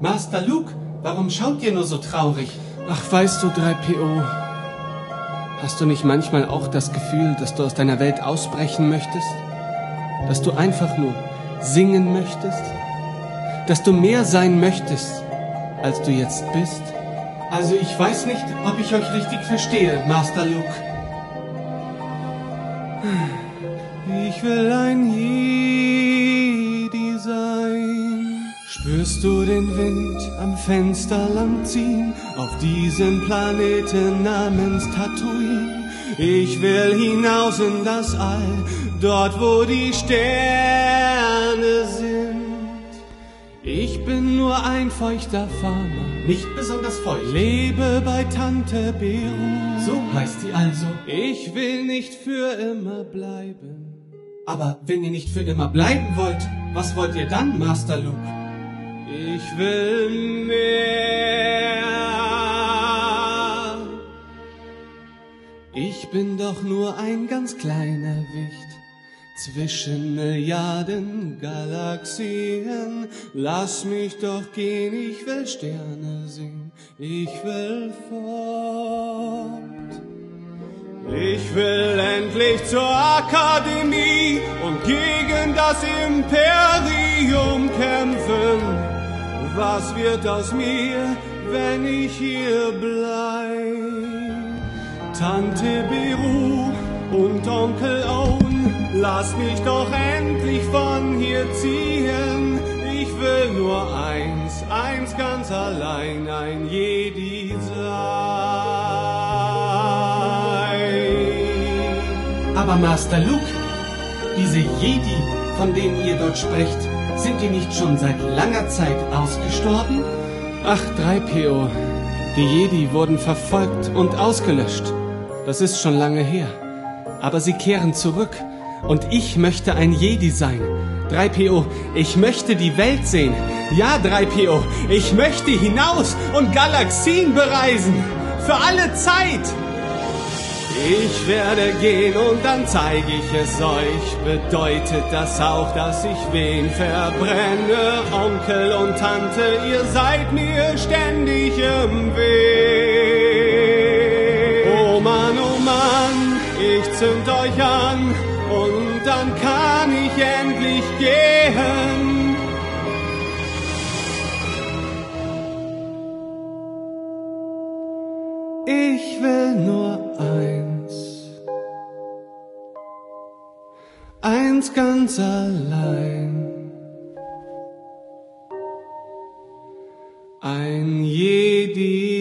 Master Luke, warum schaut ihr nur so traurig? Ach, weißt du, 3PO, hast du nicht manchmal auch das Gefühl, dass du aus deiner Welt ausbrechen möchtest? Dass du einfach nur singen möchtest? Dass du mehr sein möchtest, als du jetzt bist? Also ich weiß nicht, ob ich euch richtig verstehe, Master Luke. Ich will ein Spürst du den Wind am Fenster lang ziehen auf diesem Planeten namens Tatooine? Ich will hinaus in das All, dort wo die Sterne sind. Ich bin nur ein feuchter Farmer, Nicht besonders feucht. lebe bei Tante Beru. So heißt sie also. Ich will nicht für immer bleiben. Aber wenn ihr nicht für immer bleiben wollt, was wollt ihr dann, Master Luke? Ich will mehr. Ich bin doch nur ein ganz kleiner Wicht zwischen Milliarden Galaxien. Lass mich doch gehen, ich will Sterne sehen. Ich will fort. Ich will endlich zur Akademie und gegen das Imperium kämpfen. Was wird aus mir, wenn ich hier bleib? Tante Beru und Onkel Owen, lass mich doch endlich von hier ziehen. Ich will nur eins, eins ganz allein, ein Jedi sein. Aber Master Luke, diese Jedi, von denen ihr dort sprecht, sind die nicht schon seit langer Zeit ausgestorben? Ach, 3PO. Die Jedi wurden verfolgt und ausgelöscht. Das ist schon lange her. Aber sie kehren zurück. Und ich möchte ein Jedi sein. 3PO, ich möchte die Welt sehen. Ja, 3PO, ich möchte hinaus und Galaxien bereisen. Für alle Zeit. Ich werde gehen und dann zeige ich es euch. Bedeutet das auch, dass ich wen verbrenne? Onkel und Tante, ihr seid mir ständig im Weg. Oh Mann, oh Mann, ich zünd euch an und dann kann ich endlich gehen. Eins ganz allein. Ein Jedi.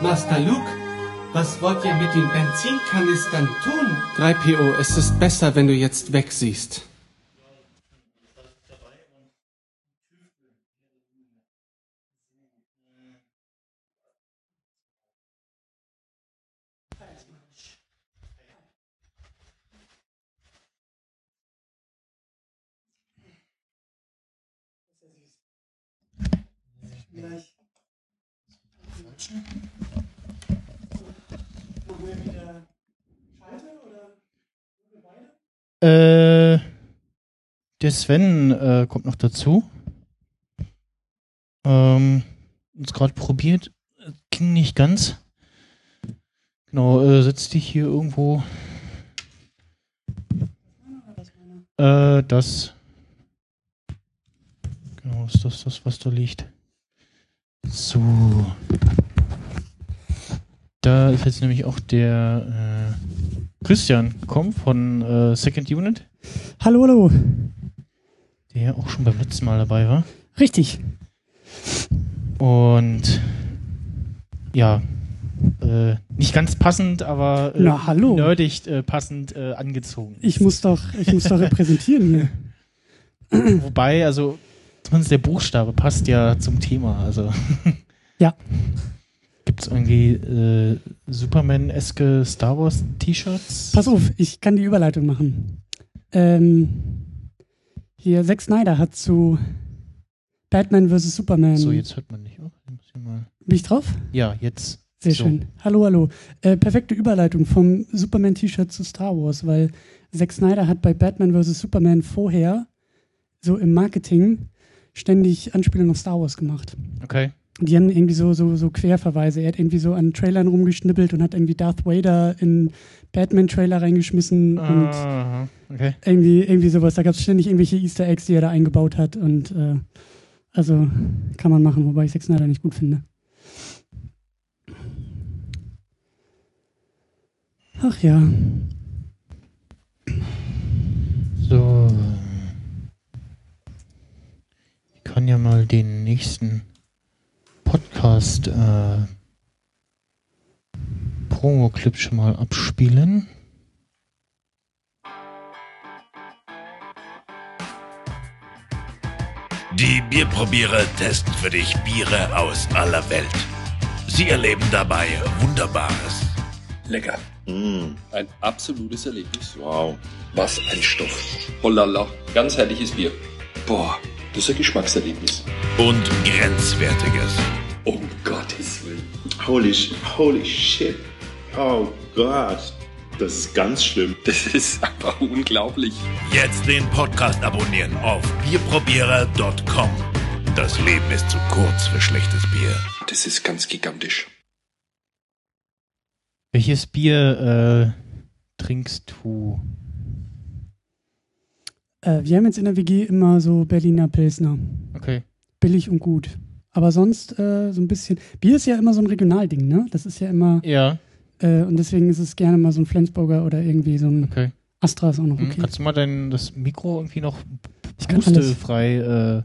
Master Luke, was wollt ihr mit den Benzinkanistern tun? 3PO, es ist besser, wenn du jetzt wegsiehst. Äh, der Sven äh, kommt noch dazu. Ähm, uns gerade probiert. Ging nicht ganz. Genau, äh, sitzt dich hier irgendwo. Äh, das. Genau, ist das das, was da liegt. So. Da ist jetzt nämlich auch der äh, Christian Komm von äh, Second Unit, Hallo, hallo. der auch schon beim letzten Mal dabei war. Richtig. Und ja, äh, nicht ganz passend, aber äh, Na, hallo. nerdig äh, passend äh, angezogen. Ich muss doch, ich muss doch repräsentieren hier. Wobei, also zumindest der Buchstabe passt ja zum Thema. Also Ja. Gibt es irgendwie äh, Superman-eske Star Wars T-Shirts? Pass auf, ich kann die Überleitung machen. Ähm, hier, Zack Snyder hat zu Batman vs. Superman. So, jetzt hört man nicht. Oh. Bin ich drauf? Ja, jetzt. Sehr So. schön. Hallo, hallo. Äh, perfekte Überleitung vom Superman-T-Shirt zu Star Wars, weil Zack Snyder hat bei Batman vs. Superman vorher so im Marketing ständig Anspielungen auf Star Wars gemacht. Okay. Und die haben irgendwie so, so, so Querverweise. Er hat irgendwie so an Trailern rumgeschnippelt und hat irgendwie Darth Vader in Batman-Trailer reingeschmissen und Aha, okay. irgendwie, irgendwie sowas. Da gab es ständig irgendwelche Easter Eggs, die er da eingebaut hat. Und äh, also kann man machen, wobei ich Zack Snyder nicht gut finde. Ach ja. So. Ich kann ja mal den nächsten Podcast äh, Promo-Clip schon mal abspielen. Die Bierprobierer testen für dich Biere aus aller Welt. Sie erleben dabei Wunderbares. Lecker. Mm, Ein absolutes Erlebnis. wow, was ein Stoff. Hollala. Ganz herrliches Bier. Boah, das ist ein Geschmackserlebnis. Und Grenzwertiges. Um Gottes Willen. Holy, sh- holy shit. Oh Gott. Das ist ganz schlimm. Das ist einfach unglaublich. Jetzt den Podcast abonnieren auf bierprobierer.com. Das Leben ist zu kurz für schlechtes Bier. Das ist ganz gigantisch. Welches Bier äh, trinkst du? Äh, wir haben jetzt in der WG immer so Berliner Pilsner. Okay. Billig und gut. Aber sonst äh, so ein bisschen. Bier ist ja immer so ein Regionalding, ne? Das ist ja immer. Ja, Äh, und deswegen ist es gerne mal so ein Flensburger oder irgendwie so ein okay. Astra ist auch noch Hm, okay. Kannst du mal dein das Mikro irgendwie noch pustefrei äh,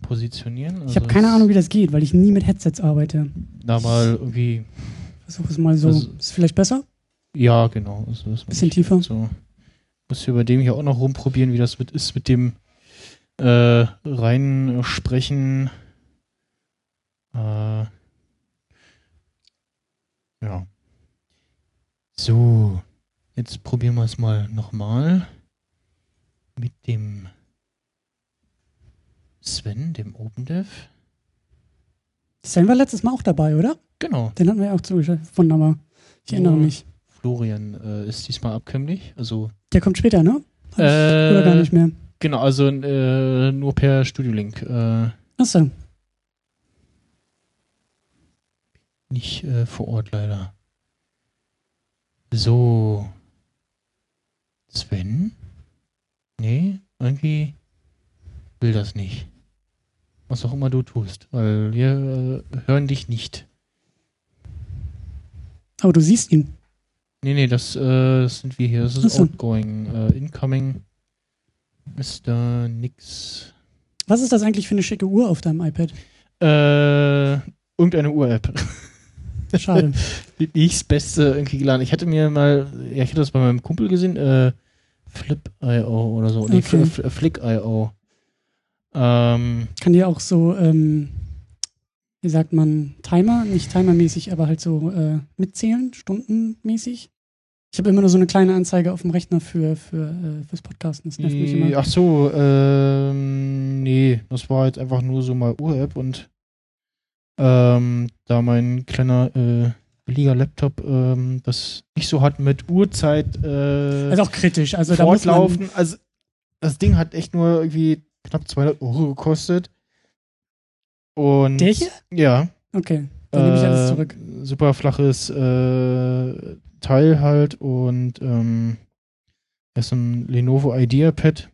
positionieren? Ich habe keine Ahnung, wie das geht, weil ich nie mit Headsets arbeite. Da mal irgendwie. Versuche es mal so. Also- ist vielleicht besser? Ja, genau. Also, Bisschen tiefer. So. Muss hier bei dem hier auch noch rumprobieren, wie das mit ist mit dem äh, reinsprechen. Äh, ja. So. Jetzt probieren wir es mal nochmal. Mit dem Sven, dem OpenDev. Sven war letztes Mal auch dabei, oder? Genau. Den hatten wir ja auch zugeschaltet. Wunderbar. Ich erinnere mich. Florian äh, ist diesmal abkömmlich. Also Der kommt später, ne? Äh, Oder gar nicht mehr. Genau, also äh, nur per Studiolink. Äh, Achso. Nicht äh, vor Ort leider. So. Sven? Nee, irgendwie will das nicht. Was auch immer du tust, weil wir äh, hören dich nicht. Aber du siehst ihn. Nee, nee, das, äh, sind wir hier. Das ist Ach so. outgoing. Äh, incoming ist da nix. Was ist das eigentlich für eine schicke Uhr auf deinem iPad? Äh, irgendeine Uhr-App. Schade. nicht das Beste irgendwie geladen. Ich hatte mir mal, ja, ich hatte das bei meinem Kumpel gesehen, äh, Flip.io oder so. Nee, Okay. Fl- Fl- Flick.io. Ähm, Kann dir auch so, ähm, wie sagt man, Timer, nicht timermäßig, aber halt so äh, mitzählen, stundenmäßig. Ich habe immer nur so eine kleine Anzeige auf dem Rechner für, für äh, fürs Podcasten. Das nervt mich immer. ach so, ähm, nee, das war jetzt einfach nur so mal Uhr-App und ähm, da mein kleiner äh, billiger Laptop ähm, das nicht so hat mit Uhrzeit äh, Das ist auch kritisch. Also da muss man. Also das Ding hat echt nur irgendwie knapp 200 Euro gekostet. Und Der hier? Ja. Okay, dann nehme ich alles äh, zurück. Super flaches äh, Teil halt und ähm, ist so ein Lenovo IdeaPad.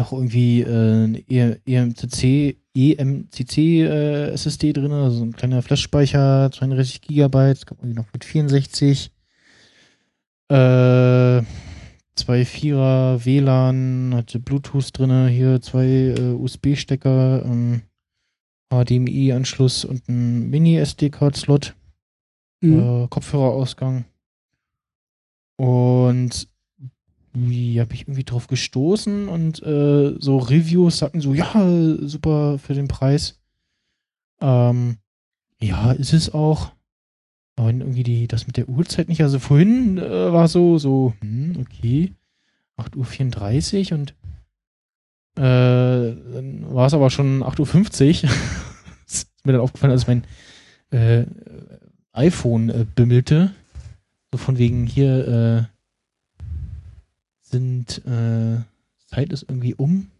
Auch irgendwie äh, ein E- EMCC, EMCC äh, SSD drin, also ein kleiner Flash-Speicher, 32 Gigabyte, es gab irgendwie noch mit 64. Äh, zwei Vierer WLAN, hatte Bluetooth drinne, hier zwei äh, USB-Stecker, ähm, HDMI-Anschluss und ein Mini-SD-Card-Slot, Mhm. äh, Kopfhörerausgang. Und wie habe ich irgendwie drauf gestoßen und äh, so Reviews sagten so, ja, super für den Preis. Ähm, ja, ist es auch. Aber irgendwie die, das mit der Uhrzeit nicht. Also vorhin äh, war so, so, hm, okay, 8.34 Uhr und äh, dann war es aber schon 8.50 Uhr. ist mir dann aufgefallen, als mein äh, iPhone äh, bimmelte. So von wegen hier äh, sind äh, Zeit ist irgendwie um.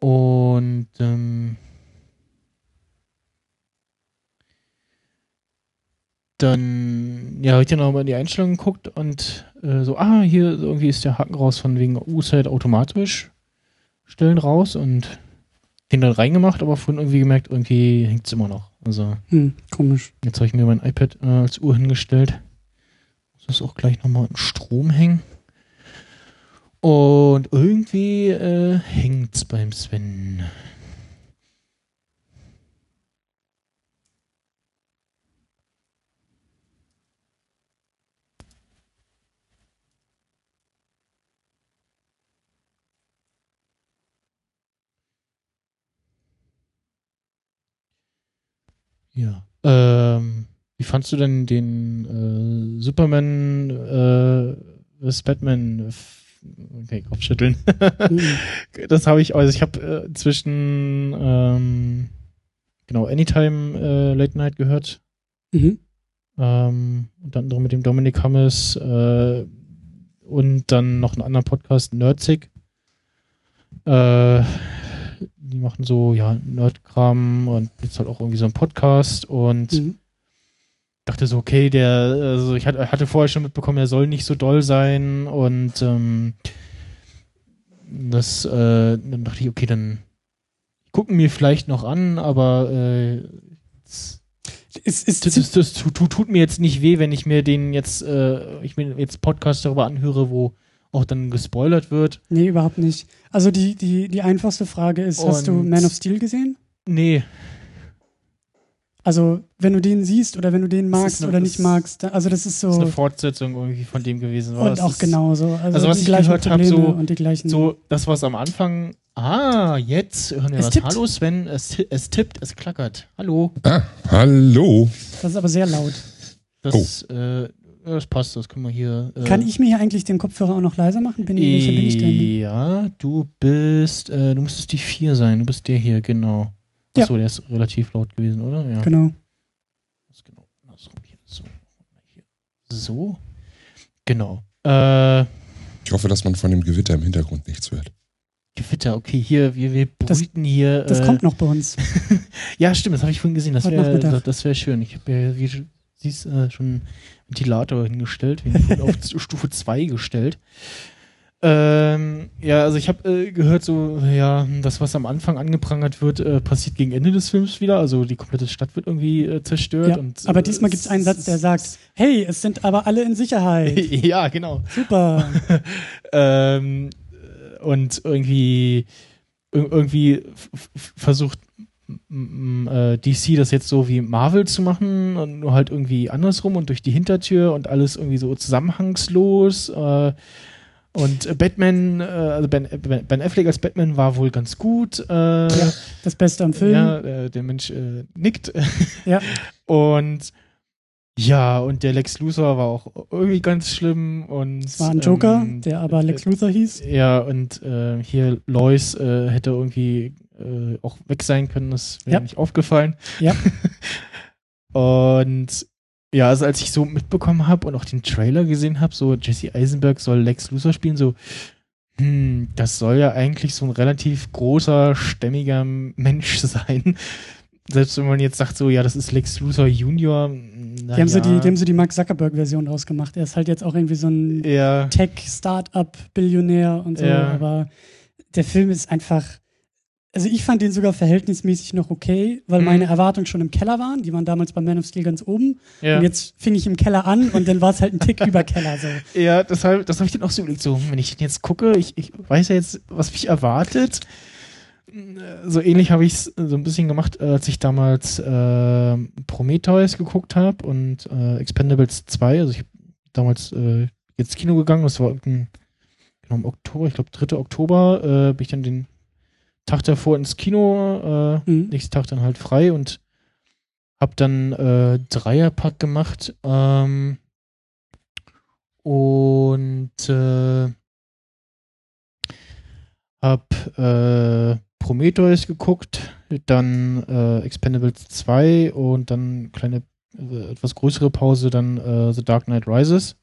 Und ähm, dann ja, habe ich dann nochmal in die Einstellungen geguckt und äh, so, ah, hier irgendwie ist der Haken raus von wegen U-Side automatisch stellen raus und den dann reingemacht, aber vorhin irgendwie gemerkt, irgendwie hängt es immer noch. Also Hm, komisch. jetzt habe ich mir mein iPad äh, als Uhr hingestellt. Muss auch gleich nochmal im Strom hängen. Und irgendwie äh, hängt's beim Sven. Ja. Ähm, wie fandst du denn den äh, Superman äh, vs. Batman? Okay, Kopfschütteln. Das habe ich, also ich habe äh, zwischen ähm, genau Anytime äh, Late Night gehört. Mhm. Ähm, unter anderem mit dem Dominik Hammes äh, und dann noch einen anderen Podcast, Nerdsig. Äh, die machen so, ja, Nerdkram und jetzt halt auch irgendwie so einen Podcast und Mhm. Dachte so, okay, der, also ich hatte, vorher schon mitbekommen, er soll nicht so doll sein und ähm, das, äh, dann dachte ich, okay, dann gucken mir vielleicht noch an, aber äh, das, Es ist das, das, das tut, tut- tut mir jetzt nicht weh, wenn ich mir den jetzt, äh, ich mir jetzt Podcast darüber anhöre, wo auch dann gespoilert wird. Nee, überhaupt nicht. Also die, die, die einfachste Frage ist, hast du Und- Man of Steel gesehen? Nee, Also, wenn du den siehst oder wenn du den magst eine- oder nicht magst, also das ist so das ist eine Fortsetzung irgendwie von dem gewesen. war. und auch ist genauso. Also, Also was die ich gleichen gehört hab, Probleme so- und die gleichen. So, das was am Anfang. Ah, jetzt hören wir Es was. tippt. Hallo Sven, es, es tippt, es klackert. Hallo. Ah, hallo. Das ist aber sehr laut. Das, äh, das passt, das können wir hier. Äh, Kann ich mir hier eigentlich den Kopfhörer auch noch leiser machen? Bin ich, welcher bin ich denn? Ja, du bist, äh, du müsstest die 4 sein. Du bist der hier, genau. Ja. Achso, der ist relativ laut gewesen, oder? Ja. Genau. Das genau. So. Hier. So. Genau. Äh, Ich hoffe, dass man von dem Gewitter im Hintergrund nichts hört. Gewitter, okay, hier, wir, wir Das- brüten hier. Das äh, kommt noch bei uns. Ja, stimmt, das habe ich vorhin gesehen. Das wäre das, das wär schön. Ich habe ja, wie du siehst, äh, schon einen Ventilator hingestellt, wir haben ihn auf Stufe 2 gestellt. Ähm, ja, also ich habe äh, gehört, so, ja, das, was am Anfang angeprangert wird, äh, passiert gegen Ende des Films wieder. Also die komplette Stadt wird irgendwie äh, zerstört. Ja, und, aber äh, diesmal gibt es einen Satz, der sagt, hey, es sind aber alle in Sicherheit. ja, genau. Super. ähm, und irgendwie ir- irgendwie versucht äh, DC das jetzt so wie Marvel zu machen und nur halt irgendwie andersrum und durch die Hintertür und alles irgendwie so zusammenhangslos. Äh, und äh, Batman, äh, also ben, ben Ben Affleck als Batman war wohl ganz gut. Äh, Ja, das Beste am Film. ja, äh, der Mensch äh, nickt. Ja. Und ja, und der Lex Luthor war auch irgendwie ganz schlimm. Und, Es war ein Joker, ähm, der aber Lex Luthor hieß. Ja, und äh, hier Lois äh, hätte irgendwie äh, auch weg sein können, das wäre Ja. nicht aufgefallen. Ja. und ja, also als ich so mitbekommen habe und auch den Trailer gesehen habe, so Jesse Eisenberg soll Lex Luthor spielen, so, hm, das soll ja eigentlich so ein relativ großer, stämmiger Mensch sein. Selbst wenn man jetzt sagt, so, ja, das ist Lex Luthor Junior. Die haben, so die, die haben so die Mark Zuckerberg-Version draus gemacht. Er ist halt jetzt auch irgendwie so ein ja, Tech-Startup-Billionär und so, Ja. aber der Film ist einfach. Also ich fand den sogar verhältnismäßig noch okay, weil Mhm. meine Erwartungen schon im Keller waren. Die waren damals bei Man of Steel ganz oben. ja. Und jetzt fing ich im Keller an und dann war es halt ein Tick über Keller. So. Ja, deshalb, das habe ich dann auch so überlegt, so, wenn ich den jetzt gucke, ich, ich weiß ja jetzt, was mich erwartet. So ähnlich habe ich es so ein bisschen gemacht, äh, als ich damals äh, Prometheus geguckt habe und äh, Expendables 2. Also ich habe damals äh, jetzt ins Kino gegangen, das war irgendein, genau im Oktober, ich glaube 3. Oktober, äh, bin ich dann den Tag davor ins Kino, äh, Mhm. nächsten Tag dann halt frei und hab dann äh, Dreierpack gemacht ähm, und äh, hab äh, Prometheus geguckt, dann äh, Expendables 2 und dann kleine äh, etwas größere Pause dann äh, The Dark Knight Rises.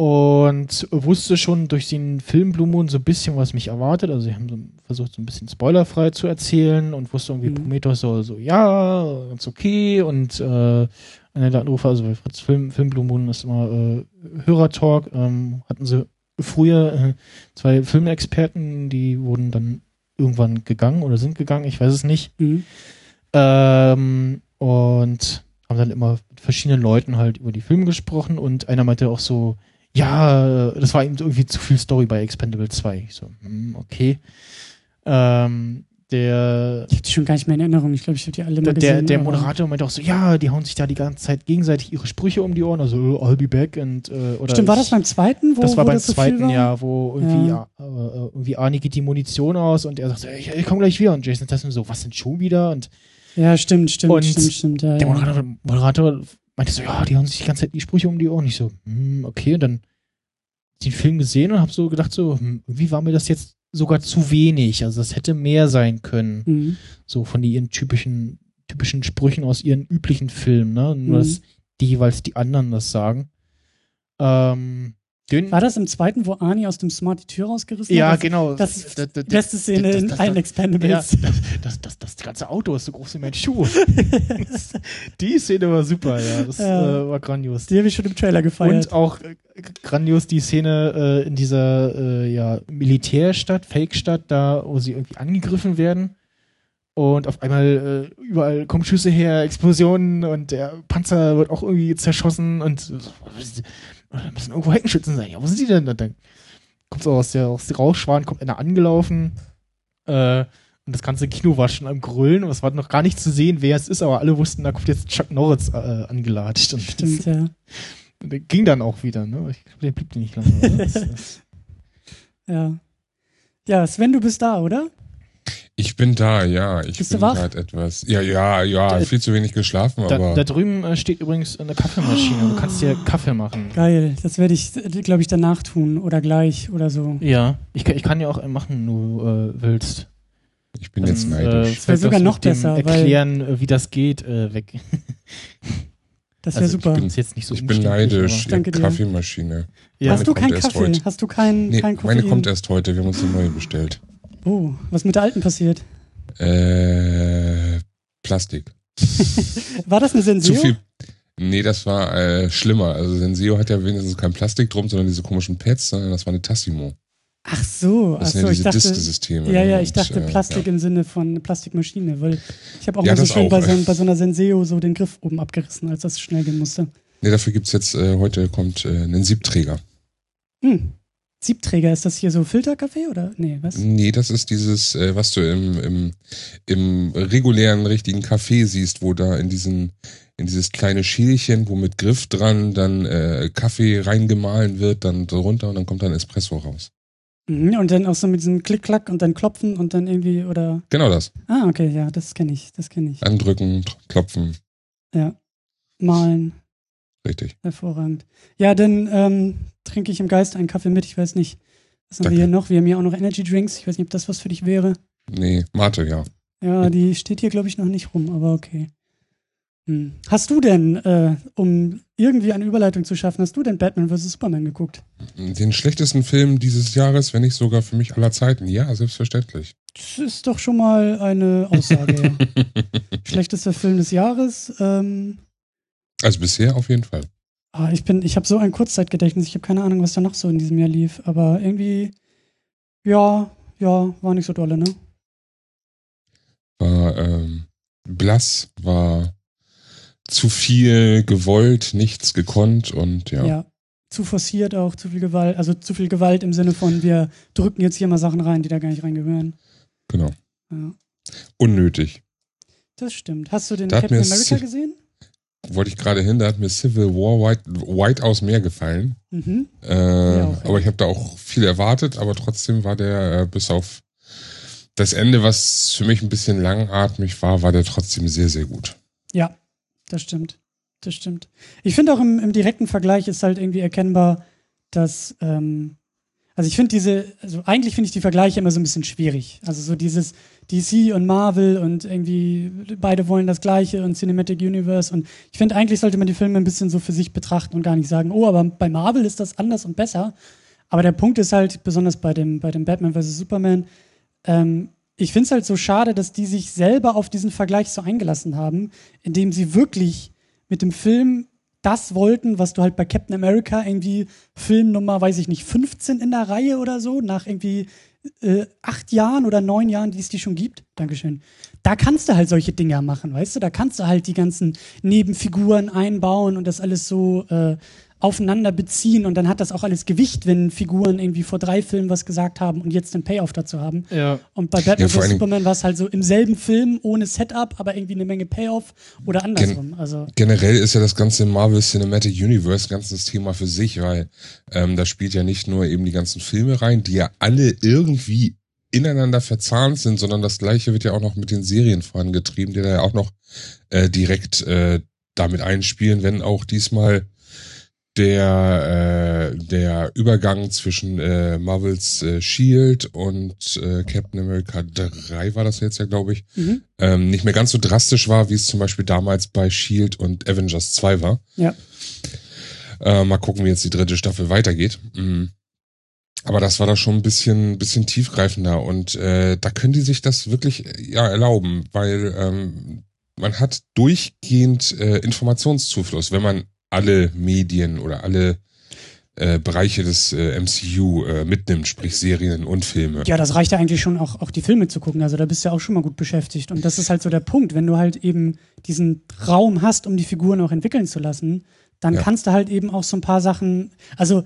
Und wusste schon durch den Film Blue Moon so ein bisschen, was mich erwartet. Also sie haben so versucht, so ein bisschen spoilerfrei zu erzählen und wusste irgendwie, Mhm. Prometheus so, so, ja, ganz okay. Und äh, der Anrufer, also bei Fritz Film, Film Blue Moon ist immer äh, Hörertalk, ähm, hatten sie früher äh, zwei Filmexperten, die wurden dann irgendwann gegangen oder sind gegangen, ich weiß es nicht. Mhm. Ähm, und haben dann immer mit verschiedenen Leuten halt über die Filme gesprochen und einer meinte auch so, ja, das war ihm irgendwie zu viel Story bei Expendable 2. Ich so, hm, okay. Ähm, der, Ich hab die schon gar nicht mehr in Erinnerung. Ich glaube, ich habe die alle mal der, der, gesehen. der Moderator meinte auch so, ja, die hauen sich da die ganze Zeit gegenseitig ihre Sprüche um die Ohren, also äh, I'll be back und äh, oder Stimmt, war das beim zweiten, wo das war wo beim so viel zweiten? Jahr, wo irgendwie, Ja. äh, äh, irgendwie Arnie geht die Munition aus und er sagt, so, ich, ich komme gleich wieder. Und Jason Statham so, was denn schon wieder? Und Ja, stimmt, stimmt, Und stimmt, stimmt. Ja, der ja. Moderator, Moderator meinte so, ja, die haben sich die ganze Zeit die Sprüche um die Ohren. Ich so, hm, okay. Und dann den Film gesehen und habe so gedacht, so, hm, irgendwie war mir das jetzt sogar zu wenig. Also das hätte mehr sein können. Mhm. So von ihren typischen, typischen Sprüchen aus ihren üblichen Filmen, ne? Nur, Mhm. dass die jeweils die anderen das sagen. Ähm, den, War das im zweiten, wo Arnie aus dem Smart die Tür rausgerissen ja, hat? genau. Das ist die das- beste Szene in allen Expendables. Ja, das, das, das, ganze Auto ist so groß wie mein Schuh. die Szene war super, ja. Das Ja. Äh, war grandios. Die habe ich schon im Trailer gefeiert. Und auch äh, grandios die Szene äh, in dieser äh, ja, Militärstadt, Fake-Stadt, da, wo sie irgendwie angegriffen werden. Und auf einmal äh, überall kommen Schüsse her, Explosionen und der Panzer wird auch irgendwie zerschossen und da müssen irgendwo Heckenschützen sein. Ja, wo sind die denn? Und dann kommt so aus der, aus der Rauchschwan, kommt einer angelaufen. Äh, und das ganze Kino war schon am Grüllen und es war noch gar nicht zu sehen, wer es ist, aber alle wussten, da kommt jetzt Chuck Norris äh, angelatscht. Und Stimmt, ja. der ging dann auch wieder, ne? Ich glaube, der blieb nicht lange. Das, das, ja. Ja, Sven, du bist da, oder? Ich bin da, ja. Ich Bist du bin gerade etwas. Ja, ja, ja, Da- viel zu wenig geschlafen, da, aber da drüben äh, steht übrigens eine Kaffeemaschine. Du kannst dir Kaffee machen. Geil. Das werde ich, glaube ich, danach tun oder gleich oder so. Ja, ich, kann- ich kann ja auch einen machen, wenn du äh, willst. ich bin jetzt Dann, neidisch. Äh, Das wär sogar noch besser, weil- Erklären, äh, wie das geht, äh, weg. Das wäre Also, super. Ich bin jetzt nicht so ich bin neidisch. Danke dir. Kaffeemaschine. Ja, Hast du keinen Kaffee? heute. Hast du keinen Nee, kein meine Koffein? kommt erst heute. Wir haben uns eine neue bestellt. Oh, was mit der alten passiert? Äh, Plastik. War das eine Zu Senseo? viel. Nee, das war äh, schlimmer. Also Senseo hat ja wenigstens kein Plastik drum, sondern diese komischen Pads, sondern das war eine Tassimo. Ach so, ach Das sind so, ja ich diese dachte, Disk-Systeme. ja, ja, Und, ich dachte äh, Plastik ja. im Sinne von Plastikmaschine, weil ich habe auch Ja, mal so schön bei so, bei so einer Senseo so den Griff oben abgerissen, als das schnell gehen musste. Nee, dafür gibt's jetzt, äh, heute kommt äh, ein Siebträger. Hm. Siebträger, ist das hier so Filterkaffee oder? Nee, was? Nee, das ist dieses, äh, was du im, im, im regulären, richtigen Café siehst, wo da in diesen, in dieses kleine Schälchen, wo mit Griff dran dann äh, Kaffee reingemahlen wird, dann so runter und dann kommt dann Espresso raus. Mhm, und dann auch so mit diesem Klick-Klack und dann klopfen und dann irgendwie oder. Genau das. Ah, okay, ja, das kenne ich, das kenne ich. Andrücken, klopfen, Ja. Malen, richtig. hervorragend. Ja, dann ähm, trinke ich im Geist einen Kaffee mit. Ich weiß nicht, was haben Danke. wir hier noch? Wir haben hier auch noch Energy Drinks. Ich weiß nicht, ob das was für dich wäre. Nee, Mate, ja. Ja, die steht hier, glaube ich, noch nicht rum, aber okay. Hm. Hast du denn, äh, um irgendwie eine Überleitung zu schaffen, hast du denn Batman vs. Superman geguckt? Den schlechtesten Film dieses Jahres, wenn nicht sogar für mich aller Zeiten. Ja, selbstverständlich. Das ist doch schon mal eine Aussage. Schlechtester Film des Jahres. Ähm, Also bisher auf jeden Fall. ah, ich bin, ich habe so ein Kurzzeitgedächtnis. Ich habe keine Ahnung, was da noch so in diesem Jahr lief. Aber irgendwie, ja, ja, war nicht so dolle, ne? War ähm, blass, war zu viel gewollt, nichts gekonnt und ja. Ja. Zu forciert auch, zu viel Gewalt. Also zu viel Gewalt im Sinne von, wir drücken jetzt hier mal Sachen rein, die da gar nicht reingehören. genau. Ja. Unnötig. Das stimmt. Hast du den Da Captain America gesehen? Wollte ich gerade hin, da hat mir Civil War White, White aus mehr gefallen. Mhm. Äh, ja. aber ich habe da auch viel erwartet, aber trotzdem war der äh, bis auf das Ende, was für mich ein bisschen langatmig war, war der trotzdem sehr, sehr gut. Ja, das stimmt. Das stimmt. Ich finde auch im, im direkten Vergleich ist halt irgendwie erkennbar, dass, ähm, Also ich finde diese, also eigentlich finde ich die Vergleiche immer so ein bisschen schwierig. Also so dieses DC und Marvel und irgendwie beide wollen das Gleiche und Cinematic Universe und ich finde eigentlich sollte man die Filme ein bisschen so für sich betrachten und gar nicht sagen, oh, aber bei Marvel ist das anders und besser. Aber der Punkt ist halt, besonders bei dem, bei dem Batman vs. Superman, ähm, ich finde es halt so schade, dass die sich selber auf diesen Vergleich so eingelassen haben, indem sie wirklich mit dem Film das wollten, was du halt bei Captain America irgendwie Film Nummer, weiß ich nicht, 15 in der Reihe oder so, nach irgendwie äh, acht Jahren oder neun Jahren, die es die schon gibt. Dankeschön. Da kannst du halt solche Dinger machen, weißt du? Da kannst du halt die ganzen Nebenfiguren einbauen und das alles so äh, aufeinander beziehen und dann hat das auch alles Gewicht, wenn Figuren irgendwie vor drei Filmen was gesagt haben und jetzt den Payoff dazu haben. Ja. Und bei Batman Ja, Superman war es halt so im selben Film, ohne Setup, aber irgendwie eine Menge Payoff oder andersrum. Also Generell ist ja das ganze Marvel Cinematic Universe ein ganzes Thema für sich, weil ähm, da spielt ja nicht nur eben die ganzen Filme rein, die ja alle irgendwie ineinander verzahnt sind, sondern das gleiche wird ja auch noch mit den Serien vorangetrieben, die da ja auch noch äh, direkt äh, damit einspielen, wenn auch diesmal der äh, der Übergang zwischen äh, Marvels äh, Shield und äh, Captain America 3 war das jetzt ja, glaube ich, Mhm. ähm, nicht mehr ganz so drastisch war, wie es zum Beispiel damals bei Shield und Avengers 2 war. Ja. Äh, mal gucken, wie jetzt die dritte Staffel weitergeht. Mhm. Aber das war da schon ein bisschen, bisschen tiefgreifender und äh, da können die sich das wirklich äh, ja erlauben, weil ähm, man hat durchgehend äh, Informationszufluss, wenn man alle Medien oder alle äh, Bereiche des äh, MCU äh, mitnimmt, sprich Serien und Filme. Ja, das reicht ja eigentlich schon auch, auch die Filme zu gucken. Also da bist du ja auch schon mal gut beschäftigt. Und das ist halt so der Punkt. Wenn du halt eben diesen Raum hast, um die Figuren auch entwickeln zu lassen, dann Ja. kannst du halt eben auch so ein paar Sachen, also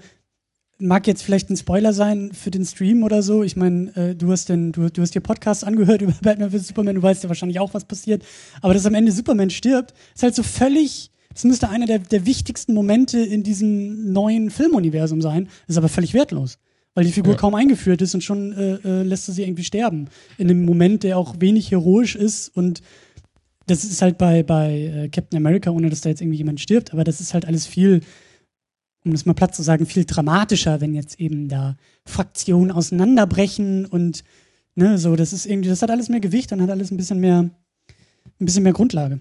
mag jetzt vielleicht ein Spoiler sein für den Stream oder so. Ich meine, äh, du hast den, du, du hast dir Podcasts angehört über Batman vs. Superman, du weißt ja wahrscheinlich auch, was passiert. Aber dass am Ende Superman stirbt, ist halt so völlig, das müsste einer der, der wichtigsten Momente in diesem neuen Filmuniversum sein, ist aber völlig wertlos. Weil die Figur Ja. kaum eingeführt ist und schon äh, äh, lässt du sie irgendwie sterben. In einem Moment, der auch wenig heroisch ist und das ist halt bei, bei äh, Captain America, ohne dass da jetzt irgendwie jemand stirbt, aber das ist halt alles viel, um das mal platt zu sagen, viel dramatischer, wenn jetzt eben da Fraktionen auseinanderbrechen und ne, so, das ist irgendwie, das hat alles mehr Gewicht und hat alles ein bisschen mehr, ein bisschen mehr Grundlage.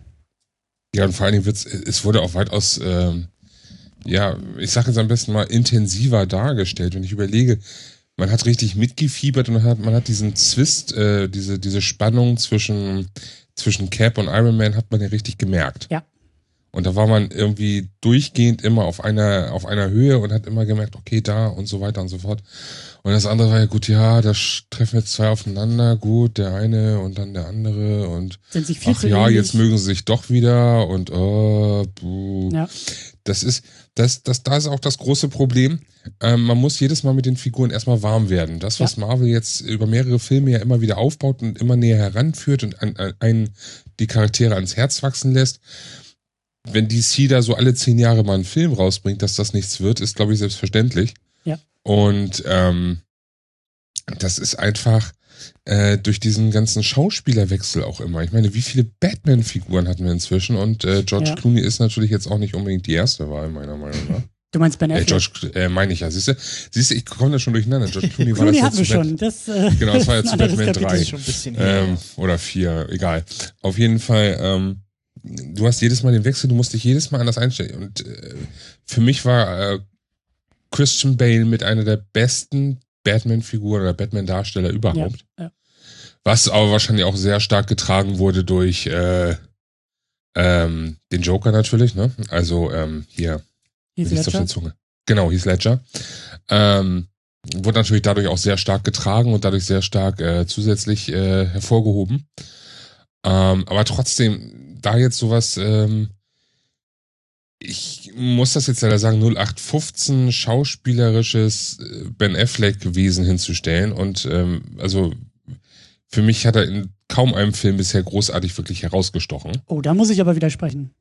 Ja, und vor allen Dingen wird's, es wurde auch weitaus, ähm, ja, ich sage jetzt am besten mal intensiver dargestellt. Wenn ich überlege, man hat richtig mitgefiebert und man hat, man hat diesen Zwist, äh, diese, diese Spannung zwischen, zwischen Cap und Iron Man hat man ja richtig gemerkt. Ja. Und da war man irgendwie durchgehend immer auf einer, auf einer Höhe und hat immer gemerkt, okay, da und so weiter und so fort. Und das andere war ja gut, ja, da treffen jetzt zwei aufeinander, gut, der eine und dann der andere und Sind sich viel ach ja, ähnlich. jetzt mögen sie sich doch wieder und oh, buh. Ja. Das ist, das, das, da ist auch das große Problem. Ähm, man muss jedes Mal mit den Figuren erstmal warm werden. Das, was Marvel jetzt über mehrere Filme ja immer wieder aufbaut und immer näher heranführt und an, an, einen die Charaktere ans Herz wachsen lässt. Wenn DC da so alle zehn Jahre mal einen Film rausbringt, dass das nichts wird, ist, glaube ich, selbstverständlich. Und ähm, das ist einfach äh, durch diesen ganzen Schauspielerwechsel auch immer. Ich meine, wie viele Batman-Figuren hatten wir inzwischen? Und äh, George Ja. Clooney ist natürlich jetzt auch nicht unbedingt die erste Wahl, meiner Meinung nach. Du meinst Ben Äh, Affleck? George, äh, meine ich ja. Siehst du, siehst du, ich komme da schon durcheinander. George Clooney war Clooney das hatten wir schon. Das, äh, Genau, das war jetzt zu Batman Kapitel. 3. ist schon ein bisschen her. Ähm, oder vier, egal. Auf jeden Fall, ähm, du hast jedes Mal den Wechsel, du musst dich jedes Mal anders einstellen. Und äh, für mich war äh, Christian Bale mit einer der besten Batman-Figuren oder Batman-Darsteller überhaupt. Ja, ja. Was aber wahrscheinlich auch sehr stark getragen wurde durch äh, ähm, den Joker natürlich, ne? Also ähm, hier, Heath auf Ledger. der Zunge? Genau, Heath Ledger. Ähm, wurde natürlich dadurch auch sehr stark getragen und dadurch sehr stark äh, zusätzlich äh, hervorgehoben. Ähm, aber trotzdem, da jetzt sowas, ähm, ich muss das jetzt leider sagen, 0815 schauspielerisches äh, Ben Affleck-Wesen hinzustellen und ähm, also für mich hat er in kaum einem Film bisher großartig wirklich herausgestochen. Oh, da muss ich aber widersprechen.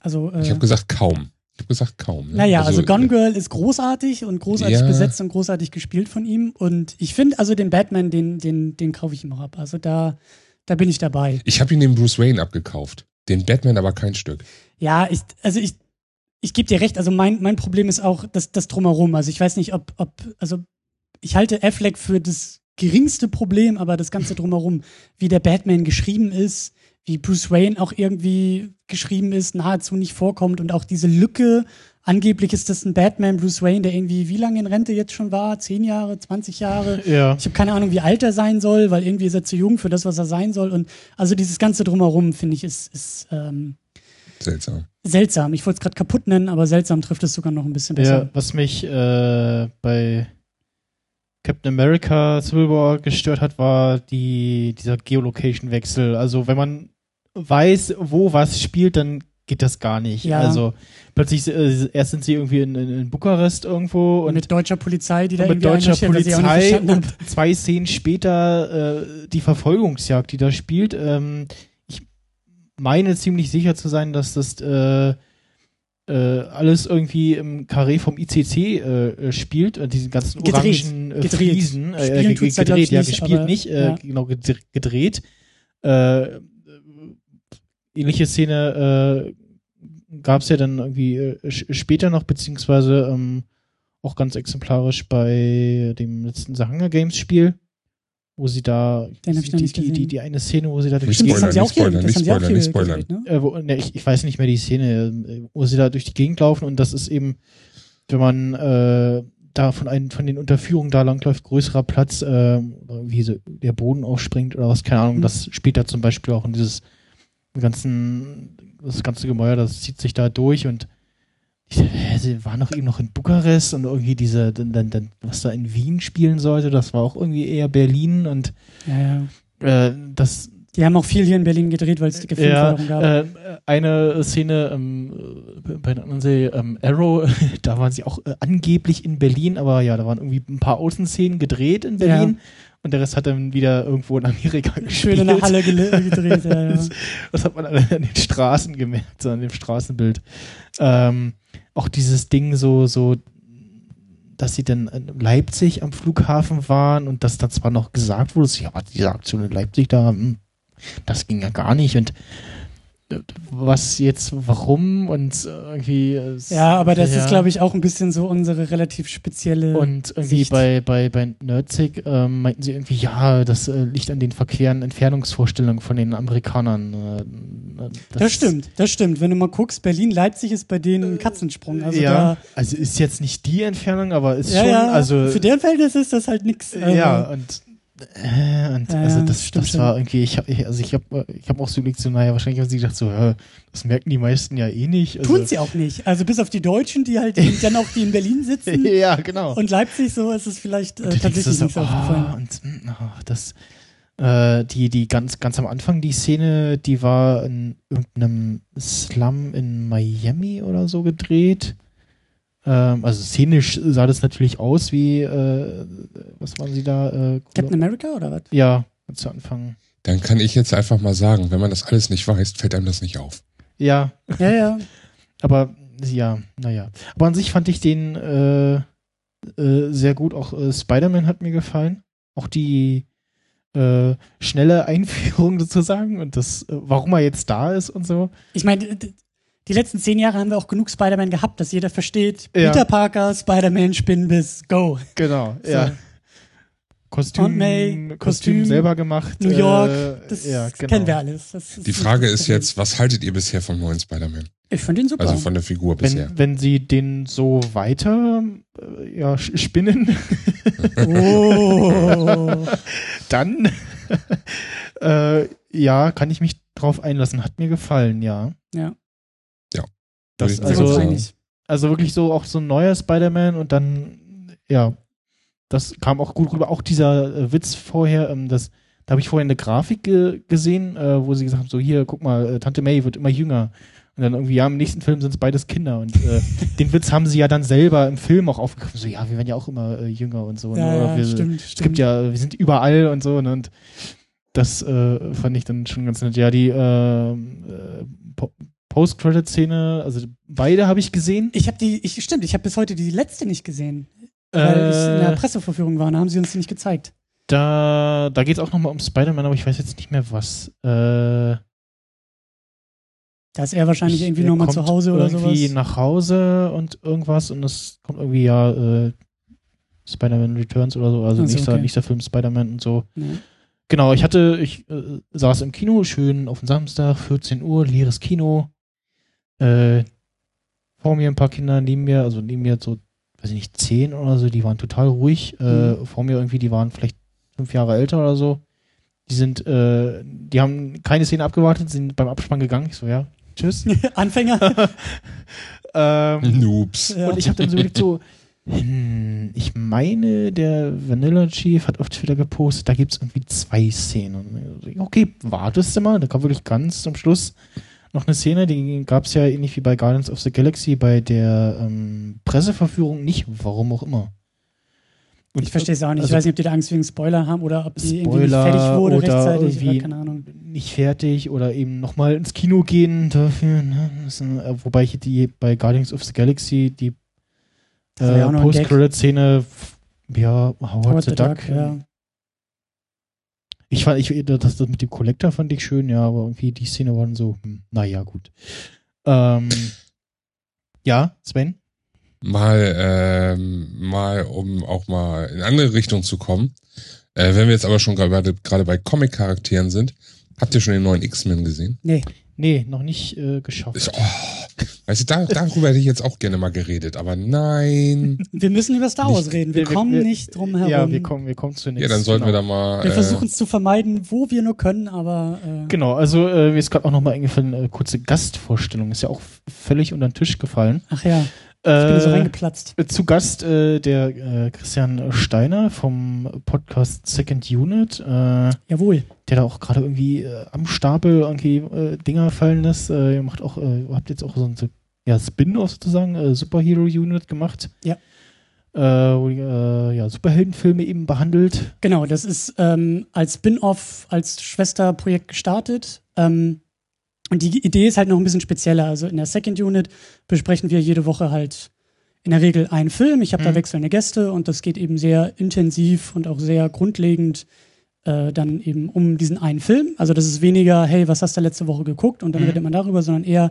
Also, äh, Ich habe gesagt kaum. Ich habe gesagt kaum. Ne? Naja, also, Gone äh, Girl ist großartig und großartig Ja. besetzt und großartig gespielt von ihm. Und ich finde, also den Batman, den, den, den kaufe ich ihm auch ab. Also da, da bin ich dabei. Ich habe ihn den Bruce Wayne abgekauft. Den Batman aber kein Stück. Ja, ich, also ich, ich gebe dir recht. Also mein, mein Problem ist auch das, das Drumherum. Also ich weiß nicht, ob, ob, also ich halte Affleck für das geringste Problem, aber das Ganze drumherum, wie der Batman geschrieben ist, wie Bruce Wayne auch irgendwie geschrieben ist, nahezu nicht vorkommt und auch diese Lücke. Angeblich ist das ein Batman Bruce Wayne, der irgendwie wie lange in Rente jetzt schon war? Zehn Jahre, 20 Jahre? Ja. Ich habe keine Ahnung, wie alt er sein soll, weil irgendwie ist er zu jung für das, was er sein soll. Und also dieses ganze drumherum, finde ich, ist, ist ähm, Seltsam. seltsam. Ich wollte es gerade kaputt nennen, aber seltsam trifft es sogar noch ein bisschen Ja, besser. was mich äh, bei Captain America Civil War gestört hat, war die, dieser Geolocation-Wechsel. Also wenn man weiß, wo was spielt, dann geht das gar nicht. Ja. Also plötzlich, äh, erst sind sie irgendwie in, in, in Bukarest irgendwo und mit deutscher Polizei, die da mit deutscher Polizei und zwei Szenen später äh, die Verfolgungsjagd, die da spielt. Ähm, ich meine ziemlich sicher zu sein, dass das äh, äh, alles irgendwie im Karree vom ICC äh, äh, spielt, äh, diese ganzen Gedreht. orangen äh, Gedreht. Friesen. Spielen ge- gedreht, ja, nicht, gespielt aber, nicht, äh, ja. genau, gedre- gedreht. Äh, ähnliche Szene äh, gab es ja dann irgendwie äh, später noch, beziehungsweise ähm, auch ganz exemplarisch bei dem letzten The Hunger Games Spiel, wo sie da die, die, die, die eine Szene, wo sie da durch äh, wo, ne, ich, weiß nicht mehr die Szene, äh, wo sie da durch die Gegend laufen und das ist eben, wenn man äh, da von einem von den Unterführungen da langläuft, größerer Platz, äh, wie so der Boden aufspringt oder was, keine Ahnung, Mhm. das spielt da zum Beispiel auch in dieses ganzen, das ganze Gemäuer, das zieht sich da durch und ich, hä, sie waren doch eben noch in Bukarest und irgendwie diese, dann, dann, dann, was da in Wien spielen sollte, das war auch irgendwie eher Berlin und Ja, ja. äh, das, Die haben auch viel hier in Berlin gedreht, weil es dicke ja, Filmförderung gab. äh, eine Szene ähm, äh, bei der anderen Serie, ähm, Arrow, da waren sie auch äh, angeblich in Berlin, aber ja, da waren irgendwie ein paar Außenszenen gedreht in Berlin und der Rest hat dann wieder irgendwo in Amerika gespielt. Schön in der Halle gedreht, ja, ja. Das, das hat man an den Straßen gemerkt, so an dem Straßenbild. Ähm, auch dieses Ding so, so, dass sie dann in Leipzig am Flughafen waren und dass da zwar noch gesagt wurde, ja, diese Aktion in Leipzig da, hm, das ging ja gar nicht und was jetzt, warum und äh, irgendwie. es- Ja, aber das ja. ist, glaube ich, auch ein bisschen so unsere relativ spezielle. Und irgendwie Sicht. bei, bei, bei Nerdzig ähm, meinten sie irgendwie, ja, das äh, liegt an den verkehren Entfernungsvorstellungen von den Amerikanern. Äh, das, stimmt, das stimmt. Wenn du mal guckst, Berlin-Leipzig ist bei denen ein Katzensprung. Also ja, also ist jetzt nicht die Entfernung, aber ist ja, schon, ja, also für deren Verhältnis ist das halt. Also, ja und äh, und Ja, also ja, das, stimmt das schon. war irgendwie, ich habe, also ich habe, ich habe auch so überlegt, so naja, wahrscheinlich haben sie gedacht so, das merken die meisten ja eh nicht. Also, Tun sie auch nicht. Also bis auf die Deutschen, die halt dann auch die in Berlin sitzen. ja, genau. Und Leipzig, so ist es vielleicht äh, tatsächlich so, nicht so aufgefallen. oh, und oh, das, äh, die, die ganz, ganz am Anfang, die Szene, die war in irgendeinem Slum in Miami oder so gedreht. Ähm, also szenisch sah das natürlich aus wie, äh, was waren sie da? Äh, Captain America oder was? ja, zu Anfang. Dann kann ich jetzt einfach mal sagen, wenn man das alles nicht weiß, fällt einem das nicht auf. Ja, Ja, ja. aber ja, naja. Aber an sich fand ich den äh, äh, sehr gut. Auch äh, Spider-Man hat mir gefallen. Auch die äh, schnelle Einführung sozusagen und das, äh, warum er jetzt da ist und so. Ich meine, die letzten zehn Jahre haben wir auch genug Spider-Man gehabt, dass jeder versteht. Ja. Peter Parker, Spider-Man, Spinnbiss, go. Genau, So. ja. Kostüm, May, Kostüm, Kostüm, selber gemacht. New York, äh, das ja, genau. kennen wir alles. Das ist Die Frage ist jetzt, was haltet ihr bisher vom neuen Spider-Man? Ich finde ihn super. Also von der Figur bisher. Wenn, wenn sie den so weiter äh, ja, spinnen, oh. dann äh, ja, kann ich mich drauf einlassen. Hat mir gefallen. Ja. Ja. Das, also, also wirklich so auch so ein neuer Spider-Man und dann, ja, das kam auch gut rüber. Auch dieser äh, Witz vorher, ähm, das, da habe ich vorher eine Grafik ge gesehen, äh, wo sie gesagt haben, so hier, guck mal, äh, Tante May wird immer jünger. Und dann irgendwie, ja, im nächsten Film sind es beides Kinder. Und äh, den Witz haben sie ja dann selber im Film auch aufgegriffen. So, ja, wir werden ja auch immer äh, jünger und so. ne? Ja, Oder ja, wir, stimmt, Es stimmt. gibt ja, wir sind überall und so. Ne? Und das äh, fand ich dann schon ganz nett. Ja, die äh, äh, Po- Post-Credit-Szene, also beide habe ich gesehen. Ich habe die, ich, stimmt, ich habe bis heute die letzte nicht gesehen. Weil ich in der Äh, Presseverführung war, da haben sie uns die nicht gezeigt. da da geht es auch nochmal um Spider-Man, aber ich weiß jetzt nicht mehr was. Äh, Da ist er wahrscheinlich ich- irgendwie nochmal zu Hause oder irgendwie sowas. nach Hause und irgendwas und es kommt irgendwie ja äh, Spider-Man Returns oder so, also Ach so, nächster, okay. nächster Film Spider-Man und so. Ja. Genau, ich hatte, ich äh, saß im Kino, schön auf den Samstag, 14 Uhr, leeres Kino. Äh, vor mir ein paar Kinder, neben mir, also neben mir so, weiß ich nicht, zehn oder so, die waren total ruhig. Äh, vor mir irgendwie, die waren vielleicht fünf Jahre älter oder so. Die sind, äh, die haben keine Szene abgewartet, sind beim Abspann gegangen. Ich so, ja, tschüss. Anfänger. ähm, Noobs. Ja. und ich habe dann so überlegt, so, hm, ich meine, der Vanilla Chief hat auf Twitter gepostet, da gibt es irgendwie zwei Szenen. Okay, wartest du mal, da kam wirklich ganz zum Schluss noch eine Szene, die gab es ja ähnlich wie bei Guardians of the Galaxy bei der ähm, Presseverführung nicht, warum auch immer. Und Ich verstehe es auch nicht. also ich weiß nicht, ob die da Angst wegen Spoiler haben oder ob die irgendwie nicht fertig wurde oder rechtzeitig irgendwie oder keine Ahnung. nicht fertig oder eben nochmal ins Kino gehen dafür. Ne? Ein, äh, wobei ich die bei Guardians of the Galaxy die äh. Post-Credit-Szene, ja, Howard, Howard the, the Duck. Duck, ja. Ich fand, ich, das, das mit dem Collector fand ich schön, ja, aber irgendwie die Szene waren so, hm, naja, gut. Ähm, ja, Sven? Mal, ähm, mal, um auch mal in andere Richtung zu kommen. Äh, wenn wir jetzt aber schon gerade gerade bei Comic-Charakteren sind, habt ihr schon den neuen X-Men gesehen? Nee, Nee, noch nicht äh, geschafft. Ich, oh, weißt du, da, darüber hätte ich jetzt auch gerne mal geredet, aber nein. wir müssen über Star Wars Nicht- reden. Wir, wir- kommen wir- nicht drum herum. ja, wir kommen, wir kommen zu Ja, dann sollten wir da mal. Wir äh, versuchen es zu vermeiden, wo wir nur können, aber äh, Genau, also äh, mir ist gerade auch nochmal eingefallen, äh, kurze Gastvorstellung, ist ja auch völlig unter den Tisch gefallen. ach ja, ich Äh, bin so reingeplatzt. Zu Gast äh, der äh, Christian Steiner vom Podcast Second Unit, äh, Jawohl. der da auch gerade irgendwie äh, am Stapel irgendwie äh, Dinger fallen lässt. Äh, ihr macht auch, äh, habt jetzt auch so ein ja, Spin-off sozusagen, äh, Superhero Unit gemacht. Ja. Äh, wo die, äh, ja, Superheldenfilme eben behandelt. Genau, das ist ähm, als Spin-off, als Schwesterprojekt gestartet. Ähm, und die Idee ist halt noch ein bisschen spezieller. Also in der Second Unit besprechen wir jede Woche halt in der Regel einen Film. Ich habe da Mhm. wechselnde Gäste und das geht eben sehr intensiv und auch sehr grundlegend äh, dann eben um diesen einen Film. Also das ist weniger, hey, was hast du letzte Woche geguckt und dann Mhm. redet man darüber, sondern eher,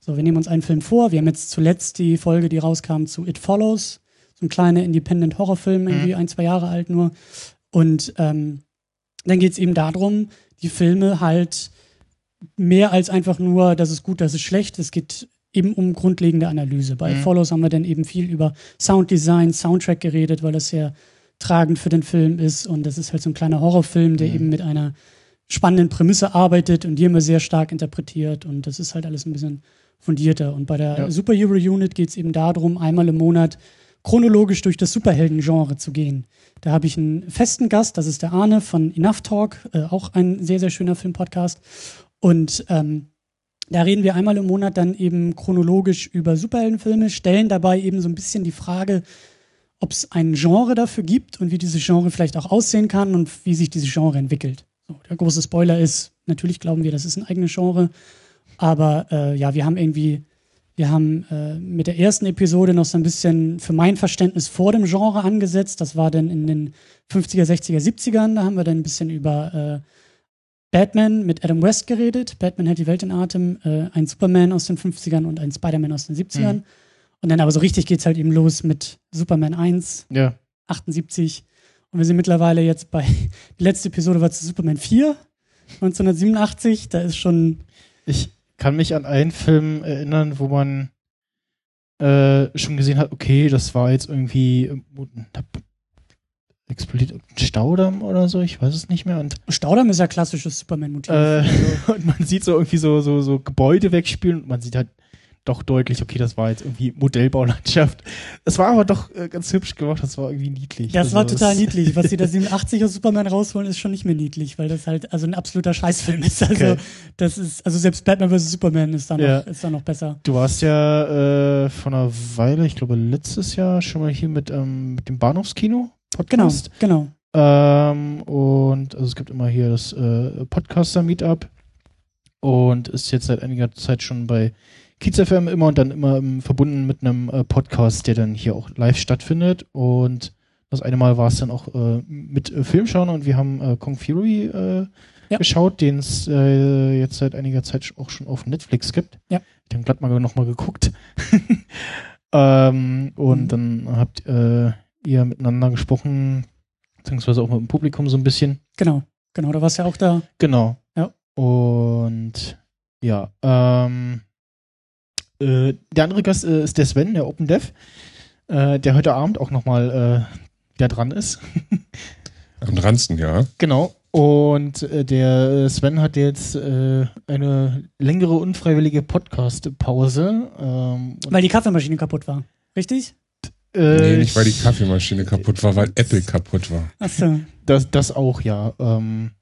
so, wir nehmen uns einen Film vor. Wir haben jetzt zuletzt die Folge, die rauskam zu It Follows, so ein kleiner Independent-Horrorfilm, irgendwie ein, zwei Jahre alt nur. Und ähm, dann geht es eben darum, die Filme halt mehr als einfach nur, das ist gut, das ist schlecht. Es geht eben um grundlegende Analyse. Bei Mhm. Follows haben wir dann eben viel über Sounddesign, Soundtrack geredet, weil das sehr tragend für den Film ist. Und das ist halt so ein kleiner Horrorfilm, der Mhm. eben mit einer spannenden Prämisse arbeitet und die immer sehr stark interpretiert. Und das ist halt alles ein bisschen fundierter. Und bei der Ja. Superhero Unit geht es eben darum, einmal im Monat chronologisch durch das Superhelden-Genre zu gehen. Da habe ich einen festen Gast, das ist der Arne von Enough Talk, äh, auch ein sehr, sehr schöner Filmpodcast. Und ähm, da reden wir einmal im Monat dann eben chronologisch über Superheldenfilme, stellen dabei eben so ein bisschen die Frage, ob es ein Genre dafür gibt und wie dieses Genre vielleicht auch aussehen kann und wie sich dieses Genre entwickelt. So, der große Spoiler ist, natürlich glauben wir, das ist ein eigenes Genre, aber äh, ja, wir haben irgendwie, wir haben äh, mit der ersten Episode noch so ein bisschen für mein Verständnis vor dem Genre angesetzt. Das war dann in den 50er, 60er, 70ern. Da haben wir dann ein bisschen über äh, Batman mit Adam West geredet. Batman hält die Welt in Atem, äh, ein Superman aus den 50ern und ein Spider-Man aus den 70ern. Mhm. Und dann aber so richtig geht's halt eben los mit Superman 1, Ja. 78. Und wir sind mittlerweile jetzt bei, die letzte Episode war zu Superman 4, 1987. Da ist schon, Ich kann mich an einen Film erinnern, wo man äh, schon gesehen hat, okay, das war jetzt irgendwie äh, da explodiert Staudamm oder so, ich weiß es nicht mehr. Und, Staudamm ist ja klassisches Superman-Motiv. äh, und man sieht so irgendwie so, so, so Gebäude wegspielen und man sieht halt doch deutlich, okay, das war jetzt irgendwie Modellbaulandschaft. Es war aber doch äh, ganz hübsch gemacht, das war irgendwie niedlich. Das Also, war total niedlich. Was sie da 87 aus Superman rausholen, ist schon nicht mehr niedlich, weil das halt also ein absoluter Scheißfilm ist. Also Okay. das ist, also selbst Batman vs. Superman ist da noch, Ja. ist da noch besser. Du warst ja äh, vor einer Weile, ich glaube letztes Jahr, schon mal hier mit, ähm, mit dem Bahnhofskino Podcast. genau. Ähm, und also es gibt immer hier das äh, Podcaster-Meetup und ist jetzt seit einiger Zeit schon bei Kiez FM immer und dann immer ähm, verbunden mit einem äh, Podcast, der dann hier auch live stattfindet. Und das eine Mal war es dann auch äh, mit äh, Filmschauen und wir haben äh, Kong Fury äh, Ja. geschaut, den es äh, jetzt seit einiger Zeit auch schon auf Netflix gibt. Ja. Ich habe glatt mal nochmal geguckt. ähm, und Mhm. dann habt äh, ihr miteinander gesprochen, beziehungsweise auch mit dem Publikum so ein bisschen. Genau, genau, da warst du ja auch da. Genau. Ja. Und ja, ähm, äh, der andere Gast äh, ist der Sven, der Open Dev, äh, der heute Abend auch nochmal äh, wieder dran ist. Am dransten, ja. genau. Und äh, der Sven hat jetzt äh, eine längere unfreiwillige Podcast-Pause. Ähm, Weil die Kaffeemaschine kaputt war. Richtig? Äh, Nee, nicht weil die Kaffeemaschine kaputt war, weil Apple kaputt war. Achso. Das, das auch, ja. Ähm,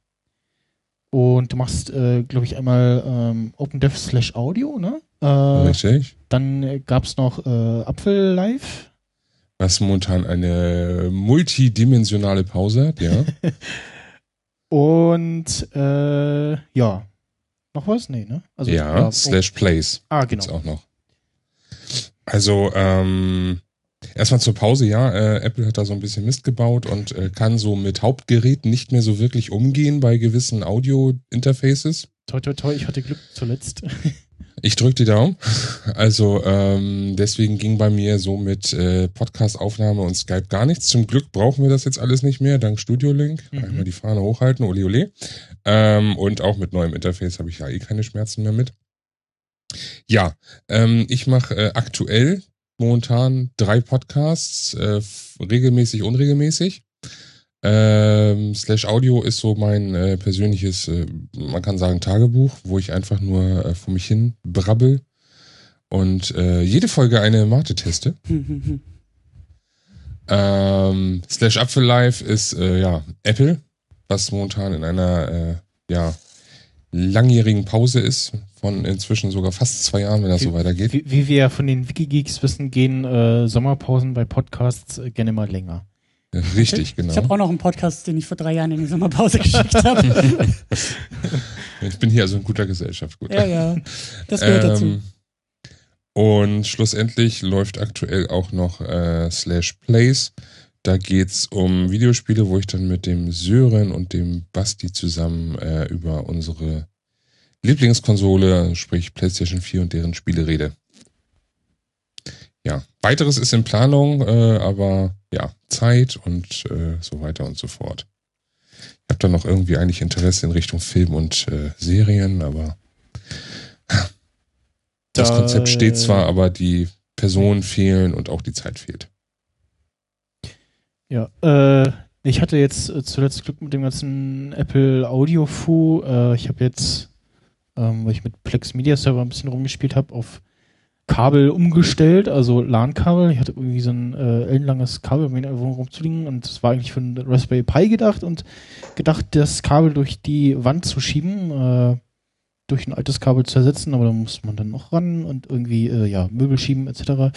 und du machst, äh, glaube ich, einmal ähm, OpenDev slash Audio, ne? Äh, Richtig? dann gab es noch äh, Apfel Live. Was momentan eine multidimensionale Pause hat, ja. Und äh, ja. Noch was? Nee, ne? Also, ja, oh, slash plays. ah, Gibt's genau. auch noch. Also, ähm, erstmal zur Pause, ja, äh, Apple hat da so ein bisschen Mist gebaut und äh, kann so mit Hauptgeräten nicht mehr so wirklich umgehen bei gewissen Audio-Interfaces. Toi, toi, toi, ich hatte Glück zuletzt. Ich drück die Daumen. Also ähm, deswegen ging bei mir so mit äh, Podcast-Aufnahme und Skype gar nichts. Zum Glück brauchen wir das jetzt alles nicht mehr, dank Studio Link. Mhm. Einmal die Fahne hochhalten, ole ole. Ähm, und auch mit neuem Interface habe ich ja eh keine Schmerzen mehr mit. Ja, ähm, ich mache äh, aktuell momentan drei Podcasts, äh, regelmäßig, unregelmäßig. Ähm, Slash Audio ist so mein äh, persönliches, äh, man kann sagen, Tagebuch, wo ich einfach nur äh, vor mich hin brabbel und äh, jede Folge eine Mate teste. Ähm, Slash Apfel Live ist äh, ja Apple, was momentan in einer äh, ja langjährigen Pause ist, von inzwischen sogar fast zwei Jahren, wenn das so weitergeht. Wie, wie wir von den Wikigeeks wissen, gehen äh, Sommerpausen bei Podcasts äh, gerne mal länger. Ja, Richtig, genau. Ich habe auch noch einen Podcast, den ich vor drei Jahren in die Sommerpause geschickt habe. Ich bin hier also in guter Gesellschaft. Gut. ja, ja. Das gehört dazu. Ähm, Und schlussendlich läuft aktuell auch noch äh, Slash Plays. Da geht's um Videospiele, wo ich dann mit dem Sören und dem Basti zusammen äh, über unsere Lieblingskonsole, sprich PlayStation 4 und deren Spiele rede. Ja, weiteres ist in Planung, äh, aber ja, Zeit und äh, so weiter und so fort. Ich habe da noch irgendwie eigentlich Interesse in Richtung Film und äh, Serien, aber das Da- Konzept steht zwar, aber die Personen fehlen und auch die Zeit fehlt. Ja, äh, ich hatte jetzt äh, zuletzt Glück mit dem ganzen Apple Audio Fu. Äh, ich habe jetzt, ähm, weil ich mit Plex Media Server ein bisschen rumgespielt habe, auf Kabel umgestellt, also LAN-Kabel. Ich hatte irgendwie so ein äh, ellenlanges Kabel bei mir irgendwo rumzuliegen und das war eigentlich für ein Raspberry Pi gedacht und gedacht, das Kabel durch die Wand zu schieben, äh, durch ein altes Kabel zu ersetzen, aber da muss man dann noch ran und irgendwie, äh, ja, Möbel schieben etc.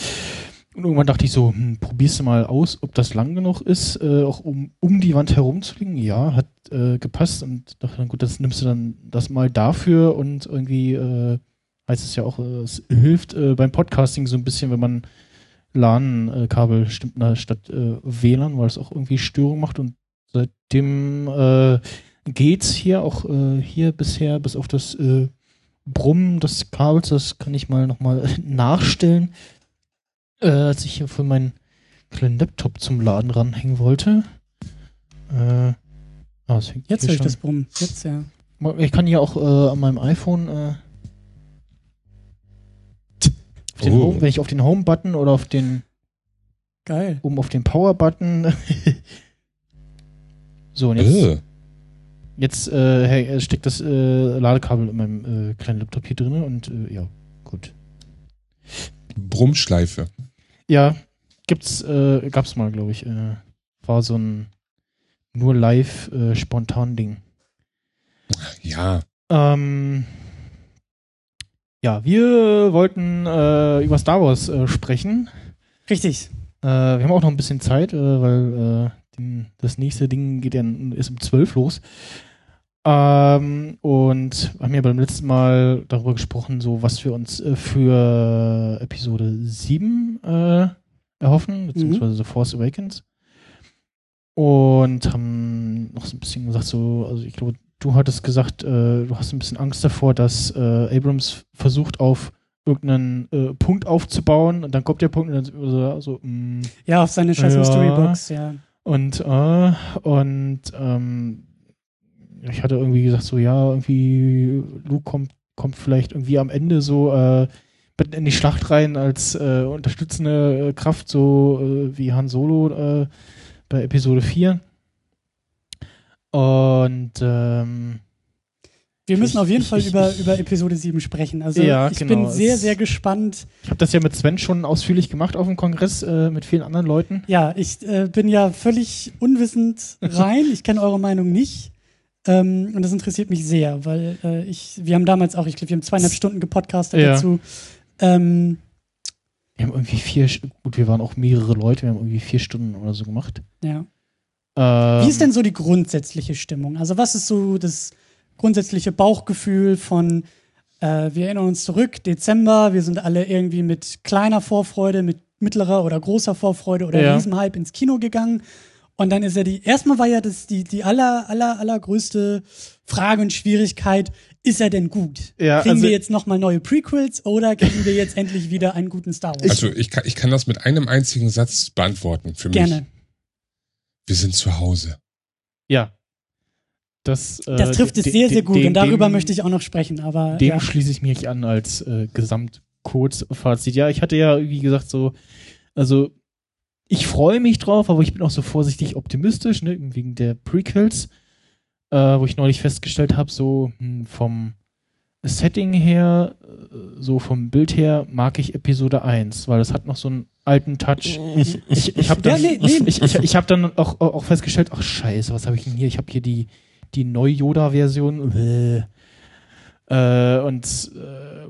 Und irgendwann dachte ich so, hm, probierst du mal aus, ob das lang genug ist, äh, auch um, um die Wand herumzulegen. Ja, hat äh, gepasst und dachte dann, gut, das nimmst du dann das mal dafür und irgendwie äh, heißt es ja auch, äh, es hilft äh, beim Podcasting so ein bisschen, wenn man LAN-Kabel stimmt na, statt äh, WLAN, weil es auch irgendwie Störung macht und seitdem äh, geht's hier auch äh, hier bisher bis auf das äh, Brummen des Kabels, das kann ich mal nochmal nachstellen äh, als ich hier für meinen kleinen Laptop zum Laden ranhängen wollte. Äh, ah, es hängt Jetzt höre ich schon. das Brummen. Jetzt, ja. Ich kann hier auch äh, an meinem iPhone, äh, auf den Oh. Home, wenn ich auf den Home-Button oder auf den, Geil. oben auf den Power-Button. so, und jetzt, Äh, jetzt äh, hey, äh, steckt das äh, Ladekabel in meinem äh, kleinen Laptop hier drin und äh, ja, gut. Brummschleife. Ja, gibt's, äh, gab's mal, glaube ich. Äh, war so ein nur live äh, spontan Ding. Ja, Ähm, ja, wir wollten äh, über Star Wars äh, sprechen. Richtig. Äh, wir haben auch noch ein bisschen Zeit, äh, weil äh, den, das nächste Ding geht ja ist um 12 los. Ähm, und haben ja beim letzten Mal darüber gesprochen, so was wir uns äh, für Episode 7 äh, erhoffen, beziehungsweise The Force Awakens. Und haben noch so ein bisschen gesagt, so, also ich glaube, du hattest gesagt, äh, du hast ein bisschen Angst davor, dass äh, Abrams versucht, auf irgendeinen äh, Punkt aufzubauen und dann kommt der Punkt und dann so, so mm, Ja, auf seine scheiß Ja. Mystery-Box, ja. und äh, und ähm, ich hatte irgendwie gesagt so ja irgendwie Luke kommt kommt vielleicht irgendwie am Ende so äh, mitten in die Schlacht rein als äh, unterstützende äh, Kraft so äh, wie Han Solo äh, bei Episode 4 und ähm, Wir müssen Ich- auf jeden ich- Fall ich- über, über Episode 7 sprechen. Also Ja, ich genau, bin sehr, sehr gespannt. ich habe das ja mit Sven schon ausführlich gemacht auf dem Kongress äh, mit vielen anderen Leuten Ja, ich äh, bin ja völlig unwissend rein. Ich kenne eure Meinung nicht. Ähm, und das interessiert mich sehr, weil äh, ich, wir haben damals auch, ich glaube, wir haben zweieinhalb Stunden gepodcastet Ja. dazu. Ähm, wir haben irgendwie vier gut wir waren auch mehrere Leute wir haben irgendwie vier Stunden oder so gemacht ja. ähm, Wie ist denn so die grundsätzliche Stimmung? Also, was ist so das grundsätzliche Bauchgefühl von, äh, wir erinnern uns zurück, Dezember, wir sind alle irgendwie mit kleiner Vorfreude, mit mittlerer oder großer Vorfreude oder Ja. Riesenhype ins Kino gegangen. Und dann ist ja die, erstmal war ja das die, die aller, aller, allergrößte Frage und Schwierigkeit, ist er denn gut? Ja, Kriegen also- wir jetzt nochmal neue Prequels oder kriegen wir jetzt endlich wieder einen guten Star Wars? Also ich kann, ich kann das mit einem einzigen Satz beantworten für mich. Gerne. Wir sind zu Hause. Ja. Das, äh, Das trifft es sehr, sehr gut dem- und darüber dem- möchte ich auch noch sprechen, aber Dem ja. schließe ich mich an als äh, Gesamtkurzfazit. Ja, ich hatte ja, wie gesagt, so, also ich freue mich drauf, aber ich bin auch so vorsichtig optimistisch, ne, wegen der Prequels, äh, wo ich neulich festgestellt habe, so hm, vom Setting her, äh, so vom Bild her, mag ich Episode 1, weil das hat noch so einen alten Touch. Ich, ich, ich habe dann, Ja, nee, nee. Ich, ich, ich hab dann auch, auch festgestellt, ach scheiße, was habe ich denn hier? Ich habe hier die, die Neu-Yoda-Version. Äh, äh, und äh,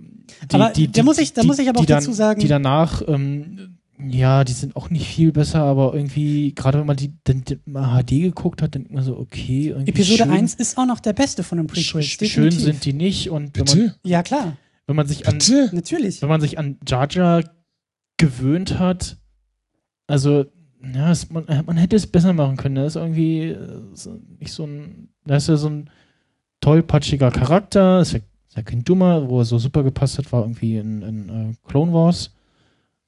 die, Aber die, da die, muss ich- da muss ich aber auch dazu sagen- Die danach, ähm, ja, die sind auch nicht viel besser, aber irgendwie, gerade wenn man die dann, mal HD geguckt hat, denkt man so, okay, irgendwie Episode schön, 1 ist auch noch der beste von den Prequels. sch- schön definitiv. sind die nicht. Und wenn man, Bitte? Ja, klar, wenn man sich an Bitte? natürlich. wenn man sich an Jar Jar gewöhnt hat, also, ja, es, man, man hätte es besser machen können. Er ist irgendwie äh, so, nicht so ein, da ist ja so ein tollpatschiger Charakter, ist ja, ist ja kein Dummer, wo er so super gepasst hat, war irgendwie in, in äh, Clone Wars,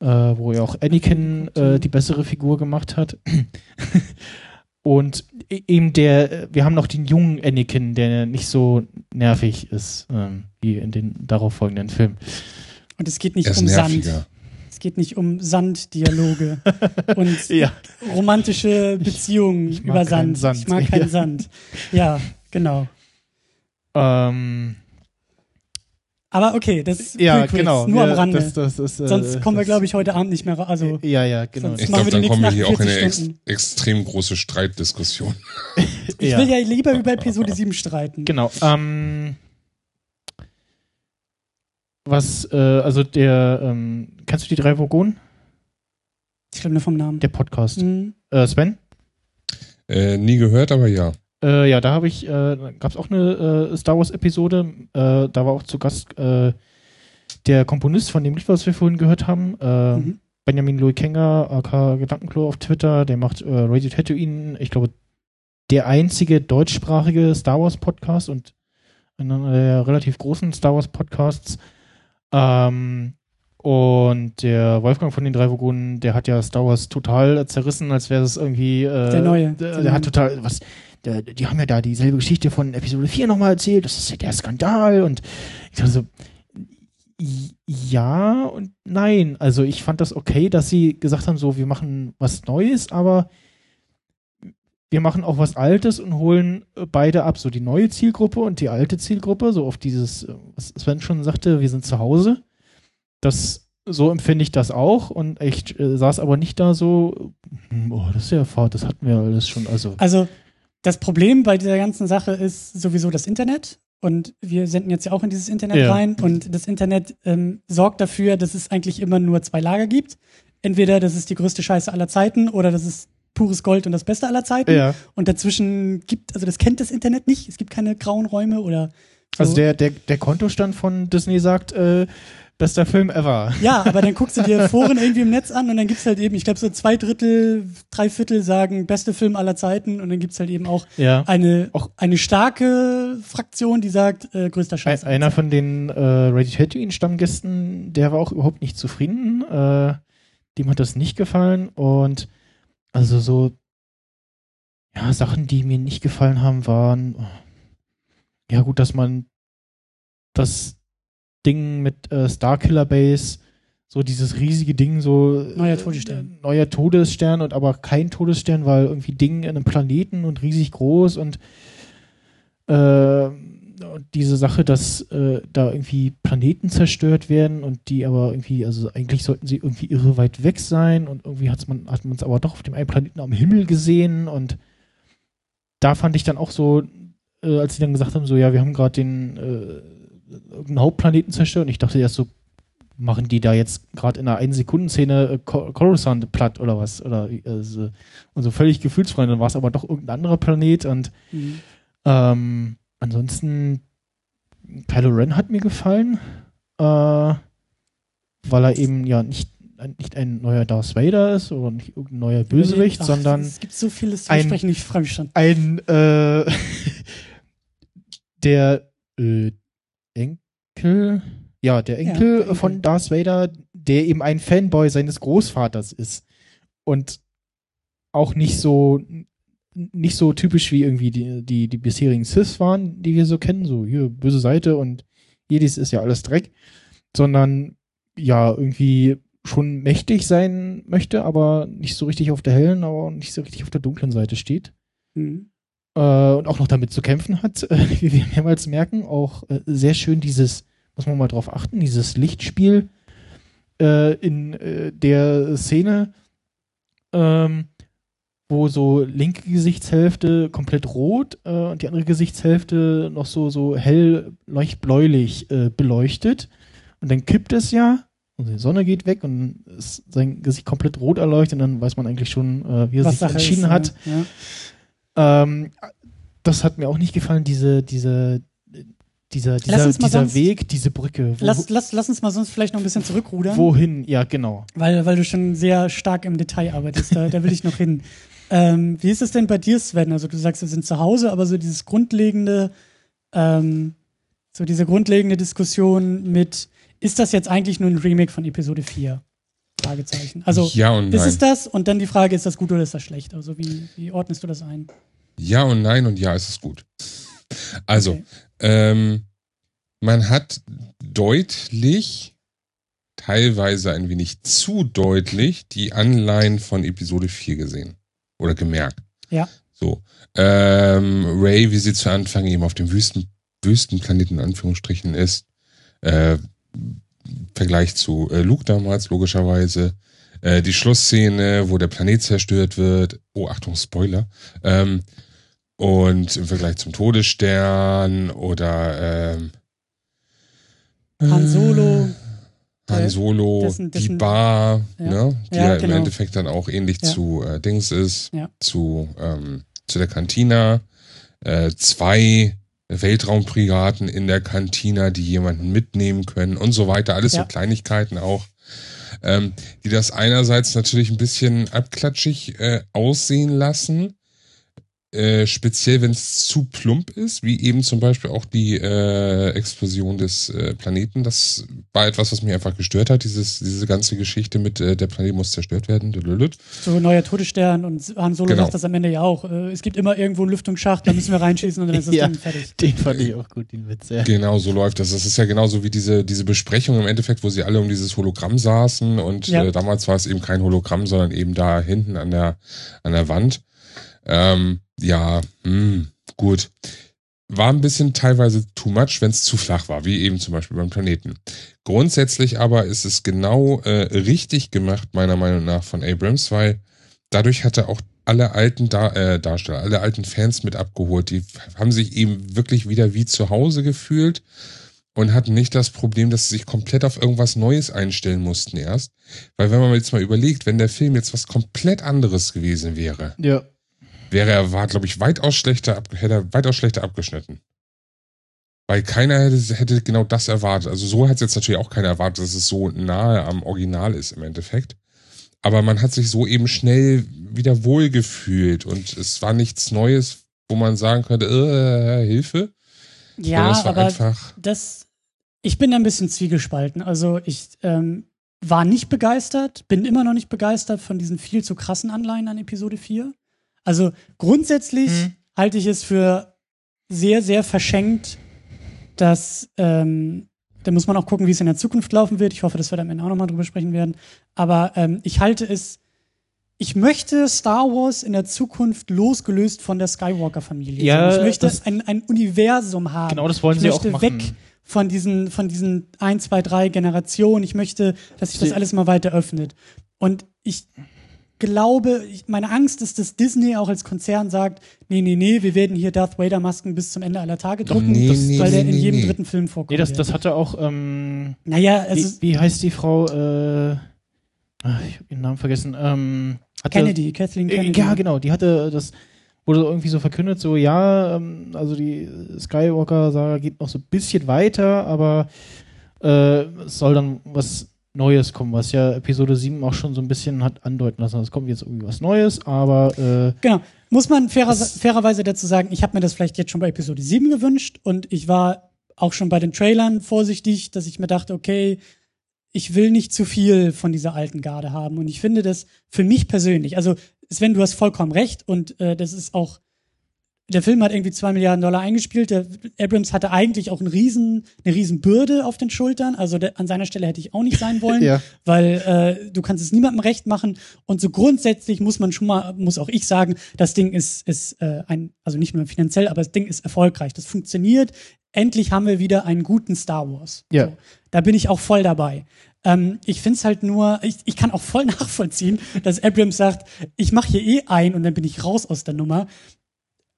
äh, wo ja auch Anakin äh, die bessere Figur gemacht hat. Und e- eben der, äh, wir haben noch den jungen Anakin, der nicht so nervig ist, ähm, wie in den darauffolgenden Filmen. Und es geht nicht um Sand. nerviger. Es geht nicht um Sanddialoge und Ja. romantische Beziehungen über Sand. Sand. Ich mag keinen Ja. Sand. Ja, genau. Ähm, Aber okay, das ja, Prequels, genau. nur ja, am Rande. Das, das, das, äh, Sonst kommen wir, glaube ich, heute Abend nicht mehr raus. Also, Ja, ja, genau. Ich glaube, dann kommen wir hier auch in eine 48 ex extrem große Streitdiskussion. ich ja. will ja lieber über Episode 7 streiten. Genau. Ähm, was, äh, also der, ähm, kennst du die drei Vogonen? Ich glaube nur vom Namen. Der Podcast. Mhm. Äh, Sven? Äh, nie gehört, aber ja. Äh, ja, da habe ich, äh, gab es auch eine äh, Star Wars-Episode. Äh, da war auch zu Gast äh, der Komponist von dem Lied, was wir vorhin gehört haben. Äh, Mhm. Benjamin Louis Kenger, AK Gedankenklo auf Twitter. Der macht Radio Tatooine. Ich glaube, der einzige deutschsprachige Star Wars Podcast und einer der relativ großen Star Wars Podcasts. Ähm, und der Wolfgang von den drei Vogonen, der hat ja Star Wars total zerrissen, als wäre es irgendwie. Der neue. Der, Der hat total. Was, der, die haben ja da dieselbe Geschichte von Episode 4 nochmal erzählt. Das ist ja der Skandal. Und ich dachte so. Ja und nein. Also ich fand das okay, dass sie gesagt haben, so, wir machen was Neues, aber wir machen auch was Altes und holen beide ab. So die neue Zielgruppe und die alte Zielgruppe, so auf dieses, äh, was Sven schon sagte, wir sind zu Hause. Das, so empfinde ich das auch und ich äh, saß aber nicht da so, hm, oh, das ist ja fad, das hatten wir alles schon. Also, Also, das Problem bei dieser ganzen Sache ist sowieso das Internet. Und wir senden jetzt ja auch in dieses Internet Ja. rein. Und das Internet ähm, sorgt dafür, dass es eigentlich immer nur zwei Lager gibt. Entweder das ist die größte Scheiße aller Zeiten oder das ist pures Gold und das Beste aller Zeiten. ja. Und dazwischen gibt, also das kennt das Internet nicht. Es gibt keine grauen Räume oder Also der, der, der Kontostand von Disney sagt, äh, bester Film ever. Ja, aber dann guckst du dir Foren irgendwie im Netz an und dann gibt's halt eben, ich glaube so zwei Drittel, drei Viertel sagen beste Film aller Zeiten und dann gibt's halt eben auch Ja. eine auch eine starke Fraktion, die sagt äh, größter Ein, Scheiß. einer von den äh, Ready Tatooine Stammgästen, der war auch überhaupt nicht zufrieden. Äh, dem hat das nicht gefallen und also so ja Sachen, die mir nicht gefallen haben, waren ja gut, dass man das Ding mit äh, Starkiller Base so dieses riesige Ding so Neuer äh, Todesstern. neuer Todesstern und aber kein Todesstern, weil irgendwie Ding in einem Planeten und riesig groß und äh, und diese Sache, dass äh, da irgendwie Planeten zerstört werden und die aber irgendwie, also eigentlich sollten sie irgendwie irre weit weg sein und irgendwie hat's man, hat man es aber doch auf dem einen Planeten am Himmel gesehen und da fand ich dann auch so, äh, als sie dann gesagt haben, so ja, wir haben gerade den äh, irgendeinen Hauptplaneten zerstört und ich dachte erst so, machen die da jetzt gerade in einer 1 Sekunden Szene äh, Cor- Coruscant platt oder was oder äh, so, und so völlig gefühlsfrei, dann war es aber doch irgendein anderer Planet und Mhm. ähm, ansonsten, Kylo Ren hat mir gefallen, äh, weil er eben ja nicht, nicht ein neuer Darth Vader ist oder nicht irgendein neuer Bösewicht, Ach, sondern Es gibt so vieles zu besprechen, ich freue mich schon. ein äh, der äh, Enkel, ja, der Ja, Enkel Enkel. von Darth Vader, der eben ein Fanboy seines Großvaters ist und auch nicht so nicht so typisch wie irgendwie die, die, die bisherigen Sith waren, die wir so kennen, so hier böse Seite und Jedis ist ja alles Dreck, sondern ja, irgendwie schon mächtig sein möchte, aber nicht so richtig auf der hellen, aber nicht so richtig auf der dunklen Seite steht Mhm. Äh, und auch noch damit zu kämpfen hat, äh, wie wir mehrmals merken. Auch äh, sehr schön dieses, muss man mal drauf achten, dieses Lichtspiel äh, in äh, der Szene, ähm, wo so linke Gesichtshälfte komplett rot äh, und die andere Gesichtshälfte noch so, so hell leuchtbläulich beleuchtet. Und dann kippt es ja und die Sonne geht weg und ist sein Gesicht komplett rot erleuchtet und dann weiß man eigentlich schon, äh, wie er Was sich Sache entschieden ist, hat. Ja. Ähm, das hat mir auch nicht gefallen, diese, diese, dieser, dieser, dieser sonst- Weg, diese Brücke. Wo, Lass, lass, lass uns mal sonst vielleicht noch ein bisschen zurückrudern. wohin? Ja, genau. Weil, weil du schon sehr stark im Detail arbeitest, da, da will ich noch hin. Ähm, wie ist es denn bei dir, Sven? Also du sagst, wir sind zu Hause, aber so dieses grundlegende, ähm, so diese grundlegende Diskussion mit, ist das jetzt eigentlich nur ein Remake von Episode 4? Fragezeichen. Also ja und ist nein. es das? Und dann die Frage, ist das gut oder ist das schlecht? Also wie, wie ordnest du das ein? Ja und nein und ja, es ist gut. Also, Okay. ähm, man hat deutlich, teilweise ein wenig zu deutlich, die Anleihen von Episode 4 gesehen. Oder gemerkt. Ja. So. Ähm, Ray, wie sie zu Anfang eben auf dem Wüsten, Wüstenplaneten in Anführungsstrichen ist, äh, Vergleich zu äh, Luke damals, logischerweise. Äh, die Schlussszene, wo der Planet zerstört wird. Oh, Achtung, Spoiler. Ähm, und im Vergleich zum Todesstern oder ähm, Han Solo, Han äh, Solo, dessen- die dessen- Bar, Ja. ne, die Ja, ja, im genau. Endeffekt dann auch ähnlich Ja. zu äh, Dings ist, zu, ähm, zu der Kantina. Äh, zwei Weltraumbrigaden in der Kantina, die jemanden mitnehmen können und so weiter. Alles Ja. so Kleinigkeiten auch, ähm, die das einerseits natürlich ein bisschen abklatschig äh, aussehen lassen. Äh, speziell wenn es zu plump ist, wie eben zum Beispiel auch die äh, Explosion des äh, Planeten. Das war etwas, was mich einfach gestört hat, dieses, diese ganze Geschichte mit äh, der Planet muss zerstört werden. Dülülüt. so neuer Todesstern und Han Solo Genau. sagt das am Ende ja auch. Äh, es gibt immer irgendwo einen Lüftungsschacht, da müssen wir reinschießen und dann ist das Ja. Ding fertig. Den fand ich auch gut, den Witz, ja. Genau, so läuft das. Das ist ja genauso wie diese, diese Besprechung im Endeffekt, wo sie alle um dieses Hologramm saßen und Ja. äh, damals war es eben kein Hologramm, sondern eben da hinten an der, an der Wand. Ähm, ja, hm, gut. War ein bisschen teilweise too much, wenn es zu flach war, wie eben zum Beispiel beim Planeten. Grundsätzlich aber ist es genau äh, richtig gemacht, meiner Meinung nach, von Abrams, weil dadurch hat er auch alle alten Dar äh, Darsteller, alle alten Fans mit abgeholt. Die haben sich eben wirklich wieder wie zu Hause gefühlt und hatten nicht das Problem, dass sie sich komplett auf irgendwas Neues einstellen mussten erst. Weil wenn man jetzt mal überlegt, wenn der Film jetzt was komplett anderes gewesen wäre, Ja. Wäre er, war, glaube ich, weitaus schlechter, hätte er weitaus schlechter abgeschnitten. Weil keiner hätte, hätte genau das erwartet. Also so hat es jetzt natürlich auch keiner erwartet, dass es so nahe am Original ist im Endeffekt. Aber man hat sich so eben schnell wieder wohlgefühlt und es war nichts Neues, wo man sagen könnte, äh, Hilfe. Ja, war aber einfach. das, ich bin da ein bisschen zwiegespalten. Also ich ähm, war nicht begeistert, bin immer noch nicht begeistert von diesen viel zu krassen Anleihen an Episode 4. Also grundsätzlich Mhm. halte ich es für sehr, sehr verschenkt, dass, ähm, da muss man auch gucken, wie es in der Zukunft laufen wird. Ich hoffe, dass wir da am Ende auch nochmal drüber sprechen werden. Aber ähm, ich halte es, ich möchte Star Wars in der Zukunft losgelöst von der Skywalker-Familie. Ja, ich möchte ein, ein Universum haben. Genau, das wollen ich sie möchte auch machen. weg von diesen, von diesen ein, zwei, drei Generationen. Ich möchte, dass sich das alles mal weiter öffnet. Und ich glaube, meine Angst ist, dass Disney auch als Konzern sagt, nee, nee, nee, wir werden hier Darth Vader Masken bis zum Ende aller Tage drucken, nee, das, nee, weil der nee, in nee, jedem nee. dritten Film vorkommt. Nee, das, das hatte auch, ähm, naja, also wie, wie heißt die Frau, äh, ach, ich habe ihren Namen vergessen, ähm, hatte, Kennedy, Kathleen Äh, Kennedy. Ja, genau, die hatte das, wurde irgendwie so verkündet, so, ja, ähm, also die Skywalker-Saga geht noch so ein bisschen weiter, aber äh, es soll dann was Neues kommen, was ja Episode 7 auch schon so ein bisschen hat andeuten lassen. Es kommt jetzt irgendwie was Neues, aber äh, Genau. Muss man fairer, fairerweise dazu sagen, ich habe mir das vielleicht jetzt schon bei Episode 7 gewünscht und ich war auch schon bei den Trailern vorsichtig, dass ich mir dachte, okay, ich will nicht zu viel von dieser alten Garde haben. Und ich finde das für mich persönlich, also Sven, du hast vollkommen recht und äh, das ist auch, der Film hat irgendwie zwei Milliarden Dollar eingespielt. Der Abrams hatte eigentlich auch einen riesen, eine riesen Bürde auf den Schultern. Also der, an seiner Stelle hätte ich auch nicht sein wollen ja. weil äh, du kannst es niemandem recht machen und so grundsätzlich muss man schon mal muss auch ich sagen das Ding ist ist äh, ein also nicht nur finanziell aber das Ding ist erfolgreich das funktioniert endlich haben wir wieder einen guten Star Wars Ja. so, da bin ich auch voll dabei ähm, ich find's halt nur ich, ich kann auch voll nachvollziehen dass Abrams sagt ich mache hier eh ein und dann bin ich raus aus der Nummer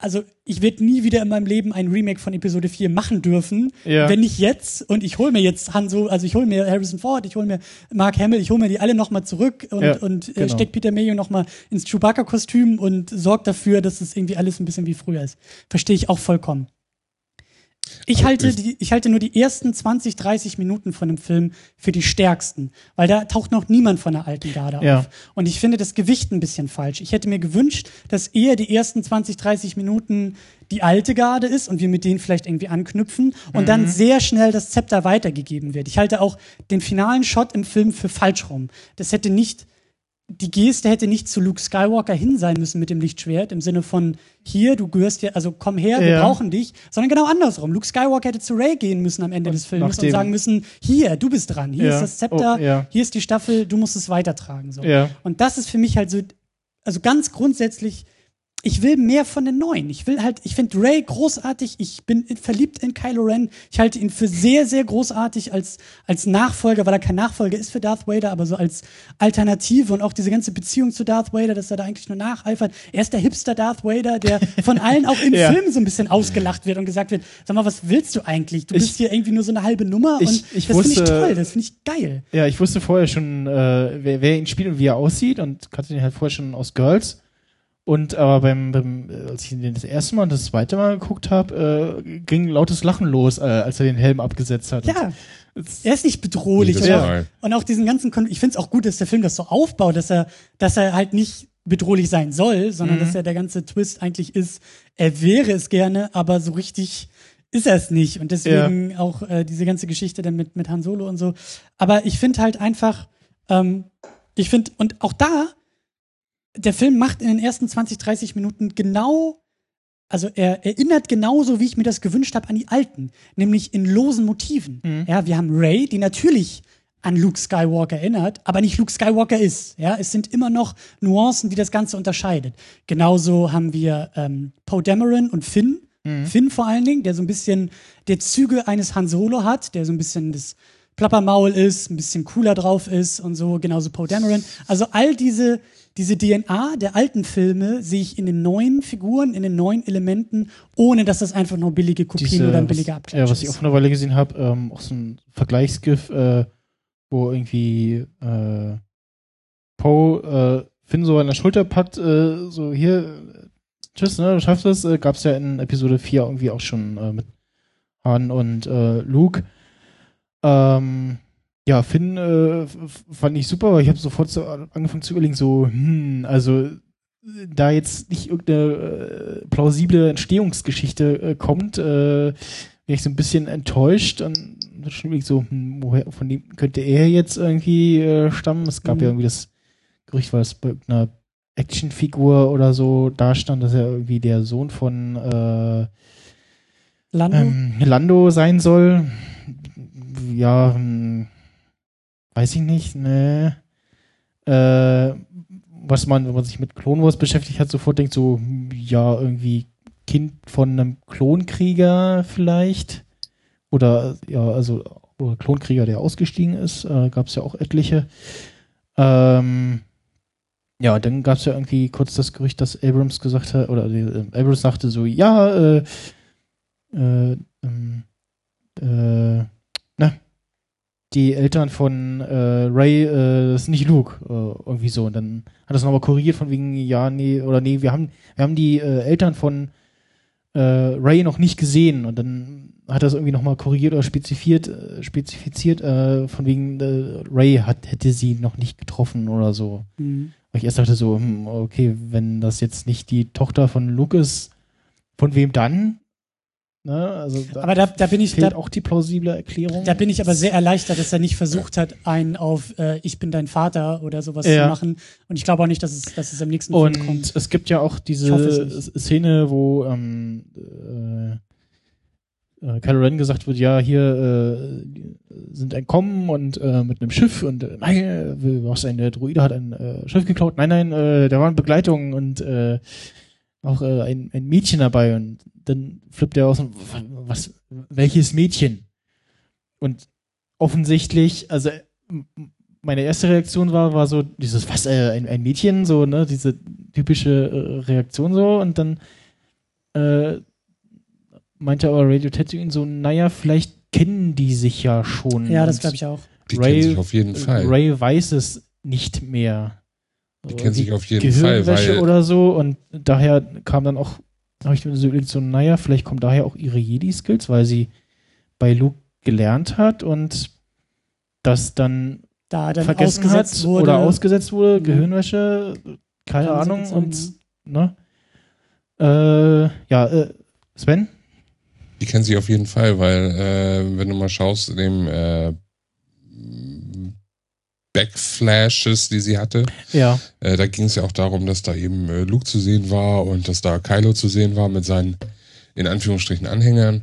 also ich werde nie wieder in meinem Leben ein Remake von Episode 4 machen dürfen, Ja. wenn nicht jetzt und ich hole mir jetzt Han so, also ich hole mir Harrison Ford, ich hole mir Mark Hamill, ich hole mir die alle nochmal zurück und, Ja, und äh, genau. steck Peter Mayo nochmal ins Chewbacca-Kostüm und sorgt dafür, dass es irgendwie alles ein bisschen wie früher ist. Verstehe ich auch vollkommen. Ich halte, die, ich halte nur die ersten 20, 30 Minuten von dem Film für die stärksten, weil da taucht noch niemand von der alten Garde Ja. auf. Und ich finde das Gewicht ein bisschen falsch. Ich hätte mir gewünscht, dass eher die ersten 20, 30 Minuten die alte Garde ist und wir mit denen vielleicht irgendwie anknüpfen und Mhm. dann sehr schnell das Zepter weitergegeben wird. Ich halte auch den finalen Shot im Film für falsch rum. Das hätte nicht, die Geste hätte nicht zu Luke Skywalker hin sein müssen mit dem Lichtschwert, im Sinne von, hier, du gehörst ja, also komm her, wir Ja. brauchen dich, sondern genau andersrum. Luke Skywalker hätte zu Ray gehen müssen am Ende Und des Films und sagen müssen, hier, du bist dran, hier Ja. ist das Zepter, Oh, ja. hier ist die Staffel, du musst es weitertragen. So. Und das ist für mich halt so, also ganz grundsätzlich, ich will mehr von den Neuen. Ich will halt, ich finde Ray großartig. Ich bin verliebt in Kylo Ren. Ich halte ihn für sehr, sehr großartig als, als Nachfolger, weil er kein Nachfolger ist für Darth Vader, aber so als Alternative und auch diese ganze Beziehung zu Darth Vader, dass er da eigentlich nur nacheifert. Er ist der Hipster Darth Vader, der von allen auch im Ja. Film so ein bisschen ausgelacht wird und gesagt wird, sag mal, was willst du eigentlich? Du Ich- bist hier irgendwie nur so eine halbe Nummer Ich- und ich das finde ich toll, das finde ich geil. Ja, ich wusste vorher schon, äh, wer, wer ihn spielt und wie er aussieht und kannte ihn halt vorher schon aus Girls. Und aber beim, beim äh, als ich ihn das erste Mal und das zweite Mal geguckt habe, äh, ging lautes Lachen los, äh, als er den Helm abgesetzt hat. Ja. Er ist nicht bedrohlich. Mal. auch, und auch diesen ganzen, Kon ich finde es auch gut, dass der Film das so aufbaut, dass er, dass er halt nicht bedrohlich sein soll, sondern Mhm. dass er der ganze Twist eigentlich ist, er wäre es gerne, aber so richtig ist er es nicht. Und deswegen auch äh, diese ganze Geschichte dann mit, mit Han Solo und so. Aber ich finde halt einfach, ähm, ich finde, und auch da, der Film macht in den ersten 20, 30 Minuten genau also er erinnert genauso, wie ich mir das gewünscht habe, an die alten, nämlich in losen Motiven. Mhm. Ja, wir haben Ray, die natürlich an Luke Skywalker erinnert, aber nicht Luke Skywalker ist. Ja, es sind immer noch Nuancen, die das Ganze unterscheidet. Genauso haben wir ähm, Poe Dameron und Finn. Finn vor allen Dingen, der so ein bisschen der Züge eines Han Solo hat, der so ein bisschen das Plappermaul ist, ein bisschen cooler drauf ist und so, genauso Poe Dameron. Also all diese, diese DNA der alten Filme sehe ich in den neuen Figuren, in den neuen Elementen, ohne dass das einfach nur billige Kopien diese, oder ein billiger Abklatsch ja, was ich ist. auch vor einer Weile gesehen habe, ähm, auch so ein Vergleichsgif, äh, wo irgendwie äh, Poe äh, Finn so an der Schulter packt, äh, so hier, tschüss, ne, du schaffst es, äh, gab's ja in Episode 4 irgendwie auch schon äh, mit Han und äh, Luke. Ähm, ja, Finn äh, fand ich super, aber ich habe sofort so angefangen zu überlegen, so, hm, also äh, da jetzt nicht irgendeine äh, plausible Entstehungsgeschichte äh, kommt, äh, bin ich so ein bisschen enttäuscht und schon überlegt, so, hm, woher, von dem könnte er jetzt irgendwie äh, stammen? Es gab Mhm. ja irgendwie das Gerücht, weil es bei irgendeiner Actionfigur oder so da stand, dass er irgendwie der Sohn von äh, Lando? ähm, Lando sein soll. Ja, hm, weiß ich nicht, ne. Äh, was man, wenn man sich mit Clone Wars beschäftigt hat, sofort denkt so, ja, irgendwie Kind von einem Klonkrieger vielleicht. Oder, ja, also, oder Klonkrieger, der ausgestiegen ist, äh, gab es ja auch etliche. Ähm, ja, dann gab es ja irgendwie kurz das Gerücht, dass Abrams gesagt hat, oder äh, Abrams sagte so, ja, äh, äh, ähm, äh, die Eltern von äh, Ray, äh, das ist nicht Luke, äh, irgendwie so. Und dann hat das nochmal korrigiert von wegen, ja, nee, oder nee, wir haben, wir haben die äh, Eltern von äh, Ray noch nicht gesehen. Und dann hat das irgendwie nochmal korrigiert oder spezifiziert, äh, spezifiziert äh, von wegen, äh, Ray hat, hätte sie noch nicht getroffen oder so. Mhm. Weil ich erst dachte so, hm, okay, wenn das jetzt nicht die Tochter von Luke ist, von wem dann? Ne? Also da Aber da, da bin ich, da, auch die plausible Erklärung. da bin ich aber sehr erleichtert, dass er nicht versucht hat, einen auf äh, Ich bin dein Vater oder sowas Ja. zu machen. Und ich glaube auch nicht, dass es, dass es im nächsten Film Und kommt. es gibt ja auch diese. Szene, wo ähm, äh, äh, Kylo Ren gesagt wird, ja, hier äh, sind entkommen und äh, mit einem Schiff und äh, nein, äh, was ein der Druide hat ein äh, Schiff geklaut. Nein, nein, äh, da waren Begleitungen und äh, auch äh, ein, ein Mädchen dabei und dann flippt er aus und was, welches Mädchen? Und offensichtlich, also meine erste Reaktion war, war so dieses, was, äh, ein, ein Mädchen, so, ne, diese typische äh, Reaktion so und dann äh, meinte aber Radio Tatooine so, naja, vielleicht kennen die sich ja schon. Ja, das glaube ich auch. Die Ray- auf jeden Fall. Ray weiß es nicht mehr. Die kennen sich auf jeden Fall, Gehirnwäsche weil oder so und daher kam dann auch, habe ich mir so überlegt, so, naja, vielleicht kommen daher auch ihre Jedi-Skills, weil sie bei Luke gelernt hat und das dann, Da dann vergessen hat wurde. oder ausgesetzt wurde, Mhm. Gehirnwäsche, keine Kann Ahnung und, ne? Äh, ja, äh, Sven? die kennen sich auf jeden Fall, weil äh, wenn du mal schaust in dem äh, Backflashes, die sie hatte, Ja. äh, da ging es ja auch darum, dass da eben äh, Luke zu sehen war und dass da Kylo zu sehen war mit seinen in Anführungsstrichen Anhängern.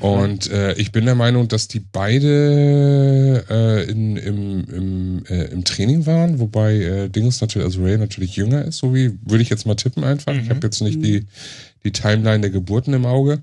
Und äh, ich bin der Meinung, dass die beide äh, in, im, im, äh, im Training waren, wobei äh, Dingus natürlich, also Ray natürlich jünger ist, so wie würde ich jetzt mal tippen einfach. Ich Mhm. habe jetzt nicht Mhm. die, die Timeline der Geburten im Auge.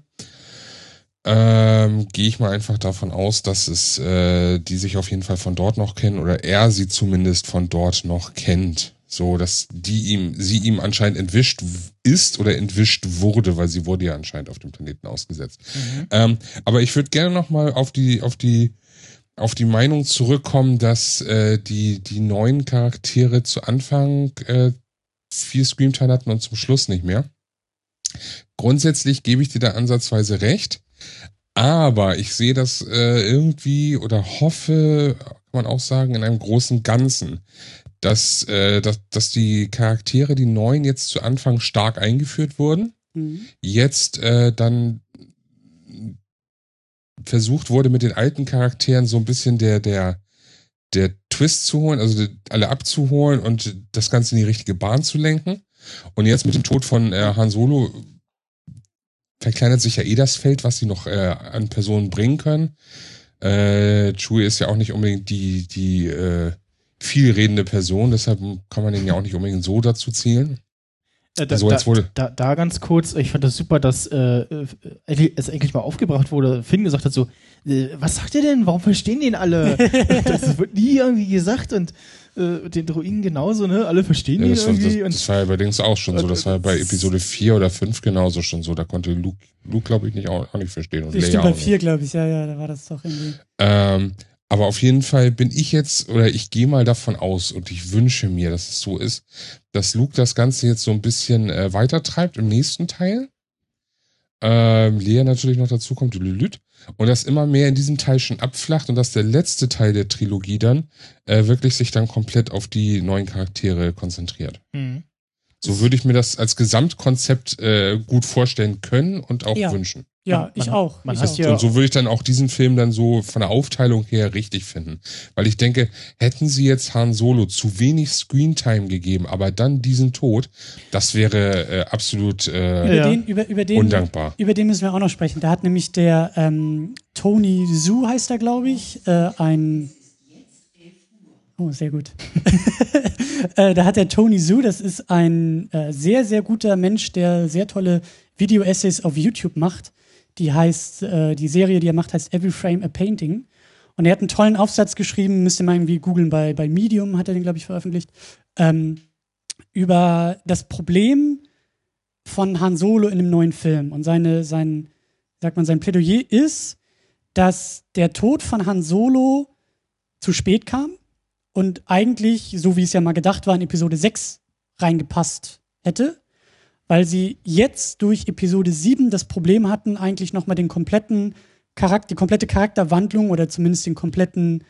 Ähm, Gehe ich mal einfach davon aus, dass es äh, die sich auf jeden Fall von dort noch kennen oder er sie zumindest von dort noch kennt. So, dass die ihm, sie ihm anscheinend entwischt ist oder entwischt wurde, weil sie wurde ja anscheinend auf dem Planeten ausgesetzt. Mhm. Ähm, aber ich würde gerne noch mal auf die auf die auf die Meinung zurückkommen, dass äh, die die neuen Charaktere zu Anfang äh, viel Screamtime hatten und zum Schluss nicht mehr. Grundsätzlich gebe ich dir da ansatzweise recht, aber ich sehe das äh, irgendwie oder hoffe, kann man auch sagen, in einem großen Ganzen, dass, äh, dass, dass die Charaktere, die neuen, jetzt zu Anfang stark eingeführt wurden Mhm. jetzt äh, dann versucht wurde, mit den alten Charakteren so ein bisschen der, der, der Twist zu holen, also alle abzuholen und das Ganze in die richtige Bahn zu lenken. Und jetzt mit dem Tod von äh, Han Solo verkleinert sich ja eh das Feld, was sie noch äh, an Personen bringen können. Äh, Chewie ist ja auch nicht unbedingt die, die äh, viel redende Person, deshalb kann man ihn ja auch nicht unbedingt so dazu zählen. Äh, da, So, jetzt da, wurde- da, da ganz kurz, ich fand das super, dass äh, äh, es endlich mal aufgebracht wurde. Finn gesagt hat so, äh, was sagt ihr denn? Warum verstehen den alle? das wird nie irgendwie gesagt und äh, den Druiden genauso, ne? Alle verstehen Ja, ihn das, war, irgendwie. das, das war ja bei Dings auch schon so. und- Das war ja bei Episode 4 oder 5 genauso schon so. Da konnte Luke, Luke glaube ich, nicht auch, auch nicht verstehen. Und stimmt bei nicht. vier, glaube ich. Ja, ja, da war das doch irgendwie. Ähm, aber auf jeden Fall bin ich jetzt, oder ich gehe mal davon aus und ich wünsche mir, dass es so ist, dass Luke das Ganze jetzt so ein bisschen äh, weitertreibt im nächsten Teil. Ähm, Lea natürlich noch dazu kommt, Lülüt. Und das immer mehr in diesem Teil schon abflacht und dass der letzte Teil der Trilogie dann äh, wirklich sich dann komplett auf die neuen Charaktere konzentriert. Mhm. So würde ich mir das als Gesamtkonzept äh, gut vorstellen können und auch Ja. wünschen. Ja, Man- ich auch. man ich hat auch. ja- Und so würde ich dann auch diesen Film dann so von der Aufteilung her richtig finden. Weil ich denke, hätten sie jetzt Han Solo zu wenig Screentime gegeben, aber dann diesen Tod, das wäre äh, absolut äh, über, Ja. den, über, über, den, undankbar. über den müssen wir auch noch sprechen. Da hat nämlich der ähm, Tony Zhu, heißt er, glaube ich, äh, ein. Oh, sehr gut. äh, da hat der Tony Zhu, das ist ein äh, sehr, sehr guter Mensch, der sehr tolle Video-Essays auf YouTube macht. Die heißt, äh, die Serie, die er macht, heißt Every Frame a Painting. Und er hat einen tollen Aufsatz geschrieben, müsst ihr mal irgendwie googeln, bei, bei Medium hat er den, glaube ich, veröffentlicht, ähm, über das Problem von Han Solo in dem neuen Film. Und seine, sein, sagt man, sein Plädoyer ist, dass der Tod von Han Solo zu spät kam und eigentlich, so wie es ja mal gedacht war, in Episode 6 reingepasst hätte, weil sie jetzt durch Episode 7 das Problem hatten, eigentlich nochmal den kompletten Charakter, die komplette Charakterwandlung oder zumindest den kompletten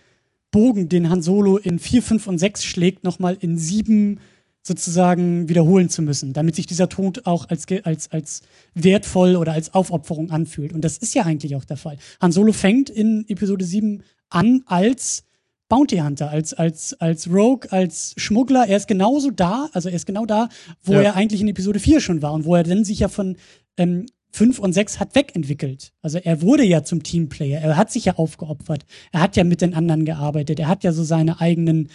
Bogen, den Han Solo in 4, 5 und 6 schlägt, nochmal in 7 sozusagen wiederholen zu müssen, damit sich dieser Tod auch als, als, als wertvoll oder als Aufopferung anfühlt. Und das ist ja eigentlich auch der Fall. Han Solo fängt in Episode 7 an als Bounty Hunter, als, als, als Rogue, als Schmuggler. Er ist genauso da, also er ist genau da, wo Ja. er eigentlich in Episode 4 schon war und wo er dann sich ja von ähm, 5 und 6 hat wegentwickelt. Also er wurde ja zum Teamplayer, er hat sich ja aufgeopfert, er hat ja mit den anderen gearbeitet, er hat ja so seine eigenen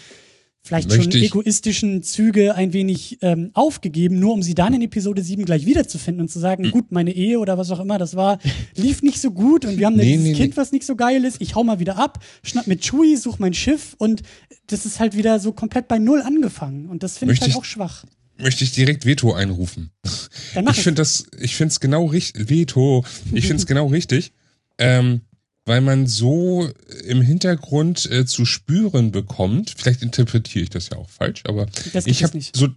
vielleicht Möchte schon egoistischen Züge ein wenig ähm, aufgegeben, nur um sie dann in Episode 7 gleich wiederzufinden und zu sagen, gut, meine Ehe oder was auch immer, das war, lief nicht so gut und wir haben Nee, dieses nee, Kind, nee. was nicht so geil ist, ich hau mal wieder ab, schnapp mit Chewie, such mein Schiff und das ist halt wieder so komplett bei Null angefangen und das finde ich halt auch schwach. Möchte ich direkt Veto einrufen. Ich finde das, ich finde es genau richtig, Veto, ich finde es genau richtig, ähm, weil man so im Hintergrund äh, zu spüren bekommt, vielleicht interpretiere ich das ja auch falsch, aber ich habe nicht. so,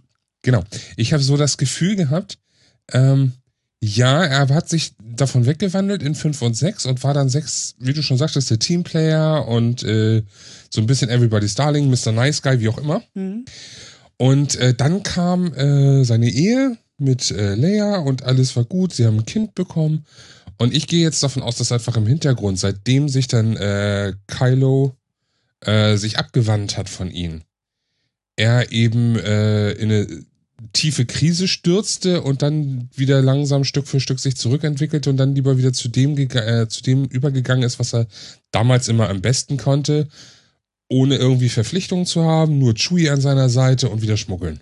genau, ich habe so das Gefühl gehabt, ähm, ja, er hat sich davon weggewandelt in 5 und 6 und war dann 6, wie du schon sagtest, der Teamplayer und äh, so ein bisschen Everybody's Darling, Mr. Nice Guy, wie auch immer. Mhm. Und äh, dann kam äh, seine Ehe mit äh, Leia und alles war gut. Sie haben ein Kind bekommen. Und ich gehe jetzt davon aus, dass einfach im Hintergrund, seitdem sich dann äh, Kylo äh, sich abgewandt hat von ihnen, er eben äh, in eine tiefe Krise stürzte und dann wieder langsam Stück für Stück sich zurückentwickelte und dann lieber wieder zu dem, äh, zu dem übergegangen ist, was er damals immer am besten konnte, ohne irgendwie Verpflichtungen zu haben, nur Chewie an seiner Seite und wieder schmuggeln.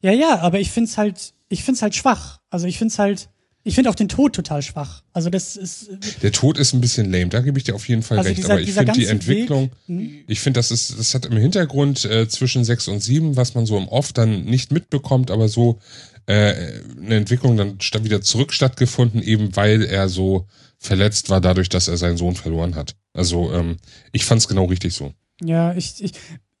Ja, ja, aber ich find's halt, ich find's halt schwach. Also ich find's halt, ich find auch den Tod total schwach. Also das ist, Der Tod ist ein bisschen lame, da gebe ich dir auf jeden Fall Also recht. dieser- aber ich finde die Entwicklung, Weg, hm? ich finde, das ist, das hat im Hintergrund äh, zwischen 6 und 7, was man so im Off dann nicht mitbekommt, aber so äh, eine Entwicklung dann wieder zurück stattgefunden, eben weil er so verletzt war dadurch, dass er seinen Sohn verloren hat. Also ähm, ich fand es genau richtig so. Ja, ich, ich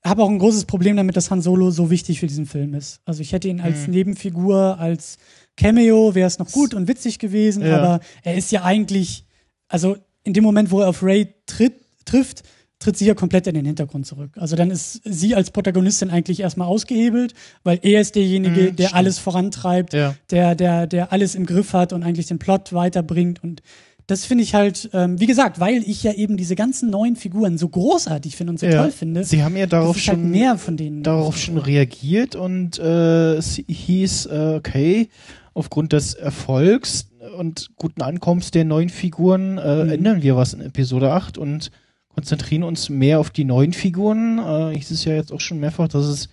habe auch ein großes Problem damit, dass Han Solo so wichtig für diesen Film ist. Also ich hätte ihn als Mhm. Nebenfigur, als Cameo wäre es noch gut und witzig gewesen, Ja. aber er ist ja eigentlich, also in dem Moment, wo er auf Ray tritt, trifft, tritt sie ja komplett in den Hintergrund zurück. Also dann ist sie als Protagonistin eigentlich erstmal ausgehebelt, weil er ist derjenige, Mhm, der alles vorantreibt, Ja. der, der, der alles im Griff hat und eigentlich den Plot weiterbringt. Und das finde ich halt, ähm, wie gesagt, weil ich ja eben diese ganzen neuen Figuren so großartig finde und so Ja. toll finde. Sie haben ja darauf halt schon mehr von denen darauf schon reagiert und äh, es hieß, äh, okay, aufgrund des Erfolgs und guten Ankommens der neuen Figuren äh, Mhm. ändern wir was in Episode 8 und konzentrieren uns mehr auf die neuen Figuren. Äh, hieß es ja jetzt auch schon mehrfach, dass es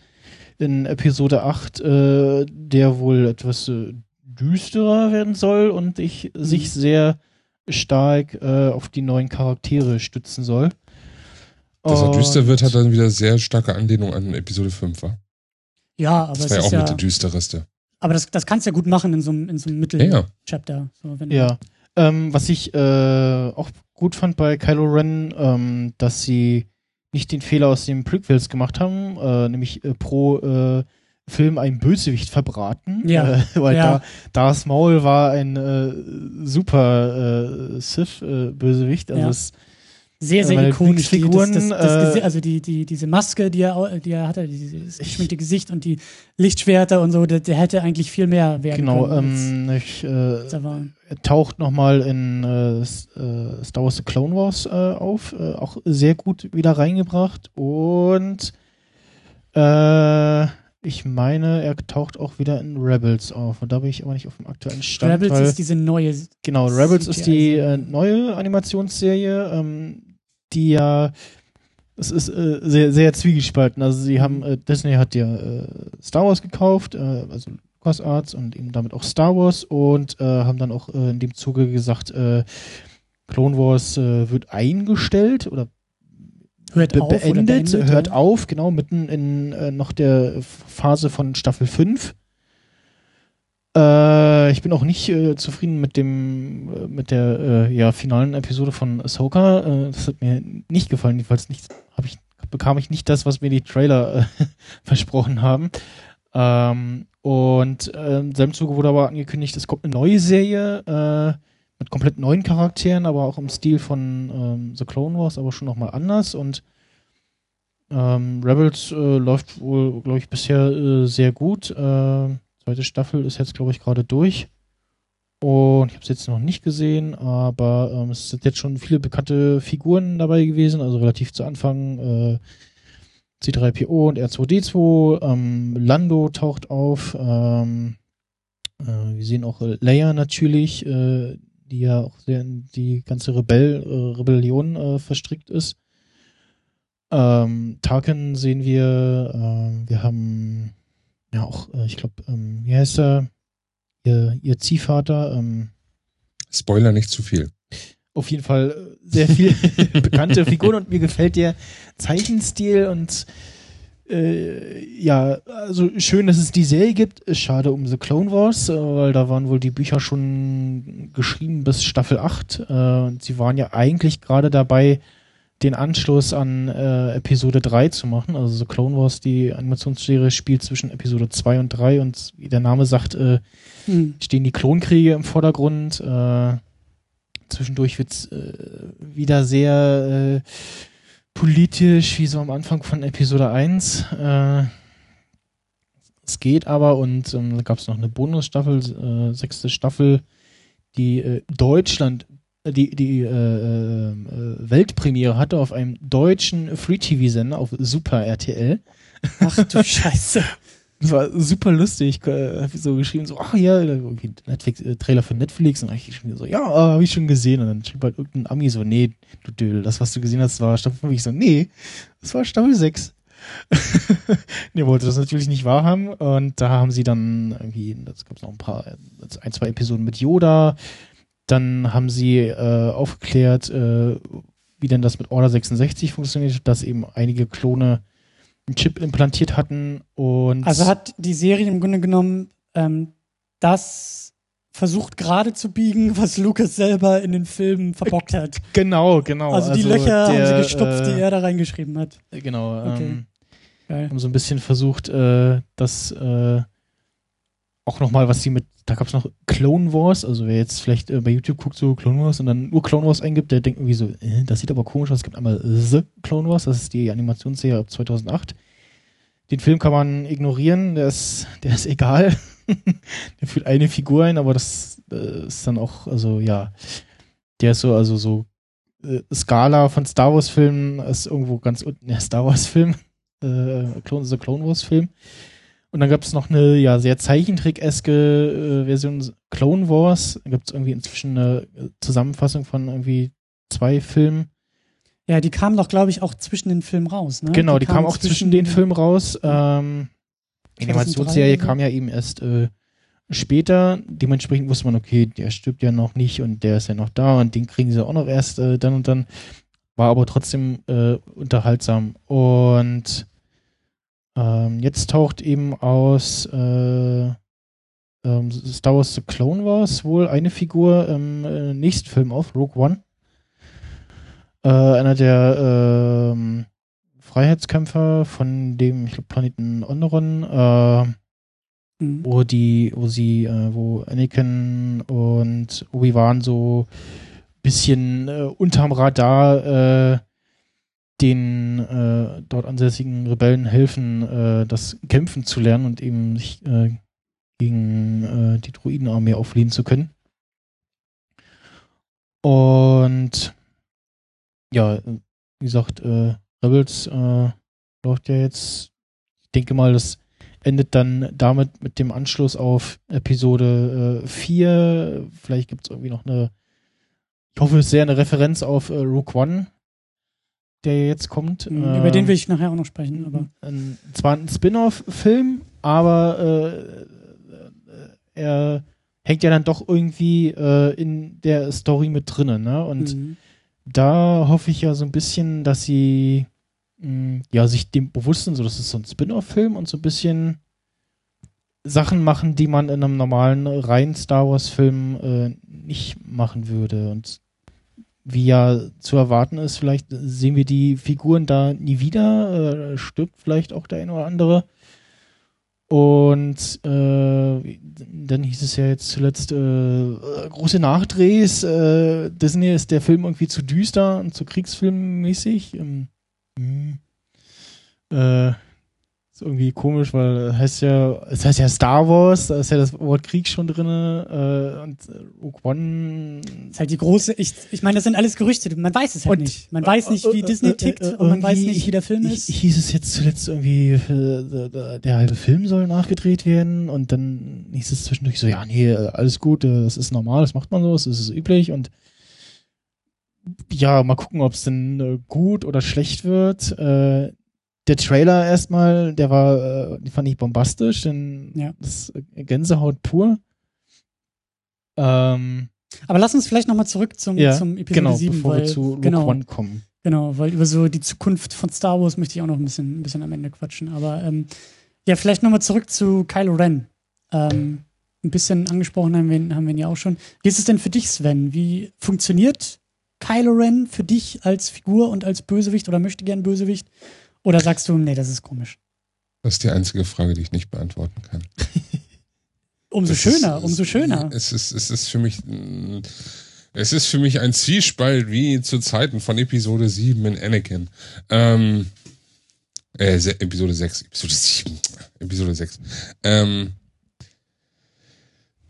in Episode 8 äh, der wohl etwas äh, düsterer werden soll und ich Mhm. sich sehr stark äh, auf die neuen Charaktere stützen soll. Dass er düster wird, hat dann wieder sehr starke Anlehnung an Episode 5, war. Ja, aber Das es war ja ist auch ja, mit der düstereste. Aber das, das kannst du ja gut machen in so einem, in so einem. Mittel-Chapter. So, wenn du- Ja. Ähm, was ich äh, auch gut fand bei Kylo Ren, ähm, dass sie nicht den Fehler aus den Prequels gemacht haben, äh, nämlich äh, pro äh, Film ein Bösewicht verbraten. Ja. Äh, weil Ja. da Darth Maul war ein äh, super äh, Sith-Bösewicht. also Ja. Sehr, sehr Meine ikonisch. Die, das, das, das, äh, also die, die, diese Maske, die er, die er hatte, dieses geschminkte Gesicht und die Lichtschwerter und so, der, der hätte eigentlich viel mehr werden genau, können. ähm, ich, äh, taucht nochmal in äh, äh, Star Wars The Clone Wars äh, auf. Äh, auch sehr gut wieder reingebracht. Und äh, ich meine, er taucht auch wieder in Rebels auf. Und da bin ich aber nicht auf dem aktuellen Stand. Rebels weil, ist diese neue. genau, Rebels ist die äh, neue Animationsserie, ähm, die ja es ist äh, sehr, sehr zwiegespalten. Also sie haben, äh, Disney hat ja äh, Star Wars gekauft, äh, also LucasArts und eben damit auch Star Wars und äh, haben dann auch äh, in dem Zuge gesagt, äh, Clone Wars wird eingestellt oder Hört be auf beendet, beendet, hört ja. auf, genau, mitten in noch der Phase von Staffel 5. Äh, ich bin auch nicht äh, zufrieden mit dem äh, mit der äh, ja, finalen Episode von Ahsoka. Äh, das hat mir nicht gefallen, jedenfalls nicht, ich, bekam ich nicht das, was mir die Trailer versprochen haben. Ähm, und äh, im selben Zuge wurde aber angekündigt, es kommt eine neue Serie mit komplett neuen Charakteren, aber auch im Stil von ähm, The Clone Wars, aber schon nochmal anders. Und ähm, Rebels läuft wohl, glaube ich, bisher sehr gut. Äh, zweite Staffel ist jetzt, glaube ich, gerade durch. Und ich habe es jetzt noch nicht gesehen, aber ähm, es sind jetzt schon viele bekannte Figuren dabei gewesen, also relativ zu Anfang. Äh, C3PO und R2D2, ähm, Lando taucht auf, ähm, äh, wir sehen auch Leia natürlich, äh, die ja auch sehr in die ganze Rebell, äh, Rebellion äh, verstrickt ist. Ähm, Tarkin sehen wir, ähm, wir haben ja auch, äh, ich glaube, ähm, wie heißt er? Ihr, ihr Ziehvater, ähm, Spoiler nicht zu viel. auf jeden Fall äh, sehr viel bekannte Figuren und mir gefällt der Zeichenstil und äh, ja, also schön, dass es die Serie gibt. Schade um The Clone Wars, äh, weil da waren wohl die Bücher schon geschrieben bis Staffel 8 äh, und sie waren ja eigentlich gerade dabei, den Anschluss an äh, Episode 3 zu machen. Also The Clone Wars, die Animationsserie, spielt zwischen Episode 2 und 3 und wie der Name sagt, äh, Hm. stehen die Klonkriege im Vordergrund. Äh, zwischendurch wird's äh, wieder sehr äh, politisch, wie so am Anfang von Episode 1. Äh, es geht aber und ähm, da gab es noch eine Bonusstaffel, sechste Staffel, die Deutschland, die, die äh, äh, äh, Weltpremiere hatte auf einem deutschen Free-TV-Sender auf Super RTL. Ach du Scheiße. Das war super lustig. Äh, hab ich so geschrieben, so, ach ja, irgendwie Netflix, äh, Trailer für Netflix. Und ich so, ja, äh, habe ich schon gesehen. Und dann schrieb halt irgendein Ami so, nee, du Dödel, das, was du gesehen hast, war Staffel 5. Ich so, nee, das war Staffel 6. nee, wollte das natürlich nicht wahrhaben. Und da haben sie dann irgendwie, das gab es noch ein paar, äh, ein, zwei Episoden mit Yoda. Dann haben sie äh, aufgeklärt, äh, wie denn das mit Order 66 funktioniert, dass eben einige Klone einen Chip implantiert hatten und Also hat die Serie im Grunde genommen ähm, das versucht gerade zu biegen, was Lucas selber in den Filmen verbockt hat. genau, genau. Also, die Löcher haben der, sie gestopft, äh, die er da reingeschrieben hat. Genau. Okay. Ähm, Geil. haben so ein bisschen versucht, äh, das äh, auch nochmal, was sie mit, da gab es noch Clone Wars, also wer jetzt vielleicht äh, bei YouTube guckt, so Clone Wars und dann nur Clone Wars eingibt, der denkt irgendwie so, äh, das sieht aber komisch aus. Es gibt einmal The Clone Wars, das ist die Animationsserie ab 2008. Den Film kann man ignorieren, der ist, der ist egal. der führt eine Figur ein, aber das äh, ist dann auch, also ja, der ist so, also so äh, Skala von Star Wars Filmen ist irgendwo ganz unten der Star Wars Film, äh, Clone, The Clone Wars Film. Und dann gab es noch eine ja sehr Zeichentrick-eske äh, Version Clone Wars. Da gibt es irgendwie inzwischen eine äh, Zusammenfassung von irgendwie zwei Filmen. Ja, die kam doch, glaube ich, auch zwischen den Filmen raus. Ne? Genau, die, kam auch zwischen den Filmen raus. Ähm, die 2003 Animationsserie so. kam ja eben erst äh, später. Dementsprechend wusste man, okay, der stirbt ja noch nicht und der ist ja noch da und den kriegen sie auch noch erst äh, dann und dann. War aber trotzdem äh, unterhaltsam. Und ähm, jetzt taucht eben aus äh, ähm, Star Wars The Clone Wars wohl eine Figur im äh, nächsten Film auf, Rogue One. Äh, einer der ähm, Freiheitskämpfer von dem, ich glaube, Planeten Onderon, äh, Mhm. wo die, wo sie, äh, wo Anakin und Obi-Wan so bisschen äh, unterm Radar äh, den äh, dort ansässigen Rebellen helfen, äh, das Kämpfen zu lernen und eben sich äh, gegen äh, die Druidenarmee auflehnen zu können. Und ja, wie gesagt, äh, Rebels äh, läuft ja jetzt. Ich denke mal, das endet dann damit mit dem Anschluss auf Episode äh, 4. Vielleicht gibt es irgendwie noch eine, ich hoffe, es sehr eine Referenz auf äh, Rook One, der jetzt kommt. Mhm, Über den will Ähm, ich nachher auch noch sprechen, aber ein, zwar ein Spin-off-Film, aber äh, äh, er hängt ja dann doch irgendwie äh, in der Story mit drinnen, ne? Und Mhm. da hoffe ich ja so ein bisschen, dass sie mh, ja sich dem bewusst sind, so das ist so ein Spin-off-Film und so ein bisschen Sachen machen, die man in einem normalen reinen Star Wars-Film äh, nicht machen würde. Und wie ja zu erwarten ist, vielleicht sehen wir die Figuren da nie wieder, äh, stirbt vielleicht auch der eine oder andere. Und äh, dann hieß es ja jetzt zuletzt äh, große Nachdrehs. Äh, Disney ist der Film irgendwie zu düster und zu kriegsfilmmäßig. Ähm, hm. äh, ist irgendwie komisch, weil heißt ja, es heißt ja Star Wars, da ist ja das Wort Krieg schon drin äh, und äh, Rogue One ist halt die große, ich, ich meine, das sind alles Gerüchte, man weiß es halt Und- nicht. Man weiß nicht, wie äh, Disney äh, tickt äh, und man weiß nicht, wie der Film ist. Hieß es jetzt zuletzt irgendwie, äh, der, halbe Film soll nachgedreht werden und dann hieß es zwischendurch so, ja, nee, äh, alles gut, äh, das ist normal, das macht man so, das ist üblich und ja, mal gucken, ob es denn äh, gut oder schlecht wird. Äh, der Trailer erstmal, der war, äh, die fand ich bombastisch, denn Ja. das ist Gänsehaut pur. Ähm, Aber lass uns vielleicht nochmal zurück zum, ja, zum Episode genau, 7, bevor weil, wir zu Rogue genau, One kommen. Genau, weil über so die Zukunft von Star Wars möchte ich auch noch ein bisschen, ein bisschen am Ende quatschen. Aber ähm, ja, vielleicht nochmal zurück zu Kylo Ren. Ähm, ein bisschen angesprochen haben wir, ihn- haben wir ihn ja auch schon. Wie ist es denn für dich, Sven? Wie funktioniert Kylo Ren für dich als Figur und als Bösewicht oder möchte gern Bösewicht? Oder sagst du, nee, das ist komisch? Das ist die einzige Frage, die ich nicht beantworten kann. Umso Das schöner, ist, umso schöner. Es ist, es ist für mich, mm, es ist für mich ein Zwiespalt wie zu Zeiten von Episode 7 in Anakin. Ähm, äh, Episode 6, Episode 7, Episode 6. Ähm,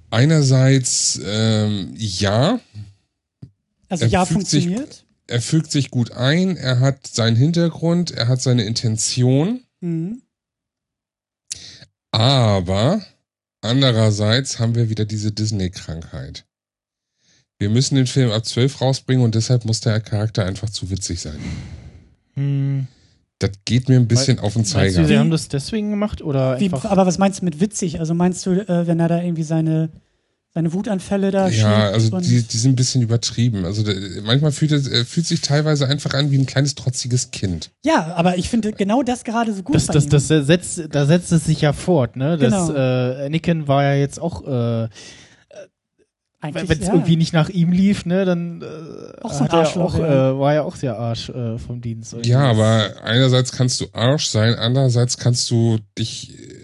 einerseits, ähm, ja, Also ja, fügt sich- funktioniert. Er fügt sich gut ein, er hat seinen Hintergrund, er hat seine Intention. Mhm. Aber andererseits haben wir wieder diese Disney-Krankheit. Wir müssen den Film ab 12 rausbringen und deshalb muss der Charakter einfach zu witzig sein. Hm. Das geht mir ein bisschen auf den Meinst du, Zeiger. sie haben das deswegen gemacht oder Wie, einfach? aber was meinst du mit witzig? Also meinst du, äh, wenn er da irgendwie seine, seine Wutanfälle da Ja, also die, die sind ein bisschen übertrieben. Also der, manchmal fühlt es er fühlt sich teilweise einfach an wie ein kleines trotziges Kind. Ja, aber ich finde genau das gerade so gut das, bei das, ihm. das setzt, da setzt es sich ja fort, ne? Das, Genau. äh, Anakin war ja jetzt auch, äh, Eigentlich, wenn es ja. irgendwie nicht nach ihm lief, ne, dann äh, Auch so ein hat er auch, ja. äh, war ja auch der Arsch äh, vom Dienst. Ja, aber einerseits kannst du Arsch sein, andererseits kannst du dich äh,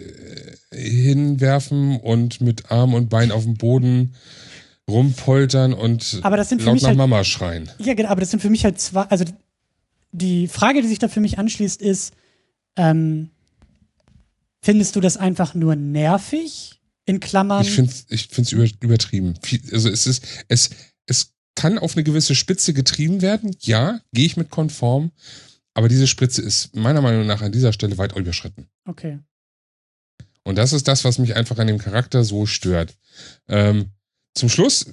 hinwerfen und mit Arm und Bein auf dem Boden rumpoltern und Aber das sind für laut mich nach halt- Mama schreien. Ja, genau, aber das sind für mich halt zwei, also die Frage, die sich da für mich anschließt, ist, ähm, findest du das einfach nur nervig? In Klammern. Ich finde es ich find's über, übertrieben. Also es ist, es, es kann auf eine gewisse Spitze getrieben werden, ja, gehe ich mit konform, aber diese Spitze ist meiner Meinung nach an dieser Stelle weit überschritten. okay. Und das ist das, was mich einfach an dem Charakter so stört. Ähm, zum Schluss,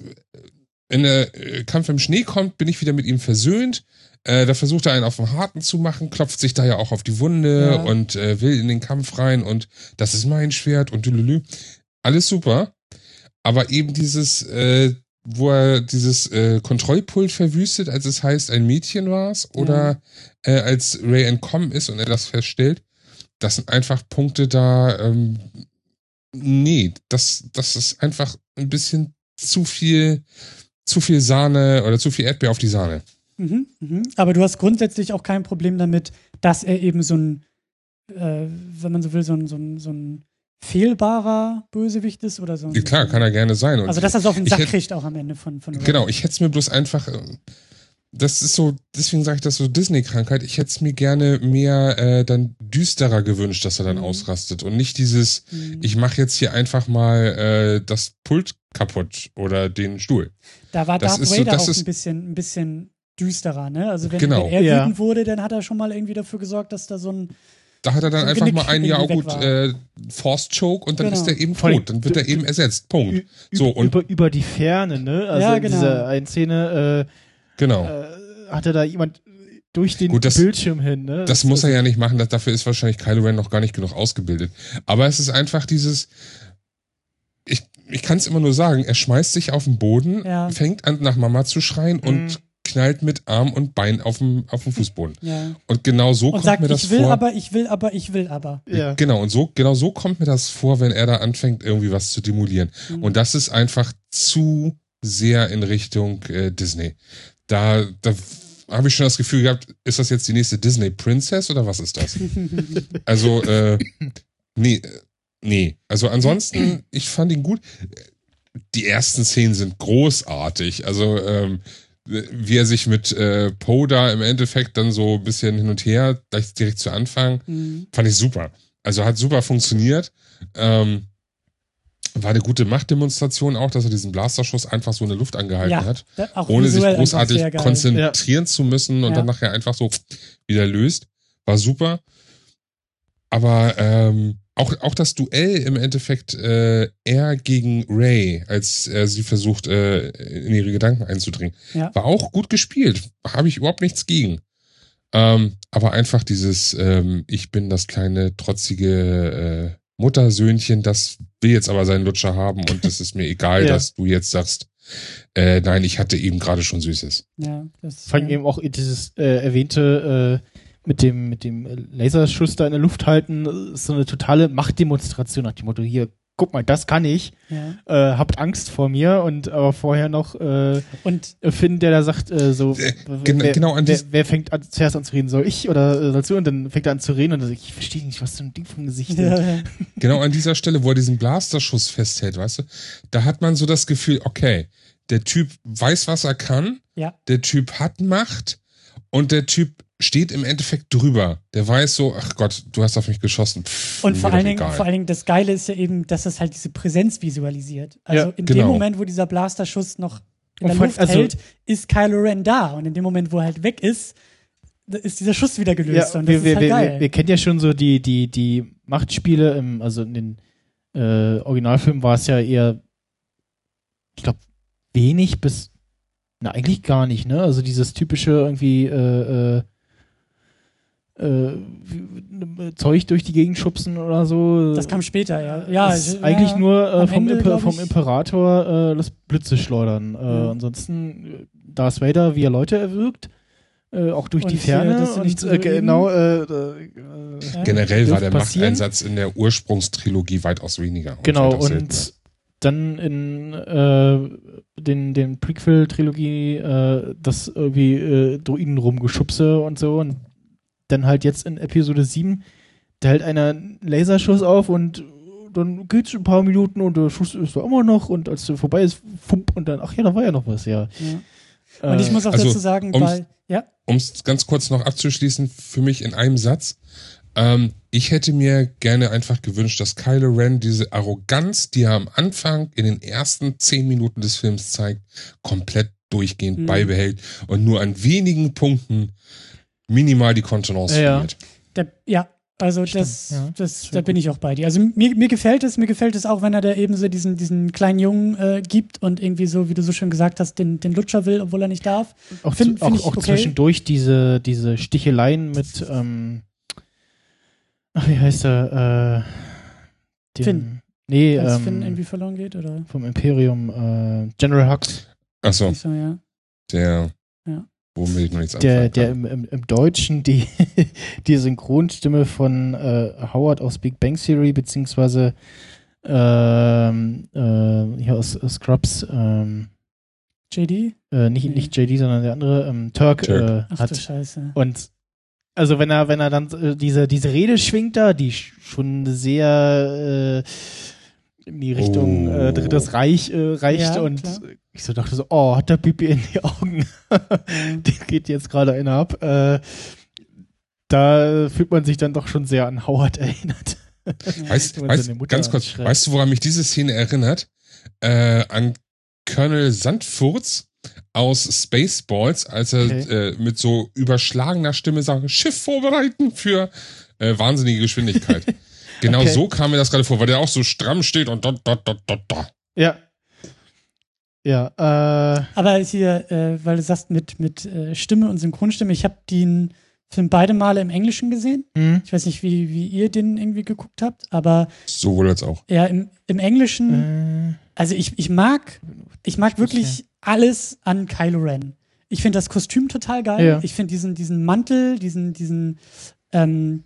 wenn der äh, Kampf im Schnee kommt, bin ich wieder mit ihm versöhnt. Äh, da versucht er einen auf den Harten zu machen, klopft sich da ja auch auf die Wunde Ja. und äh, will in den Kampf rein und das ist mein Schwert und dülülü. Alles super. Aber eben dieses, äh, wo er dieses äh, Kontrollpult verwüstet, als es heißt, ein Mädchen war's, oder äh, als Ray entkommen ist und er das feststellt, das sind einfach Punkte da, ähm, nee, das, das ist einfach ein bisschen zu viel, zu viel Sahne oder zu viel Erdbeer auf die Sahne. Mhm, mhm. Aber du hast grundsätzlich auch kein Problem damit, dass er eben so ein, äh, wenn man so will, so ein, so ein, so ein fehlbarer Bösewicht ist oder so. ein- Ja, Klar, kann er gerne sein. Und Also, dass er so auf den Sack hätt- kriegt auch am Ende von, von Genau, ich hätte es mir bloß einfach. Äh, Das ist so, deswegen sage ich das so Disney-Krankheit. Ich hätte es mir gerne mehr äh, dann düsterer gewünscht, dass er dann Mhm. ausrastet und nicht dieses, Mhm. ich mache jetzt hier einfach mal äh, das Pult kaputt oder den Stuhl. Da war das Darth ist so- Vader das auch ist- ein bisschen, ein bisschen düsterer, ne? Also wenn, Genau. wenn er Ja. wütend wurde, dann hat er schon mal irgendwie dafür gesorgt, dass da so ein Da hat er dann So einfach Genick mal ein, ja irgendwie gut, äh, Force Choke und dann Genau. ist er eben tot. Dann wird er eben ersetzt. Punkt. Ü- So, und über, über die Ferne, ne? Also Ja, in genau. dieser einen Szene genau. äh, hatte da jemand durch den Gut, das- Bildschirm hin, ne? Das muss er ja nicht machen, das, dafür ist wahrscheinlich Kylo Ren noch gar nicht genug ausgebildet. Aber es ist einfach dieses, ich, ich kann es immer nur sagen, er schmeißt sich auf den Boden, Ja. fängt an nach Mama zu schreien Mhm. und knallt mit Arm und Bein auf dem, auf dem Fußboden. ja. Und genau so und kommt sagt, mir das ich will vor. aber, ich will aber, ich will aber. Ja. Genau, und so, genau so kommt mir das vor, wenn er da anfängt, irgendwie was zu demolieren. Mhm. Und das ist einfach zu sehr in Richtung äh, Disney. Da, da habe ich schon das Gefühl gehabt, ist das jetzt die nächste Disney Princess oder was ist das? Also, äh, nee, nee. Also ansonsten, ich fand ihn gut. Die ersten Szenen sind großartig. Also, ähm, wie er sich mit äh, Poe da im Endeffekt dann so ein bisschen hin und her, gleich direkt zu Anfang, Mhm. fand ich super. Also hat super funktioniert. Ähm, war eine gute Machtdemonstration auch, dass er diesen Blasterschuss einfach so in der Luft angehalten Ja, hat, ohne sich großartig konzentrieren zu müssen und Ja. dann nachher einfach so wieder löst. War super. Aber ähm, auch, auch das Duell im Endeffekt äh, er gegen Ray, als er sie versucht, äh, in ihre Gedanken einzudringen, Ja. war auch gut gespielt. Habe ich überhaupt nichts gegen. Ähm, aber einfach dieses, ähm, ich bin das kleine, trotzige äh, Muttersöhnchen, das will jetzt aber seinen Lutscher haben und es ist mir egal, Ja. dass du jetzt sagst, äh, nein, ich hatte eben gerade schon Süßes. Ja, das, Vor allem ja. eben auch dieses äh, erwähnte äh, mit dem mit dem Laserschuss da in der Luft halten, äh, ist so eine totale Machtdemonstration nach dem Motto, hier, guck mal, das kann ich, ja. äh, habt Angst vor mir und aber vorher noch äh, Und Finn, der da sagt, äh, so, Äh, wer, gen- wer, genau an wer, wer fängt an, zuerst an zu reden, soll ich oder äh, sollst du? Und dann fängt er an zu reden und dann sag ich, ich verstehe nicht, was für ein Ding vom Gesicht ja, hat. ja. Genau an dieser Stelle, wo er diesen Blasterschuss festhält, weißt du, da hat man so das Gefühl, okay, der Typ weiß, was er kann, Ja. der Typ hat Macht und der Typ steht im Endeffekt drüber. Der weiß so, ach Gott, du hast auf mich geschossen. Pff, Und vor allen, Dingen, vor allen Dingen, das Geile ist ja eben, dass es halt diese Präsenz visualisiert. Also Ja, in dem genau. Moment, wo dieser Blasterschuss noch in Und der vor- Luft also- hält, ist Kylo Ren da. Und in dem Moment, wo er halt weg ist, ist dieser Schuss wieder gelöst. Ja, und das wir, wir, ist halt wir, geil. wir, wir kennen ja schon so die, die, die Machtspiele, im, also in den äh, Originalfilmen war es ja eher, ich glaube, wenig bis, na eigentlich gar nicht, ne? Also dieses typische irgendwie äh, äh, Zeug durch die Gegend schubsen oder so. das kam später, ja. Ja, ja, eigentlich ja. nur äh, vom, Ende, Imper vom ich- Imperator äh, das Blitze schleudern. Äh, Ja. Ansonsten äh, Darth Vader, wie er Leute erwürgt, äh, auch durch Und die Ferne. Und äh, genau, äh, äh. Generell war der passieren. Machteinsatz in der Ursprungstrilogie weitaus weniger. und Genau, weitaus seltener. und dann in äh, den, den Prequel-Trilogie äh, das irgendwie äh, Druiden rumgeschubse und so und dann halt jetzt in Episode 7 da hält einer einen Laserschuss auf und dann geht's ein paar Minuten und der Schuss ist da immer noch und als der vorbei ist, fump und dann, ach ja, da war ja noch was, ja. Ja. Und ich muss auch also, dazu sagen, ums- weil, ja, um es ganz kurz noch abzuschließen, für mich in einem Satz. Ähm, ich hätte mir gerne einfach gewünscht, dass Kylo Ren diese Arroganz, die er am Anfang in den ersten zehn Minuten des Films zeigt, komplett durchgehend Mhm. beibehält und nur an wenigen Punkten minimal die Kontenance Ja, ja. verliert. der, ja, also Stimmt, das, ja. das, da bin ich auch bei dir. Also mir, mir gefällt es, mir gefällt es auch, wenn er da eben so diesen, diesen kleinen Jungen äh, gibt und irgendwie so, wie du so schön gesagt hast, den, den Lutscher will, obwohl er nicht darf. Auch, Find- zu, find auch, ich auch okay. zwischendurch diese, diese Sticheleien mit, ähm, ach, wie heißt er? Äh, dem, Finn. Nee, Als ähm, Finn irgendwie verloren geht, oder? vom Imperium, äh, General Hux. Achso, Nicht so, ja. der, Ja. Womit ich noch nichts Der, anfangen der kann. im, im, im Deutschen die, die Synchronstimme von äh, Howard aus Big Bang Theory, beziehungsweise ähm, äh, hier aus, aus Scrubs, ähm, JD? äh, nicht, Nee. nicht JD, sondern der andere, ähm, Turk, Turk. Äh, Ach du hat. Scheiße. Und also wenn er, wenn er dann äh, diese, diese Rede schwingt da, die sch- schon sehr äh, in die Richtung Oh. äh, Drittes Reich äh, reicht Ja, und klar. ich so dachte so, oh, hat der Pipi in die Augen. Der geht jetzt gerade einer ab. Äh, da fühlt man sich dann doch schon sehr an Howard erinnert. Weißt, weißt, ganz kurz, anschreit. weißt du, woran mich diese Szene erinnert? Äh, an Colonel Sandfurz aus Spaceballs, als er Okay. äh, mit so überschlagener Stimme sagt, Schiff vorbereiten für äh, wahnsinnige Geschwindigkeit. genau Okay. so kam mir das gerade vor, weil der auch so stramm steht und da, da, da, da, da. Ja. Ja, äh, Aber hier, äh, weil du sagst mit, mit äh, Stimme und Synchronstimme, ich habe den Film beide Male im Englischen gesehen. hm, Ich weiß nicht, wie, wie ihr den irgendwie geguckt habt, aber Sowohl als auch. ja, im, im Englischen, äh, also ich, ich mag, ich mag wirklich alles an Kylo Ren. Ich finde das Kostüm total geil. Ja. Ich finde diesen, diesen Mantel, diesen, diesen, ähm,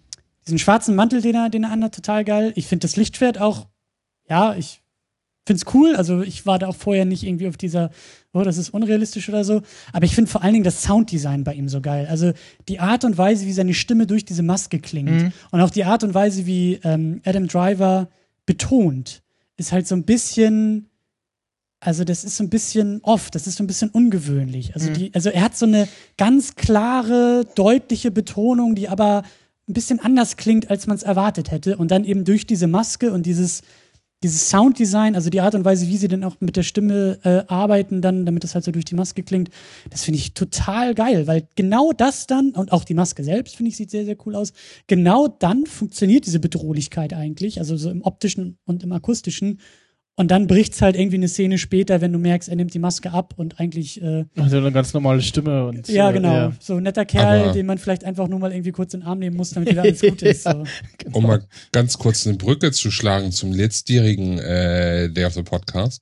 diesen schwarzen Mantel, den er, den er anhat, total geil. Ich finde das Lichtschwert auch, ja, ich finde es cool. Also ich war da auch vorher nicht irgendwie auf dieser, oh, das ist unrealistisch oder so. Aber ich finde vor allen Dingen das Sounddesign bei ihm so geil. Also die Art und Weise, wie seine Stimme durch diese Maske klingt Mhm. und auch die Art und Weise, wie ähm, Adam Driver betont, ist halt so ein bisschen, also das ist so ein bisschen off, das ist so ein bisschen ungewöhnlich. Also, Mhm. die, also er hat so eine ganz klare, deutliche Betonung, die aber ein bisschen anders klingt, als man es erwartet hätte. Und dann eben durch diese Maske und dieses, dieses Sounddesign, also die Art und Weise, wie sie dann auch mit der Stimme äh, arbeiten, dann, damit das halt so durch die Maske klingt, das finde ich total geil, weil genau das dann, und auch die Maske selbst, finde ich, sieht sehr, sehr cool aus, genau dann funktioniert diese Bedrohlichkeit eigentlich, also so im optischen und im akustischen. Und dann bricht's halt irgendwie eine Szene später, wenn du merkst, er nimmt die Maske ab und eigentlich, äh, also eine ganz normale Stimme und ja, äh, genau, Ja, so ein netter Kerl, Aber- den man vielleicht einfach nur mal irgendwie kurz in den Arm nehmen muss, damit wieder alles gut ist. So. genau. Um mal ganz kurz eine Brücke zu schlagen zum letztjährigen äh, Day of the Podcast.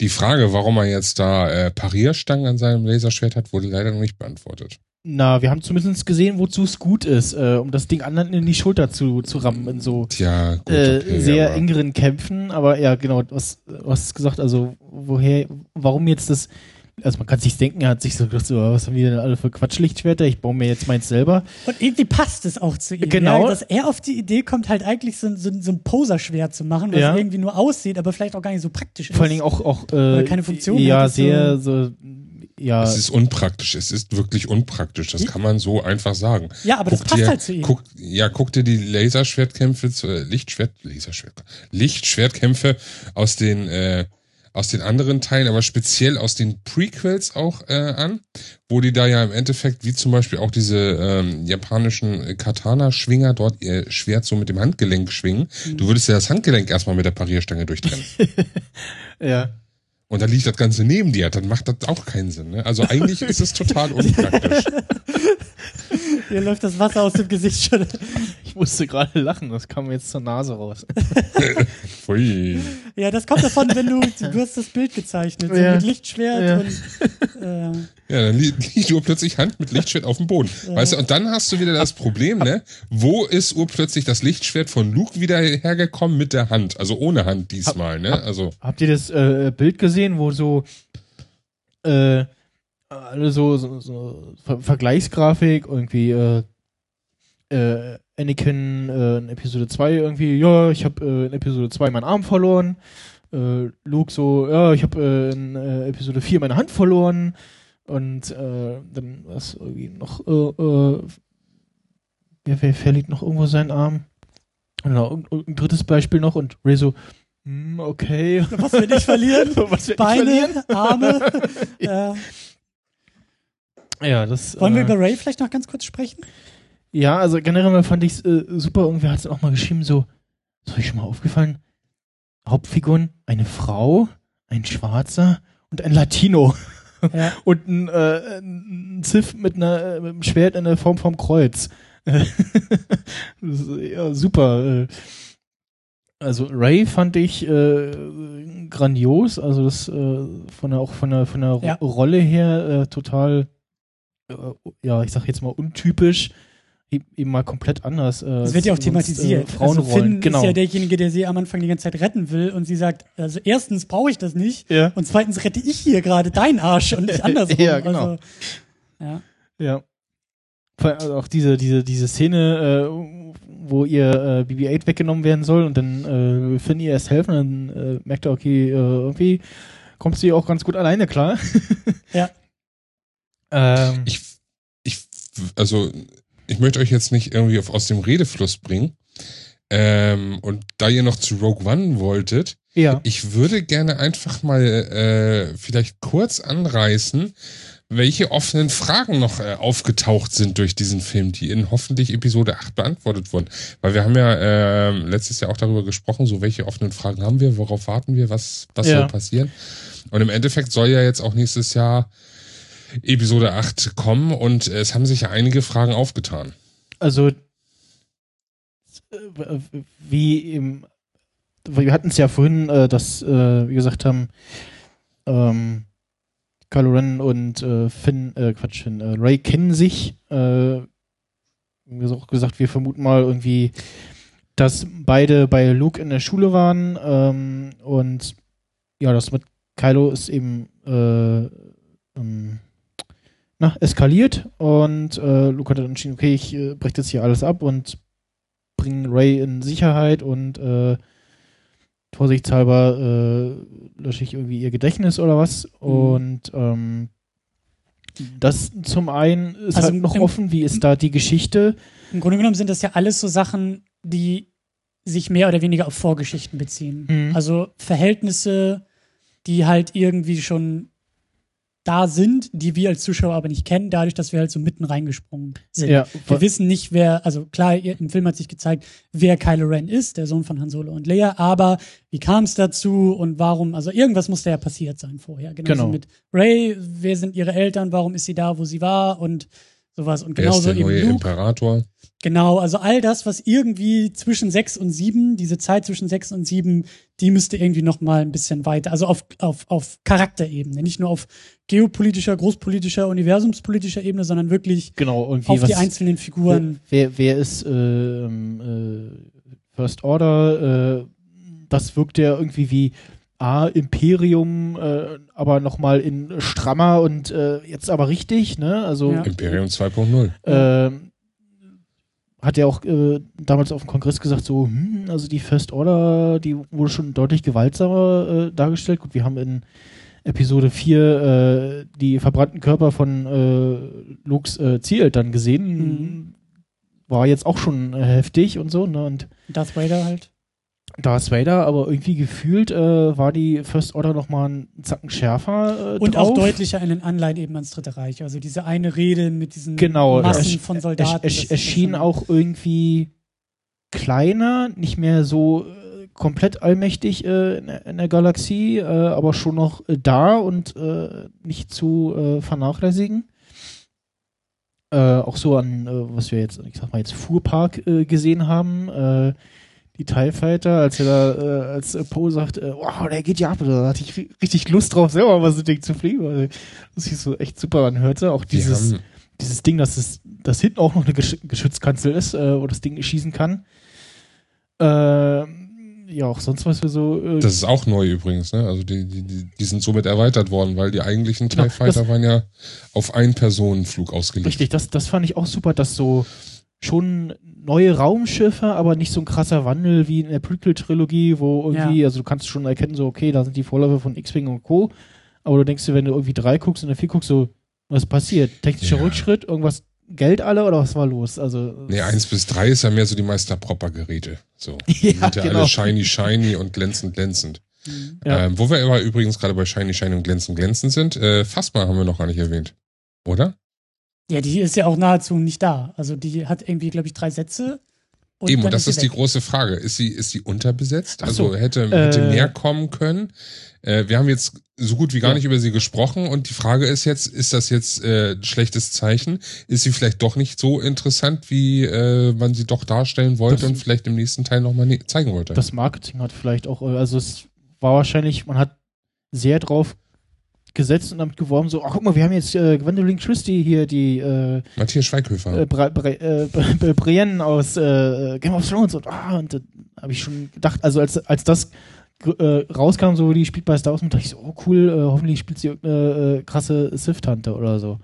Die Frage, warum er jetzt da äh, Parierstangen an seinem Laserschwert hat, wurde leider noch nicht beantwortet. Na, wir haben zumindest gesehen, wozu es gut ist, äh, um das Ding anderen in die Schulter zu, zu rammen in so Tja, gut, äh, okay, sehr aber- engeren Kämpfen. Aber ja, genau, was du hast gesagt, also woher, warum jetzt das, also man kann sich denken, er hat sich so gedacht, so, was haben die denn alle für Quatschlichtschwerter? Ich baue mir jetzt meins selber. Und irgendwie passt es auch zu ihm. Genau. Ja, dass er auf die Idee kommt, halt eigentlich so, ein- so, ein- so ein Poserschwert zu machen, was Ja. irgendwie nur aussieht, aber vielleicht auch gar nicht so praktisch ist. Vor allen Dingen auch, auch äh, keine Funktion Ja, hat, ist so- sehr so, ja. Es ist unpraktisch. Es ist wirklich unpraktisch. Das kann man so einfach sagen. Ja, aber das Guck passt dir, halt zu ihm. Guck, ja, guck dir die Laserschwertkämpfe, zu- äh, Lichtschwert, Laserschwert, Lichtschwertkämpfe aus den äh, aus den anderen Teilen, aber speziell aus den Prequels auch äh, an, wo die da ja im Endeffekt, wie zum Beispiel auch diese ähm, japanischen Katana-Schwinger dort ihr Schwert so mit dem Handgelenk schwingen. Mhm. Du würdest ja das Handgelenk erstmal mit der Parierstange durchtrennen. ja. Und dann liegt das Ganze neben dir, dann macht das auch keinen Sinn. Ne? Also eigentlich ist es total unpraktisch. Hier läuft das Wasser aus dem Gesicht schon. Ich musste gerade lachen, das kam mir jetzt zur Nase raus. Pfui. Ja, das kommt davon, wenn du, du hast das Bild gezeichnet, so Ja. mit Lichtschwert Ja. und, äh, Ja, dann li liegt urplötzlich Hand mit Lichtschwert auf dem Boden. Weißt du, und dann hast du wieder das Problem, ne? Wo ist urplötzlich das Lichtschwert von Luke wieder hergekommen mit der Hand? Also ohne Hand diesmal, ne? Also, Habt ihr das äh, Bild gesehen, wo so äh, alle so, so, so Ver Vergleichsgrafik irgendwie äh, äh, Anakin äh, in Episode 2 irgendwie, ja, ich habe äh, in Episode 2 meinen Arm verloren. Äh, Luke so, ja, ich habe äh, in äh, Episode 4 meine Hand verloren. Und äh, dann was irgendwie noch, äh, wer, wer verliert noch irgendwo seinen Arm? Genau, ein drittes Beispiel noch und Ray so, hm, okay. was wir nicht verlieren? Was wir nicht verlieren? Beine, Arme. äh, Ja, das. wollen wir äh, über Ray vielleicht noch ganz kurz sprechen? Ja, also generell fand ich es äh, super. Irgendwer hat es auch mal geschrieben, so, ist euch schon mal aufgefallen? Hauptfiguren, eine Frau, ein Schwarzer und ein Latino. Ja. Und ein, äh, ein Ziff mit, einer, äh, mit einem Schwert in der Form vom Kreuz. das ist, ja, super. äh. Also Ray fand ich äh, grandios, also das äh, von der auch von der von der Ja. Rolle her äh, total ja, ich sag jetzt mal untypisch, eben mal komplett anders. Äh, Das wird ja auch sonst, thematisiert. Äh, also Finn genau. ist ja derjenige, der sie am Anfang die ganze Zeit retten will und sie sagt, also erstens brauche ich das nicht ja. und zweitens rette ich hier gerade deinen Arsch und nicht andersrum. Ja, genau. Also, ja. Ja. Vor allem also auch diese, diese, diese Szene, äh, wo ihr äh, BB-8 weggenommen werden soll und dann äh, Finn ihr erst helfen, dann äh, merkt er, okay, äh, irgendwie kommt sie auch ganz gut alleine klar. Ja. ähm, Ich, ich, also, ich möchte euch jetzt nicht irgendwie auf, aus dem Redefluss bringen. Ähm, und da ihr noch zu Rogue One wolltet, ja. ich würde gerne einfach mal äh, vielleicht kurz anreißen, welche offenen Fragen noch äh, aufgetaucht sind durch diesen Film, die in hoffentlich Episode 8 beantwortet wurden. Weil wir haben ja äh, letztes Jahr auch darüber gesprochen, so welche offenen Fragen haben wir, worauf warten wir, was, was Ja. soll passieren. Und im Endeffekt soll ja jetzt auch nächstes Jahr Episode 8 kommen und es haben sich ja einige Fragen aufgetan. also wie im, wir hatten es ja vorhin, äh, dass äh, wir gesagt haben, ähm, Kylo Ren und äh, Finn, äh, Quatsch, Finn, äh, Ray kennen sich. Äh, wir haben auch gesagt, wir vermuten mal irgendwie, dass beide bei Luke in der Schule waren ähm, und ja, das mit Kylo ist eben äh, ähm, na, eskaliert und äh, Luke hat dann entschieden, okay, ich äh, breche jetzt hier alles ab und bringe Ray in Sicherheit und äh, vorsichtshalber äh, lösche ich irgendwie ihr Gedächtnis oder was. Und ähm, das zum einen ist Also halt noch im- offen, wie ist da die Geschichte? Im Grunde genommen sind das ja alles so Sachen, die sich mehr oder weniger auf Vorgeschichten beziehen. Mhm. Also Verhältnisse, die halt irgendwie schon da sind, die wir als Zuschauer aber nicht kennen, dadurch, dass wir halt so mitten reingesprungen sind. Ja, Wir wissen nicht, wer, also klar, im Film hat sich gezeigt, wer Kylo Ren ist, der Sohn von Han Solo und Leia, aber wie kam es dazu und warum, also irgendwas musste ja passiert sein vorher. Genauso Genau. mit Ray, wer sind ihre Eltern, warum ist sie da, wo sie war und sowas. Und Wer ist genauso der eben neue Luke. Imperator? Genau, also all das, was irgendwie zwischen sechs und sieben, diese Zeit zwischen sechs und sieben, die müsste irgendwie noch mal ein bisschen weiter, also auf, auf, auf Charakterebene, nicht nur auf geopolitischer, großpolitischer, universumspolitischer Ebene, sondern wirklich genau, auf was, die einzelnen Figuren. Wer, wer ist ähm, äh, First Order? Äh, das wirkt ja irgendwie wie A, Imperium, äh, aber nochmal in strammer und äh, jetzt aber richtig, ne? Also Ja. Imperium 2.0. ähm, hat er auch äh, damals auf dem Kongress gesagt, so, hm, also die First Order, die wurde schon deutlich gewaltsamer äh, dargestellt. Gut, wir haben in Episode 4 äh, die verbrannten Körper von äh, Lukes äh, Zieleltern gesehen. Mhm. War jetzt auch schon äh, heftig und so, ne? Und Darth Vader halt. Darth Vader, aber irgendwie gefühlt äh, war die First Order noch mal einen Zacken schärfer äh, Und drauf. auch deutlicher in den Anleihen eben ans Dritte Reich. Also diese eine Rede mit diesen Genau, Massen von Soldaten. es, das es ist schien schon- auch irgendwie kleiner, nicht mehr so äh, komplett allmächtig äh, in, der- in der Galaxie, äh, aber schon noch äh, da und nicht zu vernachlässigen. Auch so an, äh, was wir jetzt, ich sag mal jetzt Fuhrpark gesehen haben, die TIE Fighter, als er da, äh, als äh, Poe sagt, äh, wow, der geht ja ab, da hatte ich ri- richtig Lust drauf, selber mal so ein Ding zu fliegen, weil das sich so echt super anhörte. Auch Die dieses, haben, dieses Ding, dass es, dass hinten auch noch eine Gesch Geschützkanzel ist, äh, wo das Ding schießen kann. Ähm, ja, auch sonst was wir so. Äh, das ist auch neu übrigens, ne? Also die, die, die sind somit erweitert worden, weil die eigentlichen Genau, TIE Fighter waren ja auf Ein-Personen-Flug ausgelegt. richtig, das, das fand ich auch super, dass so schon neue Raumschiffe, aber nicht so ein krasser Wandel wie in der Prequel-Trilogie, wo irgendwie, also du kannst schon erkennen, so, okay, da sind die Vorläufer von X-Wing und Co. Aber du denkst dir, wenn du irgendwie drei guckst und dann vier guckst, so, was passiert? Technischer Ja. Rückschritt, irgendwas Geld alle oder was war los? Also. Nee, eins bis drei ist ja mehr so die Meister-Propper-Geräte. So. Ja, Die sind ja genau. alle shiny, shiny und glänzend, glänzend. Mhm. Ja. Ähm, wo wir aber übrigens gerade bei shiny, shiny und glänzend, glänzend sind, äh, Phasma haben wir noch gar nicht erwähnt. Oder? Ja, die ist ja auch nahezu nicht da. Also die hat irgendwie, glaube ich, drei Sätze. Und Eben, das sie ist die weg. große Frage. Ist sie, ist sie unterbesetzt? Ach so, Also hätte, hätte äh, mehr kommen können. Äh, wir haben jetzt so gut wie gar Ja. nicht über sie gesprochen und die Frage ist jetzt, ist das jetzt äh, ein schlechtes Zeichen? Ist sie vielleicht doch nicht so interessant, wie äh, man sie doch darstellen wollte Das- und vielleicht im nächsten Teil nochmal ne zeigen wollte? das Marketing hat vielleicht auch, äh, also es war wahrscheinlich, man hat sehr drauf gesetzt und damit geworben, so, ach guck mal, wir haben jetzt äh, Gwendolyn Christie hier, die äh, Matthias Schweighöfer. äh, Bra Bra äh, Brienne aus äh, Game of Thrones und, ah, und da habe ich schon gedacht, also als, als das äh, rauskam, so die spielt bei Star Wars, dachte ich so, oh cool, äh, hoffentlich spielt sie irgendeine äh, krasse Sith-Tante oder so.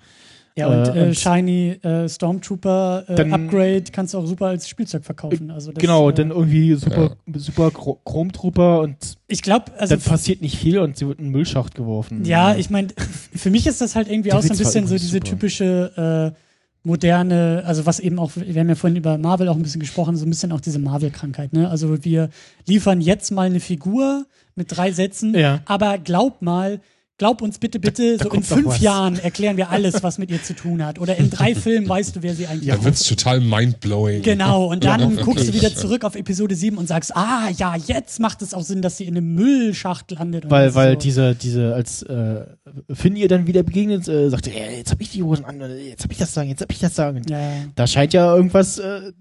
Ja, und, Äh, äh, Shiny äh, Stormtrooper äh, Dann- Upgrade kannst du auch super als Spielzeug verkaufen. Also das, genau, äh, dann irgendwie super, super Chro- Chromtrooper und ich glaube, also dann passiert nicht viel und sie wird in den Müllschacht geworfen. Ja, ich meine, für mich ist das halt irgendwie auch so ein bisschen so diese super. typische äh, moderne, also was eben auch, wir haben ja vorhin über Marvel auch ein bisschen gesprochen, so ein bisschen auch diese Marvel-Krankheit, ne? Also wir liefern jetzt mal eine Figur mit drei Sätzen, Ja. aber glaub mal, glaub uns bitte, bitte, da so in fünf. Jahren erklären wir alles, was mit ihr zu tun hat. Oder in drei Filmen weißt du, wer sie eigentlich Da ist. wird's total mindblowing. Genau, und dann Ja, guckst du wieder zurück auf Episode 7 und sagst, ah ja, jetzt macht es auch Sinn, dass sie in einem Müllschacht landet. Weil, ist weil so. diese, diese, als äh, Finn ihr dann wieder begegnet, äh, sagte, ja, jetzt hab ich die Hosen an, äh, jetzt hab ich das sagen, jetzt hab ich das sagen. ja. Da scheint ja irgendwas äh,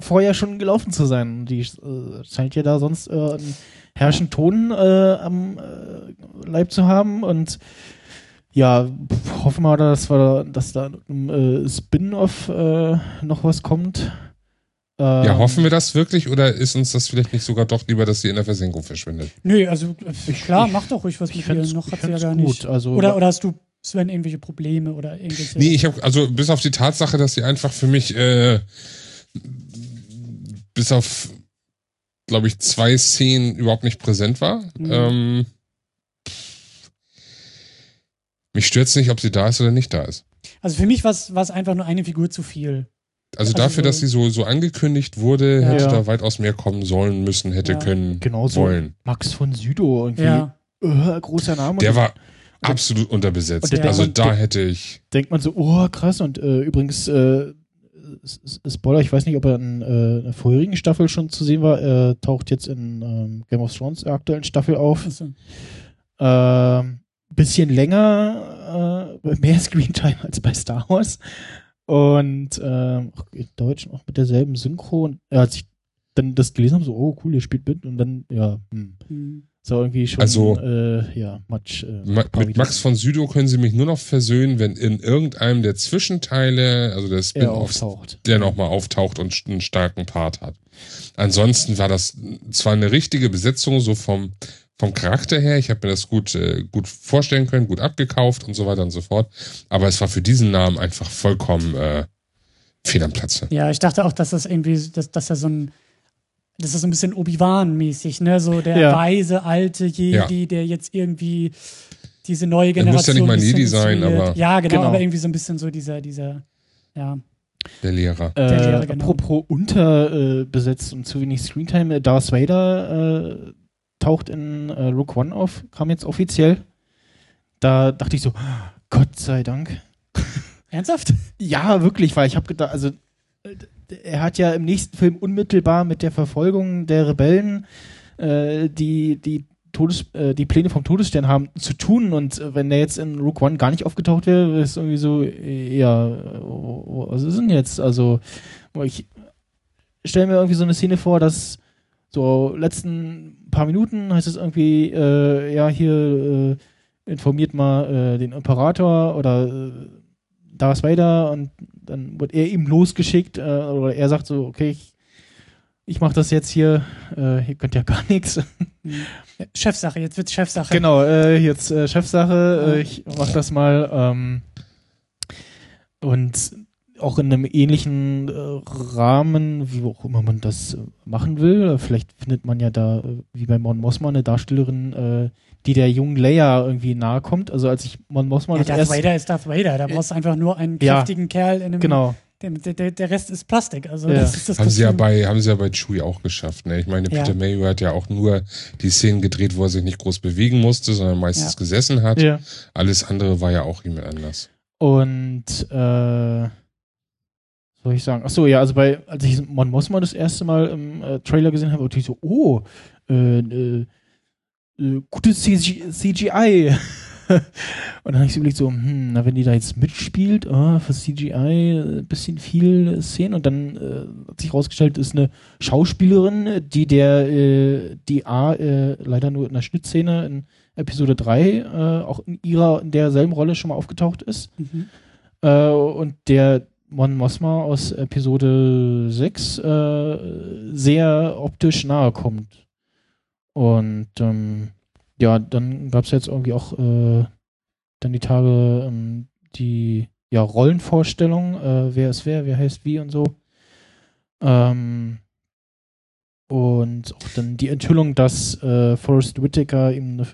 vorher schon gelaufen zu sein. Die äh, scheint ja da sonst äh, einen herrschen Ton äh, am äh, Leib zu haben und ja, hoffen wir, dass, wir, dass da im äh, Spin-off äh, noch was kommt. Ja, Ähm, hoffen wir das wirklich oder ist uns das vielleicht nicht sogar doch lieber, dass sie in der Versenkung verschwindet? Nö, also äh, Ich- klar, ich- mach doch ruhig was ich mit ihr. Noch hat sie ja gar gut. nicht. Also, oder, oder hast du, Sven, irgendwelche Probleme oder irgendwelche. Nee, ich habe also bis auf die Tatsache, dass sie einfach für mich äh, bis auf glaube ich zwei Szenen überhaupt nicht präsent war. Mhm. Ähm, mich stört's nicht, ob sie da ist oder nicht da ist. Also für mich war es einfach nur eine Figur zu viel. Also, Also dafür, so- dass sie so so angekündigt wurde, Ja. hätte Ja. da weitaus mehr kommen sollen, müssen, hätte Ja. können, genauso wollen. Max von Südow irgendwie. Ja. Äh, großer Name. Der war absolut unterbesetzt. also denkt da man- hätte ich denkt man so, oh krass, und äh, übrigens, äh, Spoiler, ich weiß nicht, ob er in äh, einer vorherigen Staffel schon zu sehen war, er taucht jetzt in ähm, Game of Thrones der aktuellen Staffel auf. Also, Ähm, bisschen länger, äh, mehr Screentime als bei Star Wars. Und ähm, in Deutsch auch mit derselben Synchro. Und als ich dann das gelesen habe, so, oh cool, der spielt mit. Und dann, ja, hm. hm. So irgendwie schon, Also- äh, ja, much. Äh, Ma mit Max von Südow können sie mich nur noch versöhnen, wenn in irgendeinem der Zwischenteile, also der er Spin-offs, auftaucht. der nochmal auftaucht und einen starken Part hat. Ansonsten war das zwar eine richtige Besetzung, so vom, vom Charakter her, ich habe mir das gut, äh, gut vorstellen können, gut abgekauft und so weiter und so fort, aber es war für diesen Namen einfach vollkommen äh, fehl am Platze. Ja, ich dachte auch, dass das irgendwie, dass, dass er so ein, das ist so ein bisschen Obi-Wan-mäßig, ne? So der Ja. weise alte Jedi, der jetzt irgendwie diese neue Er muss ja Generation. nicht mal ein Jedi sein, aber- Ja, genau, Genau. aber irgendwie so ein bisschen so dieser, dieser, ja. Der Lehrer. Äh, Der Lehrer, genau. Apropos unterbesetzt äh, besetzt und zu wenig Screentime, äh, Darth Vader äh, taucht in äh, Rook One auf, kam jetzt offiziell. Da dachte ich so, Gott sei Dank. Ernsthaft? Ja, wirklich, weil ich habe gedacht, also äh, er hat ja im nächsten Film unmittelbar mit der Verfolgung der Rebellen, äh, die die Todes, äh, die Pläne vom Todesstern haben, zu tun. Und äh, wenn der jetzt in Rook One gar nicht aufgetaucht wäre, wäre es irgendwie so, äh, ja, was ist denn jetzt? Also, ich stelle mir irgendwie so eine Szene vor, dass so letzten paar Minuten heißt es irgendwie, äh, ja, hier äh, informiert mal den Imperator oder Darth Vader und dann wird er ihm losgeschickt äh, oder er sagt so, okay, ich, ich mache das jetzt hier, äh, hier könnt ja gar nichts. Chefsache, jetzt wird's Chefsache. Genau, äh, jetzt äh, Chefsache, äh, ich mach das mal. Ähm, und auch in einem ähnlichen äh, Rahmen, wie auch immer man das äh, machen will. Vielleicht findet man ja da, äh, wie bei Mon Mothma, eine Darstellerin, äh, die der jungen Leia irgendwie nahe kommt. Also als ich Mon Mothma Ja, das Darth erste... Vader ist Darth Vader. Da brauchst du einfach nur einen Ja. kräftigen Kerl in einem. Genau. Der, der, der Rest ist Plastik. Also Ja. das ist das Haben sie ja bei, haben sie ja bei Chewie auch geschafft, ne? Ich meine, Ja. Peter Mayhew hat ja auch nur die Szenen gedreht, wo er sich nicht groß bewegen musste, sondern meistens Ja. gesessen hat. Ja. Alles andere war ja auch jemand anders. Und äh, soll ich sagen? Ach so, ja, also bei als ich Mon Mothma das erste Mal im äh, Trailer gesehen habe, dachte ich so, oh, äh, äh, äh, gutes CG CGI. Und dann habe ich überlegt, so, hm, na, wenn die da jetzt mitspielt, ah, für CGI äh, bisschen viel Szenen und dann äh, hat sich rausgestellt, ist eine Schauspielerin, die der, äh, die A, äh, leider nur in der Schnittszene in Episode 3 äh, auch in ihrer, in derselben Rolle schon mal aufgetaucht ist. Mhm. Äh, und der Mon Mothma aus Episode 6 äh, sehr optisch nahe kommt. Und ähm, ja, dann gab es jetzt irgendwie auch äh, dann die Tage ähm, die ja, Rollenvorstellung, äh, wer ist wer, wer heißt wie und so. Ähm, und auch dann die Enthüllung, dass äh, Forrest Whitaker eben eine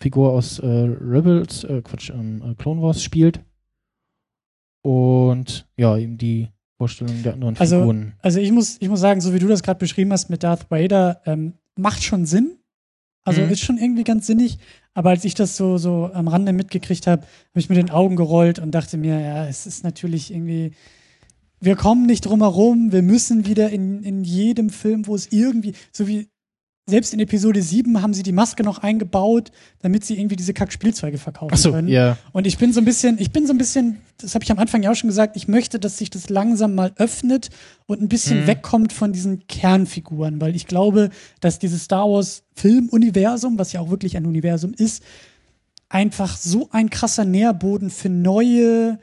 Figur aus äh, Rebels, äh, Quatsch, ähm, äh, Clone Wars spielt. Und ja, eben die Vorstellung der anderen Also- Figuren. Also ich muss, ich muss sagen, so wie du das gerade beschrieben hast mit Darth Vader, ähm, macht schon Sinn. Also Mhm. ist schon irgendwie ganz sinnig. Aber als ich das so, so am Rande mitgekriegt habe, habe ich mit den Augen gerollt und dachte mir, ja, es ist natürlich irgendwie, wir kommen nicht drum herum, wir müssen wieder in, in jedem Film, wo es irgendwie, so wie selbst in Episode 7 haben sie die Maske noch eingebaut, damit sie irgendwie diese Kack-Spielzeuge verkaufen Achso, können. ja. Und ich bin so ein bisschen, ich bin so ein bisschen, das habe ich am Anfang ja auch schon gesagt, ich möchte, dass sich das langsam mal öffnet und ein bisschen Mhm. wegkommt von diesen Kernfiguren, weil ich glaube, dass dieses Star Wars Filmuniversum, was ja auch wirklich ein Universum ist, einfach so ein krasser Nährboden für neue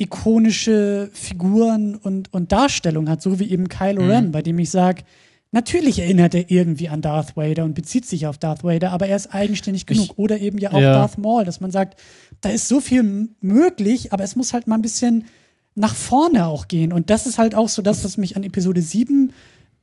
ikonische Figuren und, und Darstellungen hat, so wie eben Kylo Mhm. Ren, bei dem ich sage, natürlich erinnert er irgendwie an Darth Vader und bezieht sich auf Darth Vader, aber er ist eigenständig genug. Oder eben ja auch Ja. Darth Maul, dass man sagt, da ist so viel möglich, aber es muss halt mal ein bisschen nach vorne auch gehen. Und das ist halt auch so das, was mich an Episode 7,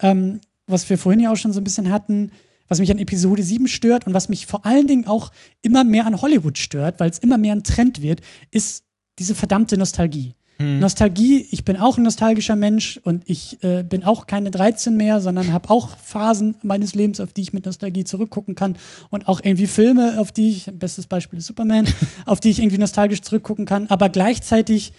ähm, was wir vorhin ja auch schon so ein bisschen hatten, was mich an Episode 7 stört und was mich vor allen Dingen auch immer mehr an Hollywood stört, weil es immer mehr ein Trend wird, ist diese verdammte Nostalgie. Nostalgie, ich bin auch ein nostalgischer Mensch und ich äh, bin auch keine 13 mehr, sondern habe auch Phasen meines Lebens, auf die ich mit Nostalgie zurückgucken kann und auch irgendwie Filme, auf die ich, bestes Beispiel ist Superman, auf die ich irgendwie nostalgisch zurückgucken kann, aber gleichzeitig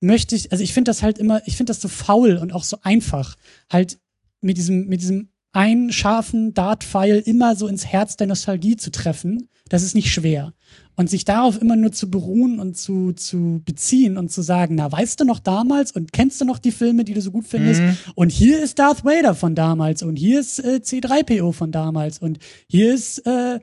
möchte ich, also ich finde das halt immer, ich finde das so faul und auch so einfach, halt mit diesem, mit diesem einen scharfen Dartpfeil immer so ins Herz der Nostalgie zu treffen, das ist nicht schwer. Und sich darauf immer nur zu beruhen und zu, zu beziehen und zu sagen, na, weißt du noch damals und kennst du noch die Filme, die du so gut findest? Und hier ist Darth Vader von damals und hier ist äh, C3PO von damals und hier ist äh,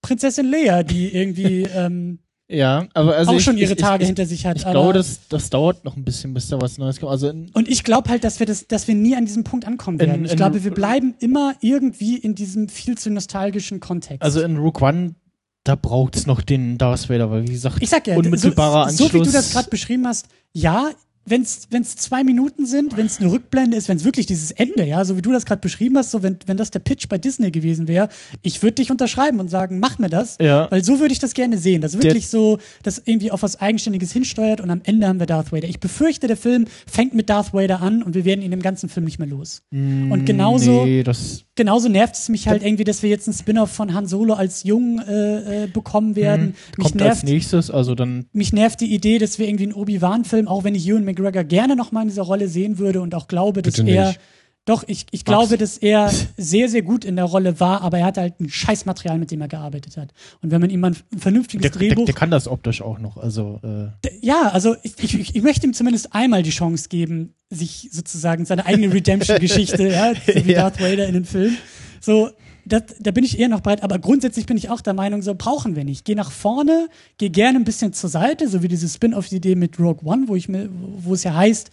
Prinzessin Leia, die irgendwie ähm, Ja, aber also auch ich, schon ihre ich, Tage ich, hinter sich hat. Ich glaube, das, das dauert noch ein bisschen, bis da was Neues kommt. Also Und ich glaube halt, dass wir das, dass wir nie an diesem Punkt ankommen In- werden. ich in- glaube, wir bleiben immer irgendwie in diesem viel zu nostalgischen Kontext. also in Rook One, da braucht es noch den Darth Vader, weil wie gesagt, ich sag ja, unmittelbarer so, so wie du Anschluss. das gerade beschrieben hast, ja, wenn es zwei Minuten sind, wenn es eine Rückblende ist, wenn es wirklich dieses Ende, ja, so wie du das gerade beschrieben hast, so wenn, wenn das der Pitch bei Disney gewesen wäre, ich würde dich unterschreiben und sagen, mach mir das, Ja. weil so würde ich das gerne sehen, dass wirklich so, das irgendwie auf was Eigenständiges hinsteuert und am Ende haben wir Darth Vader. Ich befürchte, der Film fängt mit Darth Vader an und wir werden ihn im ganzen Film nicht mehr los. Und genauso, Nee, das. Genauso nervt es mich halt irgendwie, dass wir jetzt einen Spin-off von Han Solo als Jung äh, äh, bekommen werden. Mich Kommt als nervt, nächstes, also dann. mich nervt die Idee, dass wir irgendwie einen Obi-Wan-Film, auch wenn ich Ewan McGregor gerne noch mal in dieser Rolle sehen würde und auch glaube, dass Bitte er nicht. Doch, ich, ich glaube, dass er sehr, sehr gut in der Rolle war, aber er hat halt ein Scheißmaterial, mit dem er gearbeitet hat. Und wenn man ihm mal ein, vernünftiges Der, der, Drehbuch der kann das optisch auch noch. Also, äh, Ja, also ich, ich, ich möchte ihm zumindest einmal die Chance geben, sich sozusagen seine eigene Redemption-Geschichte, ja, so wie Ja. Darth Vader in den Film. So, das, da bin ich eher noch bereit, aber grundsätzlich bin ich auch der Meinung, so brauchen wir nicht. Geh nach vorne, geh gerne ein bisschen zur Seite, so wie diese Spin-off-Idee mit Rogue One, wo ich mir, wo es ja heißt,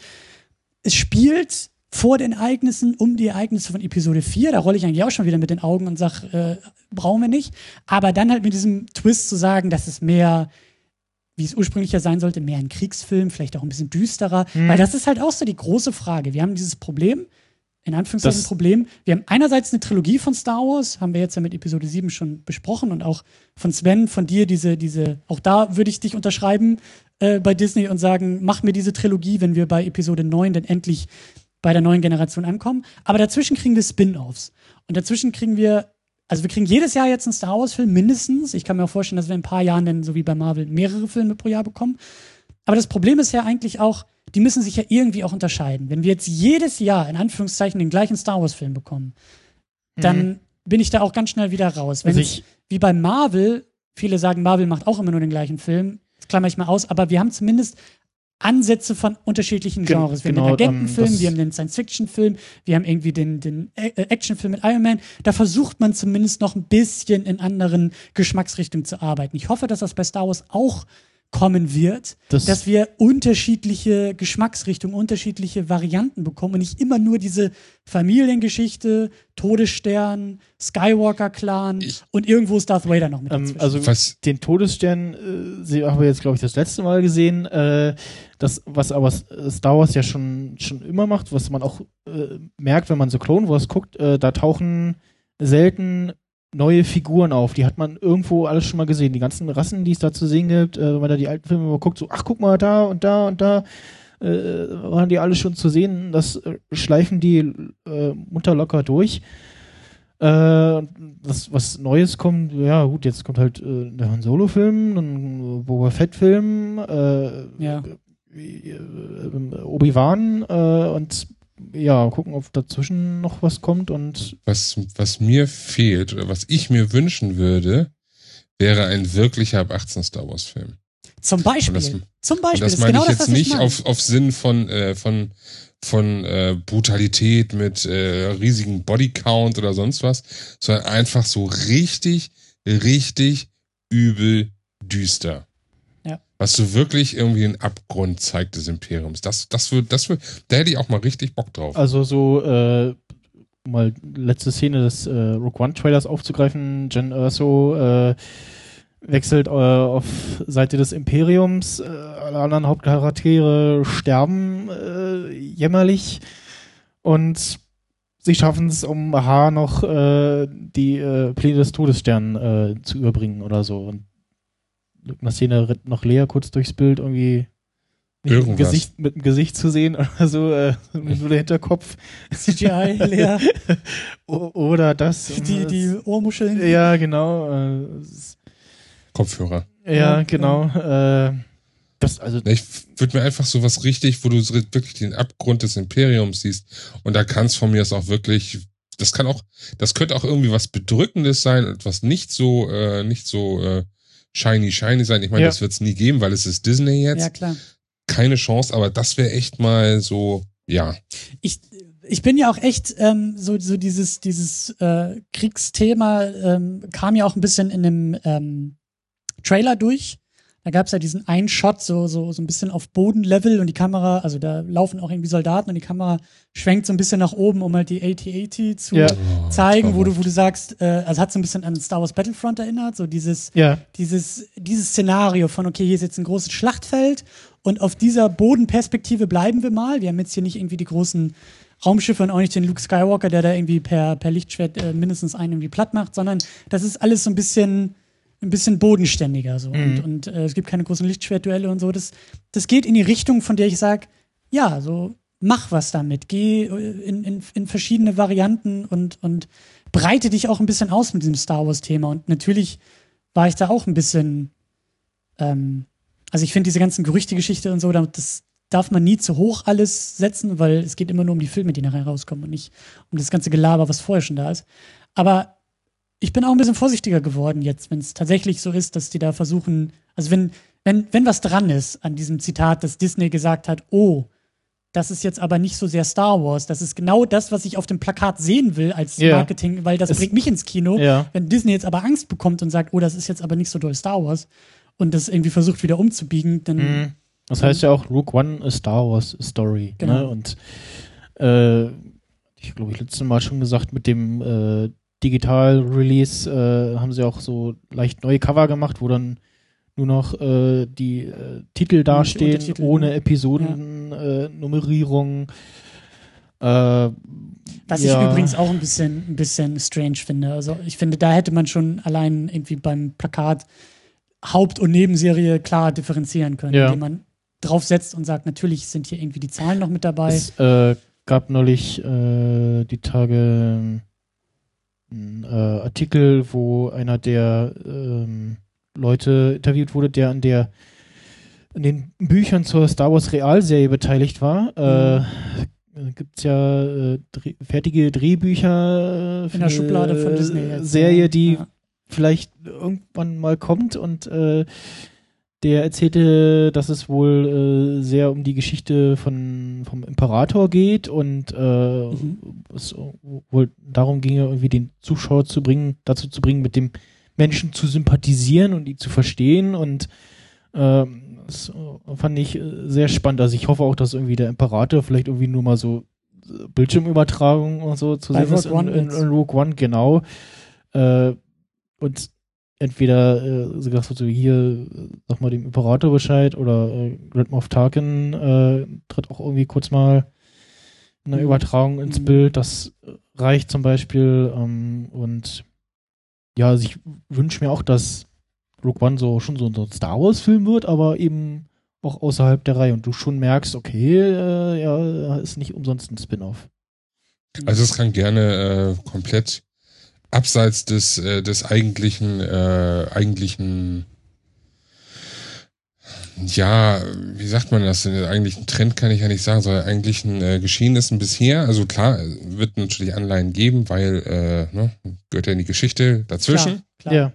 es spielt vor den Ereignissen um die Ereignisse von Episode 4. Da rolle ich eigentlich auch schon wieder mit den Augen und sag, äh, brauchen wir nicht. Aber dann halt mit diesem Twist zu sagen, dass es mehr wie es ursprünglich ja sein sollte, mehr ein Kriegsfilm, vielleicht auch ein bisschen düsterer. Weil das ist halt auch so die große Frage. Wir haben dieses Problem, in Anführungszeichen Das- Problem. Wir haben einerseits eine Trilogie von Star Wars, haben wir jetzt ja mit Episode 7 schon besprochen und auch von Sven, von dir diese, diese, auch da würde ich dich unterschreiben äh, bei Disney und sagen, mach mir diese Trilogie, wenn wir bei Episode 9 dann endlich bei der neuen Generation ankommen. Aber dazwischen kriegen wir Spin-offs. Und dazwischen kriegen wir also wir kriegen jedes Jahr jetzt einen Star Wars-Film mindestens. Ich kann mir auch vorstellen, dass wir in ein paar Jahren dann, so wie bei Marvel, mehrere Filme pro Jahr bekommen. Aber das Problem ist ja eigentlich auch, die müssen sich ja irgendwie auch unterscheiden. Wenn wir jetzt jedes Jahr in Anführungszeichen den gleichen Star Wars-Film bekommen, dann bin ich da auch ganz schnell wieder raus. Wenn Also ich- wie bei Marvel, viele sagen, Marvel macht auch immer nur den gleichen Film, das klammer ich mal aus, aber wir haben zumindest Ansätze von unterschiedlichen Gen- Genres. Wir genau, haben den Agentenfilm, ähm, wir haben den Science-Fiction-Film, wir haben irgendwie den, den äh, Actionfilm mit Iron Man. Da versucht man zumindest noch ein bisschen in anderen Geschmacksrichtungen zu arbeiten. Ich hoffe, dass das bei Star Wars auch kommen wird, Das- dass wir unterschiedliche Geschmacksrichtungen, unterschiedliche Varianten bekommen und nicht immer nur diese Familiengeschichte, Todesstern, Skywalker-Clan und irgendwo ist Darth Vader noch mit Ähm, also Was- den Todesstern äh, sie haben wir jetzt, glaube ich, das letzte Mal gesehen. Äh, das, was aber Star Wars ja schon, schon immer macht, was man auch äh, merkt, wenn man so Clone Wars guckt, äh, da tauchen selten neue Figuren auf. Die hat man irgendwo alles schon mal gesehen. Die ganzen Rassen, die es da zu sehen gibt, äh, wenn man da die alten Filme mal guckt, so, ach, guck mal, da und da und da äh, waren die alle schon zu sehen. Das äh, schleifen die äh, munter locker durch. Äh, was, was Neues kommt, ja gut, jetzt kommt halt äh, der Han Solo-Film, dann äh, Boba Fett-Film, äh, Ja. äh, Obi-Wan äh, und ja, gucken, ob dazwischen noch was kommt und Was, was mir fehlt oder was ich mir wünschen würde, wäre ein wirklicher ab 18 Star Wars Film. Zum Beispiel. Das- Zum Und Beispiel. das ist meine genau ich das, jetzt was nicht meine. auf, auf Sinn von, äh, von, von äh, Brutalität mit äh, riesigen Bodycount oder sonst was, sondern einfach so richtig, richtig übel düster. Was so wirklich irgendwie den Abgrund zeigt des Imperiums. Das, das wird, das wird, da hätte ich auch mal richtig Bock drauf. also so äh, mal letzte Szene des äh, Rogue One Trailers aufzugreifen, Jen Erso äh, wechselt äh, auf Seite des Imperiums, äh, alle anderen Hauptcharaktere sterben äh, jämmerlich und sie schaffen es, um Aha noch äh, die äh, Pläne des Todessterns äh, zu überbringen oder so. Und in der Szene rennt noch Lea kurz durchs Bild irgendwie nicht mit dem. Gesicht, mit dem Gesicht zu sehen oder so, äh, nur der Hinterkopf. CGI, Lea, O- Oder das. die, die Ohrmuscheln. ja, genau. Äh, Kopfhörer. ja, Ja, genau. Äh, das, also, Ich würde mir einfach so was richtig, wo du wirklich den Abgrund des Imperiums siehst. Und da kann es von mir aus auch wirklich, das kann auch, das könnte auch irgendwie was Bedrückendes sein, etwas nicht so, äh, nicht so äh, shiny, shiny sein. Ich meine, Ja. das wird es nie geben, weil es ist Disney jetzt. Ja, klar. Keine Chance, aber das wäre echt mal so, ja. ich, ich bin ja auch echt ähm, so, so dieses, dieses äh, Kriegsthema ähm, kam ja auch ein bisschen in dem ähm, Trailer durch. Da gab es ja diesen einen Shot, so, so, so ein bisschen auf Bodenlevel und die Kamera, also da laufen auch irgendwie Soldaten und die Kamera schwenkt so ein bisschen nach oben, um halt die AT-AT zu Ja. zeigen, wo du, wo du sagst, äh, also hat so ein bisschen an Star Wars Battlefront erinnert, so dieses, ja. dieses, dieses Szenario von, okay, hier ist jetzt ein großes Schlachtfeld und auf dieser Bodenperspektive bleiben wir mal. Wir haben jetzt hier nicht irgendwie die großen Raumschiffe und auch nicht den Luke Skywalker, der da irgendwie per, per Lichtschwert äh, mindestens einen irgendwie platt macht, sondern das ist alles so ein bisschen, ein bisschen bodenständiger so. Und, und äh, es gibt keine großen Lichtschwertduelle und so. Das, das geht in die Richtung, von der ich sage, ja, so mach was damit. Geh äh, in, in, in verschiedene Varianten und, und breite dich auch ein bisschen aus mit diesem Star Wars-Thema. Und natürlich war ich da auch ein bisschen, ähm, also ich finde diese ganzen Gerüchte-Geschichte und so, da- das darf man nie zu hoch alles setzen, weil es geht immer nur um die Filme, die nachher rauskommen und nicht um das ganze Gelaber, was vorher schon da ist. Aber ich bin auch ein bisschen vorsichtiger geworden jetzt, wenn es tatsächlich so ist, dass die da versuchen, also wenn, wenn, wenn was dran ist an diesem Zitat, dass Disney gesagt hat, oh, das ist jetzt aber nicht so sehr Star Wars, das ist genau das, was ich auf dem Plakat sehen will als Ja. Marketing, weil das Es- bringt mich ins Kino. Ja. Wenn Disney jetzt aber Angst bekommt und sagt, oh, das ist jetzt aber nicht so doll Star Wars und das irgendwie versucht wieder umzubiegen, dann Mhm. Das heißt ja auch Rook One a Star Wars Story. Genau. Ne? Und äh, ich glaube, ich letztes Mal schon gesagt, mit dem äh, Digital-Release äh, haben sie auch so leicht neue Cover gemacht, wo dann nur noch äh, die äh, Titel dastehen, Untertitel, ohne ja. Episodennummerierung. Nummerierung. äh, Was ja. ich übrigens auch ein bisschen, ein bisschen strange finde. Also ich finde, da hätte man schon allein irgendwie beim Plakat Haupt- und Nebenserie klar differenzieren können, Ja. indem man draufsetzt und sagt, natürlich sind hier irgendwie die Zahlen noch mit dabei. Es äh, gab neulich äh, die Tage einen äh, Artikel, wo einer der ähm, Leute interviewt wurde, der an der an den Büchern zur Star Wars Realserie beteiligt war. Äh, Gibt es ja äh, Dreh, fertige Drehbücher äh, für In der Schublade von eine Disney jetzt, Serie, die Ja. vielleicht irgendwann mal kommt und äh, der erzählte, dass es wohl äh, sehr um die Geschichte von vom Imperator geht und äh, Mhm. es wohl darum ginge, irgendwie den Zuschauer zu bringen, dazu zu bringen, mit dem Menschen zu sympathisieren und ihn zu verstehen und Ähm, das äh, fand ich äh, sehr spannend. Also ich hoffe auch, dass irgendwie der Imperator vielleicht irgendwie nur mal so äh, Bildschirmübertragung und so zu Bei sehen ist in, One in, in Rogue One, genau. Äh, und entweder äh, so gesagt so hier, äh, sag mal dem Imperator Bescheid oder äh, Grand Moff Tarkin äh, tritt auch irgendwie kurz mal eine Mhm. Übertragung ins Mhm. Bild. Das reicht zum Beispiel. Ähm, und ja, also ich wünsche mir auch, dass Rogue One so schon so ein Star Wars-Film wird, aber eben auch außerhalb der Reihe und du schon merkst, okay, äh, ja, ist nicht umsonst ein Spin-off. Also es kann gerne äh, komplett abseits des, äh, des eigentlichen, äh, eigentlichen, ja, wie sagt man das? Den eigentlichen Trend kann ich ja nicht sagen, sondern eigentlichen äh, Geschehnissen bisher. Also klar, wird natürlich Anleihen geben, weil, äh, ne, gehört ja in die Geschichte dazwischen. Klar, klar. Ja.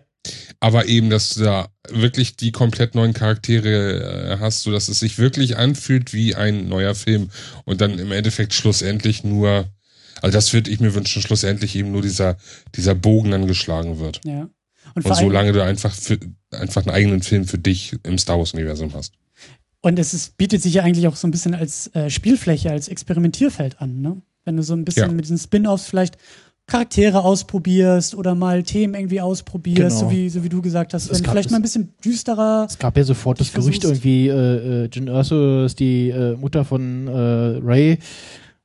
Aber eben, dass du da wirklich die komplett neuen Charaktere äh, hast, so dass es sich wirklich anfühlt wie ein neuer Film und dann im Endeffekt schlussendlich nur, also das würde ich mir wünschen, schlussendlich eben nur dieser, dieser Bogen dann geschlagen wird. Ja. Und, Und solange du einfach für, einfach einen eigenen Film für dich im Star Wars Universum hast. und es ist, bietet sich ja eigentlich auch so ein bisschen als äh, Spielfläche, als Experimentierfeld an, ne? Wenn du so ein bisschen Ja. mit diesen Spin-offs vielleicht Charaktere ausprobierst oder mal Themen irgendwie ausprobierst, Genau. so, wie, so wie du gesagt hast. Wenn vielleicht es- mal ein bisschen düsterer. Es gab ja sofort das Gerücht irgendwie, äh, äh, Jyn Erso ist die äh, Mutter von äh, Ray.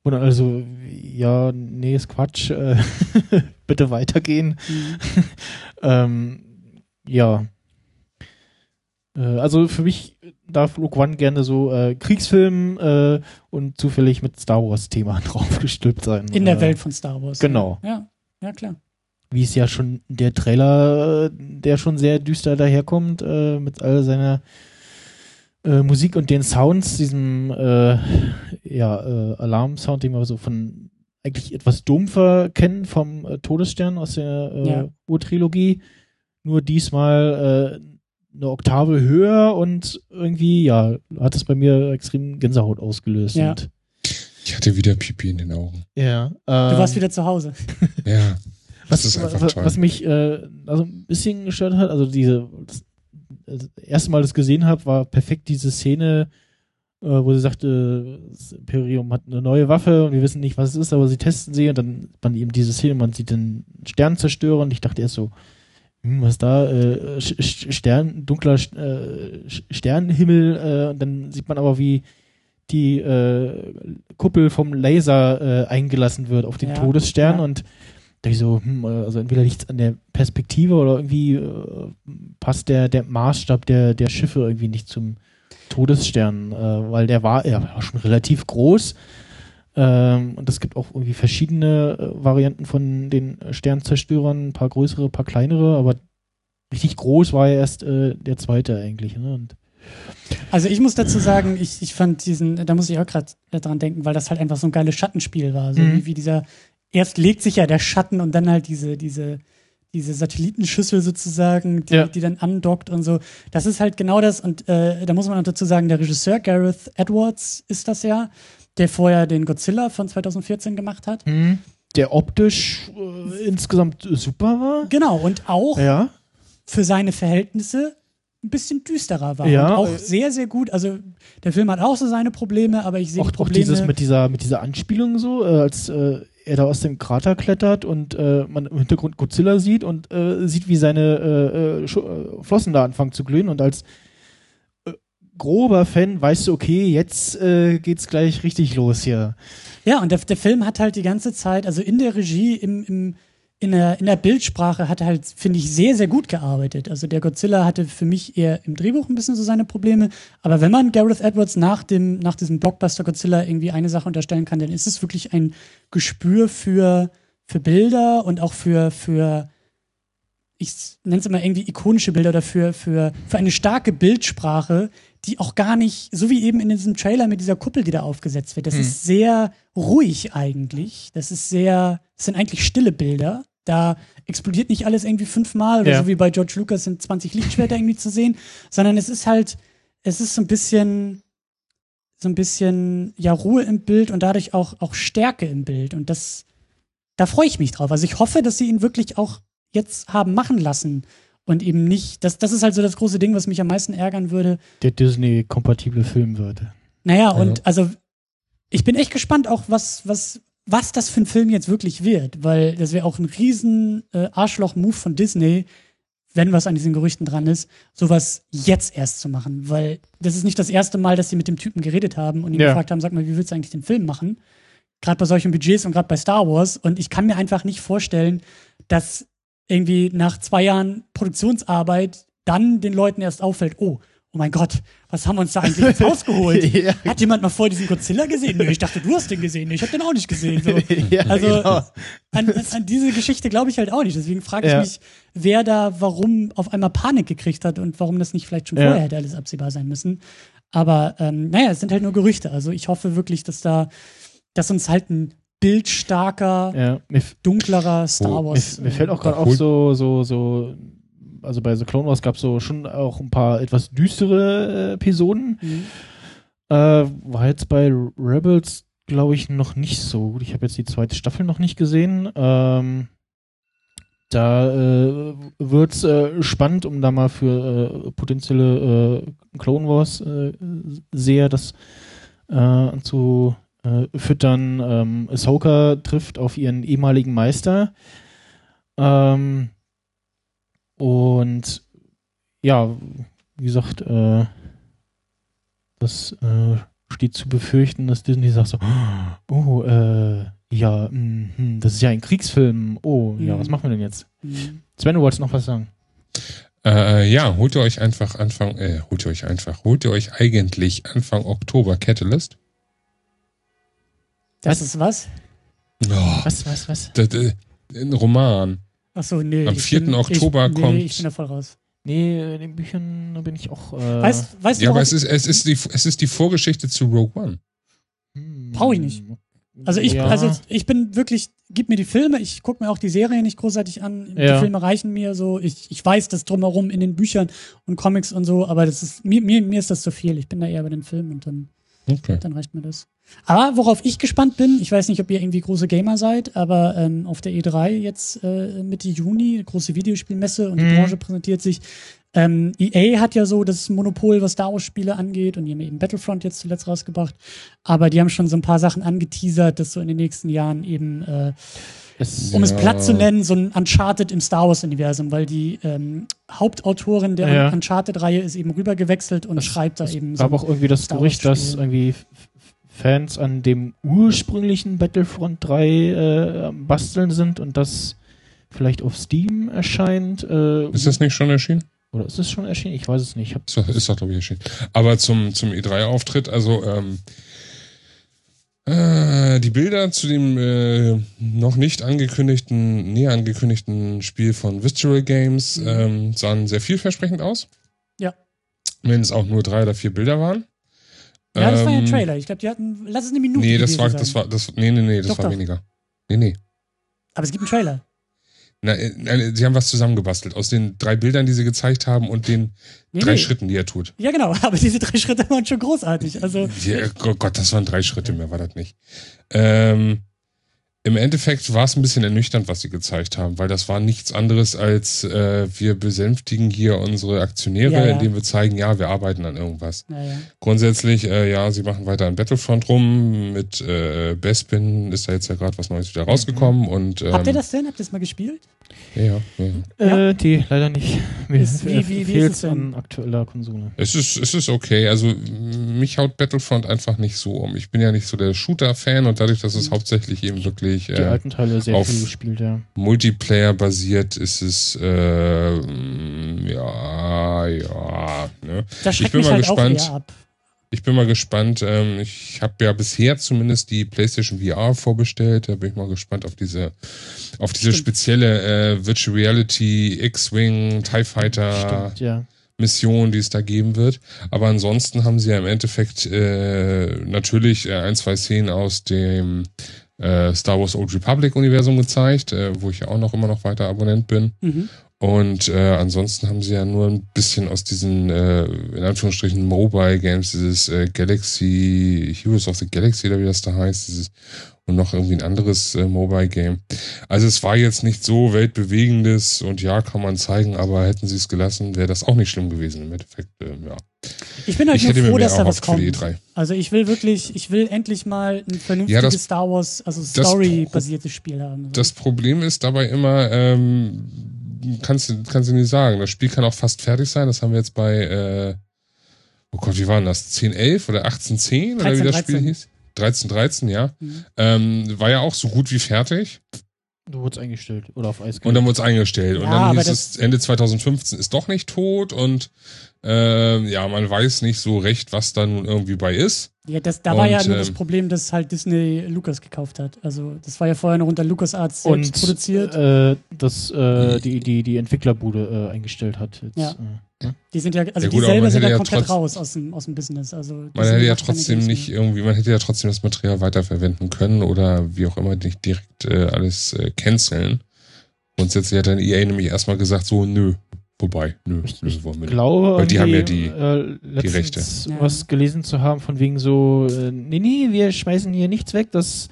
Und also, ja, nee, ist Quatsch, äh, bitte weitergehen. Mhm. ähm, ja. Äh, also für mich darf Rogue One gerne so äh, Kriegsfilm äh, und zufällig mit Star Wars-Thema draufgestülpt sein. In der Welt von Star Wars. genau. Ja, ja, klar. Wie es ja schon der Trailer, äh, der schon sehr düster daherkommt, äh, mit all seiner äh, Musik und den Sounds, diesem äh, ja, äh, Alarmsound, den wir so von eigentlich etwas dumpfer kennen vom äh, Todesstern aus der äh, Ja. Urtrilogie. Nur diesmal äh, eine Oktave höher und irgendwie, ja, hat es bei mir extrem Gänsehaut ausgelöst. Ja. Und, Ich hatte wieder Pipi in den Augen. ja, Du ähm, warst wieder zu Hause. Ja. was, Das ist einfach was, toll. was mich äh, also ein bisschen gestört hat, also diese das, das erste Mal das gesehen habe, war perfekt diese Szene, äh, wo sie sagte, das Imperium hat eine neue Waffe und wir wissen nicht, was es ist, aber sie testen sie und dann sieht man eben diese Szene, man sieht den Sternzerstörer und ich dachte erst so, hm, was da, äh, Stern, dunkler äh, Sternenhimmel äh, und dann sieht man aber, wie die äh, Kuppel vom Laser äh, eingelassen wird auf den Ja, Todesstern ja. und da ich so, hm, also entweder liegt es an der Perspektive oder irgendwie äh, passt der, der Maßstab der, der Schiffe irgendwie nicht zum Todesstern, äh, weil der war, er war schon relativ groß. Ähm, und es gibt auch irgendwie verschiedene äh, Varianten von den Sternzerstörern, ein paar größere, ein paar kleinere, aber richtig groß war ja erst äh, der zweite eigentlich. Ne? Und Also ich muss dazu sagen, ich, ich fand diesen, da muss ich auch gerade dran denken, weil das halt einfach so ein geiles Schattenspiel war. So Mhm. wie, wie dieser, erst legt sich ja der Schatten und dann halt diese, diese, diese Satellitenschüssel sozusagen, die, Ja. die dann andockt und so. Das ist halt genau das. Und äh, da muss man auch dazu sagen, der Regisseur Gareth Edwards ist das ja, der vorher den Godzilla von 2014 gemacht hat. der optisch äh, insgesamt super war. Genau, und auch Ja. für seine Verhältnisse ein bisschen düsterer war. Ja, und auch sehr, sehr gut. Also der Film hat auch so seine Probleme, aber ich sehe Auch, auch dieses mit dieser, mit dieser Anspielung so, äh, als äh, er da aus dem Krater klettert und äh, man im Hintergrund Godzilla sieht und äh, sieht, wie seine äh, äh, äh, Flossen da anfangen zu glühen und als grober Fan weißt du, okay, jetzt äh, geht's gleich richtig los hier. Ja, und der, der Film hat halt die ganze Zeit, also in der Regie, im, im, in, der, in der Bildsprache hat er halt, finde ich, sehr, sehr gut gearbeitet. Also der Godzilla hatte für mich eher im Drehbuch ein bisschen so seine Probleme. Aber wenn man Gareth Edwards nach, dem, nach diesem Blockbuster Godzilla irgendwie eine Sache unterstellen kann, dann ist es wirklich ein Gespür für, für Bilder und auch für, für ich nenne es immer irgendwie ikonische Bilder oder für, für, für eine starke Bildsprache, die auch gar nicht, so wie eben in diesem Trailer mit dieser Kuppel, die da aufgesetzt wird, das Hm. ist sehr ruhig eigentlich. Das ist sehr, das sind eigentlich stille Bilder. Da explodiert nicht alles irgendwie fünfmal oder Ja. so wie bei George Lucas sind 20 Lichtschwerter irgendwie zu sehen, sondern es ist halt, es ist so ein bisschen, so ein bisschen, ja, Ruhe im Bild und dadurch auch, auch Stärke im Bild. Und das, da freue ich mich drauf. Also ich hoffe, dass sie ihn wirklich auch jetzt haben machen lassen. Und eben nicht, das, das ist halt so das große Ding, was mich am meisten ärgern würde. Der Disney-kompatible Film wird. Naja, und also ich bin echt gespannt auch, was, was, was das für ein Film jetzt wirklich wird, weil das wäre auch ein riesen äh, Arschloch-Move von Disney, wenn was an diesen Gerüchten dran ist, sowas jetzt erst zu machen, weil das ist nicht das erste Mal, dass sie mit dem Typen geredet haben und ihn Ja. gefragt haben, sag mal, wie willst du eigentlich den Film machen? Gerade bei solchen Budgets und gerade bei Star Wars und ich kann mir einfach nicht vorstellen, dass irgendwie nach zwei Jahren Produktionsarbeit dann den Leuten erst auffällt, oh, oh mein Gott, was haben wir uns da eigentlich jetzt rausgeholt? Ja. Hat jemand mal vor diesen Godzilla gesehen? Nö, ich dachte, du hast den gesehen. Ich habe den auch nicht gesehen. So. Ja, also genau. an, an, diese Geschichte glaube ich halt auch nicht. Deswegen frage ich Ja. mich, wer da warum auf einmal Panik gekriegt hat und warum das nicht vielleicht schon vorher hätte alles absehbar sein müssen. Aber ähm, naja, es sind halt nur Gerüchte. Also ich hoffe wirklich, dass da, dass uns halt ein bildstarker, Ja, mir, dunklerer Star mir, Wars. mir fällt auch gerade Obwohl- auf so, so, so, also bei The Clone Wars gab es so schon auch ein paar etwas düstere äh, Episoden. Mhm. Äh, war jetzt bei Rebels, glaube ich, noch nicht so gut. Ich habe jetzt die zweite Staffel noch nicht gesehen. Ähm, da äh, wird's äh, spannend, um da mal für äh, potenzielle äh, Clone Wars äh, Seher das äh, zu äh, füttern. Ähm, Ahsoka trifft auf ihren ehemaligen Meister. Ähm, und ja, wie gesagt, äh, das äh, steht zu befürchten, dass Disney sagt so, oh, äh, ja, mh, das ist ja ein Kriegsfilm. Oh, ja, Mhm. was machen wir denn jetzt? Mhm. Sven, du wolltest noch was sagen? Äh, ja, holt ihr euch einfach Anfang, äh, holt ihr euch einfach, holt ihr euch eigentlich Anfang Oktober Catalyst? Das ist was? Oh, Was, was, was? das, äh, ein Roman. Achso, nee. Am ich 4. bin- Oktober ich, nee, kommt- Ich bin da voll raus. Nee, in den Büchern bin ich auch. Äh, Weißt, weißt Ja, du, aber es ist, es ist die, es ist die Vorgeschichte zu Rogue One. hm, Brauch ich nicht. Also ich, ja. also ich bin wirklich, gib mir die Filme, ich gucke mir auch die Serie nicht großartig an. Ja. Die Filme reichen mir so. Ich, ich weiß das drumherum in den Büchern und Comics und so, aber das ist, mir, mir, mir ist das zu viel. Ich bin da eher bei den Filmen und dann, Okay. dann reicht mir das. Aber worauf ich gespannt bin, ich weiß nicht, ob ihr irgendwie große Gamer seid, aber ähm, auf der E3 jetzt äh, Mitte Juni, große Videospielmesse und die Mhm. Branche präsentiert sich. Ähm, EA hat ja so das Monopol, was Star Wars-Spiele angeht, und die haben eben Battlefront jetzt zuletzt rausgebracht. Aber die haben schon so ein paar Sachen angeteasert, dass so in den nächsten Jahren eben, äh, es, um es Ja. platt zu nennen, so ein Uncharted im Star Wars-Universum, weil die ähm, Hauptautorin der Ja. Uncharted-Reihe ist eben rübergewechselt und Es- schreibt da es eben gab so. auch irgendwie das Star Gerücht, dass irgendwie Fans an dem ursprünglichen Battlefront 3 äh, am basteln sind und das vielleicht auf Steam erscheint. Äh, Ist das nicht schon erschienen? Oder ist es schon erschienen? Ich weiß es nicht. Ich Ist doch, glaube ich, erschienen. Aber zum, zum E3-Auftritt, also ähm, äh, die Bilder zu dem äh, noch nicht angekündigten, näher angekündigten Spiel von Visceral Games Mhm. ähm, sahen sehr vielversprechend aus. Ja. Wenn es auch nur drei oder vier Bilder waren. ja, das war ja ein Ähm, Trailer. Ich glaube, die hatten, lass es eine Minute Nee, das war, sein. das war, das, nee, nee, nee, das Doch, war doch. weniger. Nee, nee. Aber es gibt einen Trailer. Na, äh, nein, sie haben was zusammengebastelt aus den drei Bildern, die sie gezeigt haben und den Nee, drei nee. Schritten, die er tut. Ja, genau. Aber diese drei Schritte waren schon großartig. Also, Ja, oh Gott, das waren drei Schritte mehr, war das nicht. Ähm, Im Endeffekt war es ein bisschen ernüchternd, was sie gezeigt haben, weil das war nichts anderes als äh, wir besänftigen hier unsere Aktionäre, Ja, ja. indem wir zeigen, ja, wir arbeiten an irgendwas. naja. Grundsätzlich, äh, ja, sie machen weiter an Battlefront rum. Mit äh, Bespin ist da jetzt ja gerade was Neues wieder rausgekommen. Und, ähm, Habt ihr das denn? Habt ihr das mal gespielt? Ja, ja, ja. Ja. Äh, die leider nicht. Mir Ist- wie- wie- wie ist es denn? an aktueller Konsole. Es ist, es ist okay. Also mich haut Battlefront einfach nicht so um. Ich bin ja nicht so der Shooter-Fan und dadurch, dass es hauptsächlich eben wirklich Die äh, alten Teile sehr auf- viel gespielt, ja. Multiplayer basiert, ist es äh, ja, ja. Ne? Das schreckt bin mich mal halt auch gespannt. eher ab. Ich bin mal gespannt. Ähm, ich habe ja bisher zumindest die PlayStation VR vorbestellt. Da bin ich mal gespannt auf diese, auf diese Stimmt. spezielle äh, Virtual Reality X-Wing TIE Fighter Stimmt, ja. Mission, die es da geben wird. Aber ansonsten haben sie ja im Endeffekt äh, natürlich äh, ein, zwei Szenen aus dem äh, Star Wars Old Republic Universum gezeigt, äh, wo ich ja auch noch immer noch weiter Abonnent bin. Mhm. Und äh, ansonsten haben sie ja nur ein bisschen aus diesen, äh, in Anführungsstrichen, Mobile Games, dieses äh, Galaxy, Heroes of the Galaxy oder wie das da heißt, dieses und noch irgendwie ein anderes äh, Mobile Game. Also es war jetzt nicht so weltbewegendes und ja, kann man zeigen, aber hätten sie es gelassen, wäre das auch nicht schlimm gewesen im Endeffekt. Ähm, ja. Ich bin halt Ich nur froh, dass da was kommt. E3. Also ich will wirklich, ich will endlich mal ein vernünftiges Ja, das- Star Wars, also Story-basiertes Spiel haben. Das Problem ist dabei immer, ähm, kannst du kannst du nicht sagen. Das Spiel kann auch fast fertig sein. Das haben wir jetzt bei, äh, oh Gott, wie war denn das? 1011 oder 1810 oder wie 13, das Spiel 13. hieß? 1313, ja. Mhm. Ähm, war ja auch so gut wie fertig. Du wurdest eingestellt oder auf Eis Und dann wurde es eingestellt. und Ja, dann aber hieß es, Ende 2015 ist doch nicht tot und ähm, ja, man weiß nicht so recht, was da nun irgendwie bei ist. Ja, das, da war ja Und, nur das ähm, Problem, dass halt Disney Lucas gekauft hat. Also das war ja vorher noch unter LucasArts selbst und produziert. äh, dass äh, die, die, die Entwicklerbude äh, eingestellt hat. Jetzt, Ja. äh? Die sind ja, also Ja die gut, aber selber man sind hätte ja ja komplett trotz- raus aus dem, aus dem Business. Also Man hätte ja trotzdem nicht irgendwie, man hätte ja trotzdem das Material weiterverwenden können oder wie auch immer nicht direkt äh, alles äh, canceln. Grundsätzlich hat dann EA nämlich erstmal gesagt, so, nö, vorbei, nö, Ich, nö, ich wollen wir nicht. glaube, Weil die haben ja die- äh, die Rechte. was gelesen zu haben von wegen so, äh, nee, nee, wir schmeißen hier nichts weg, das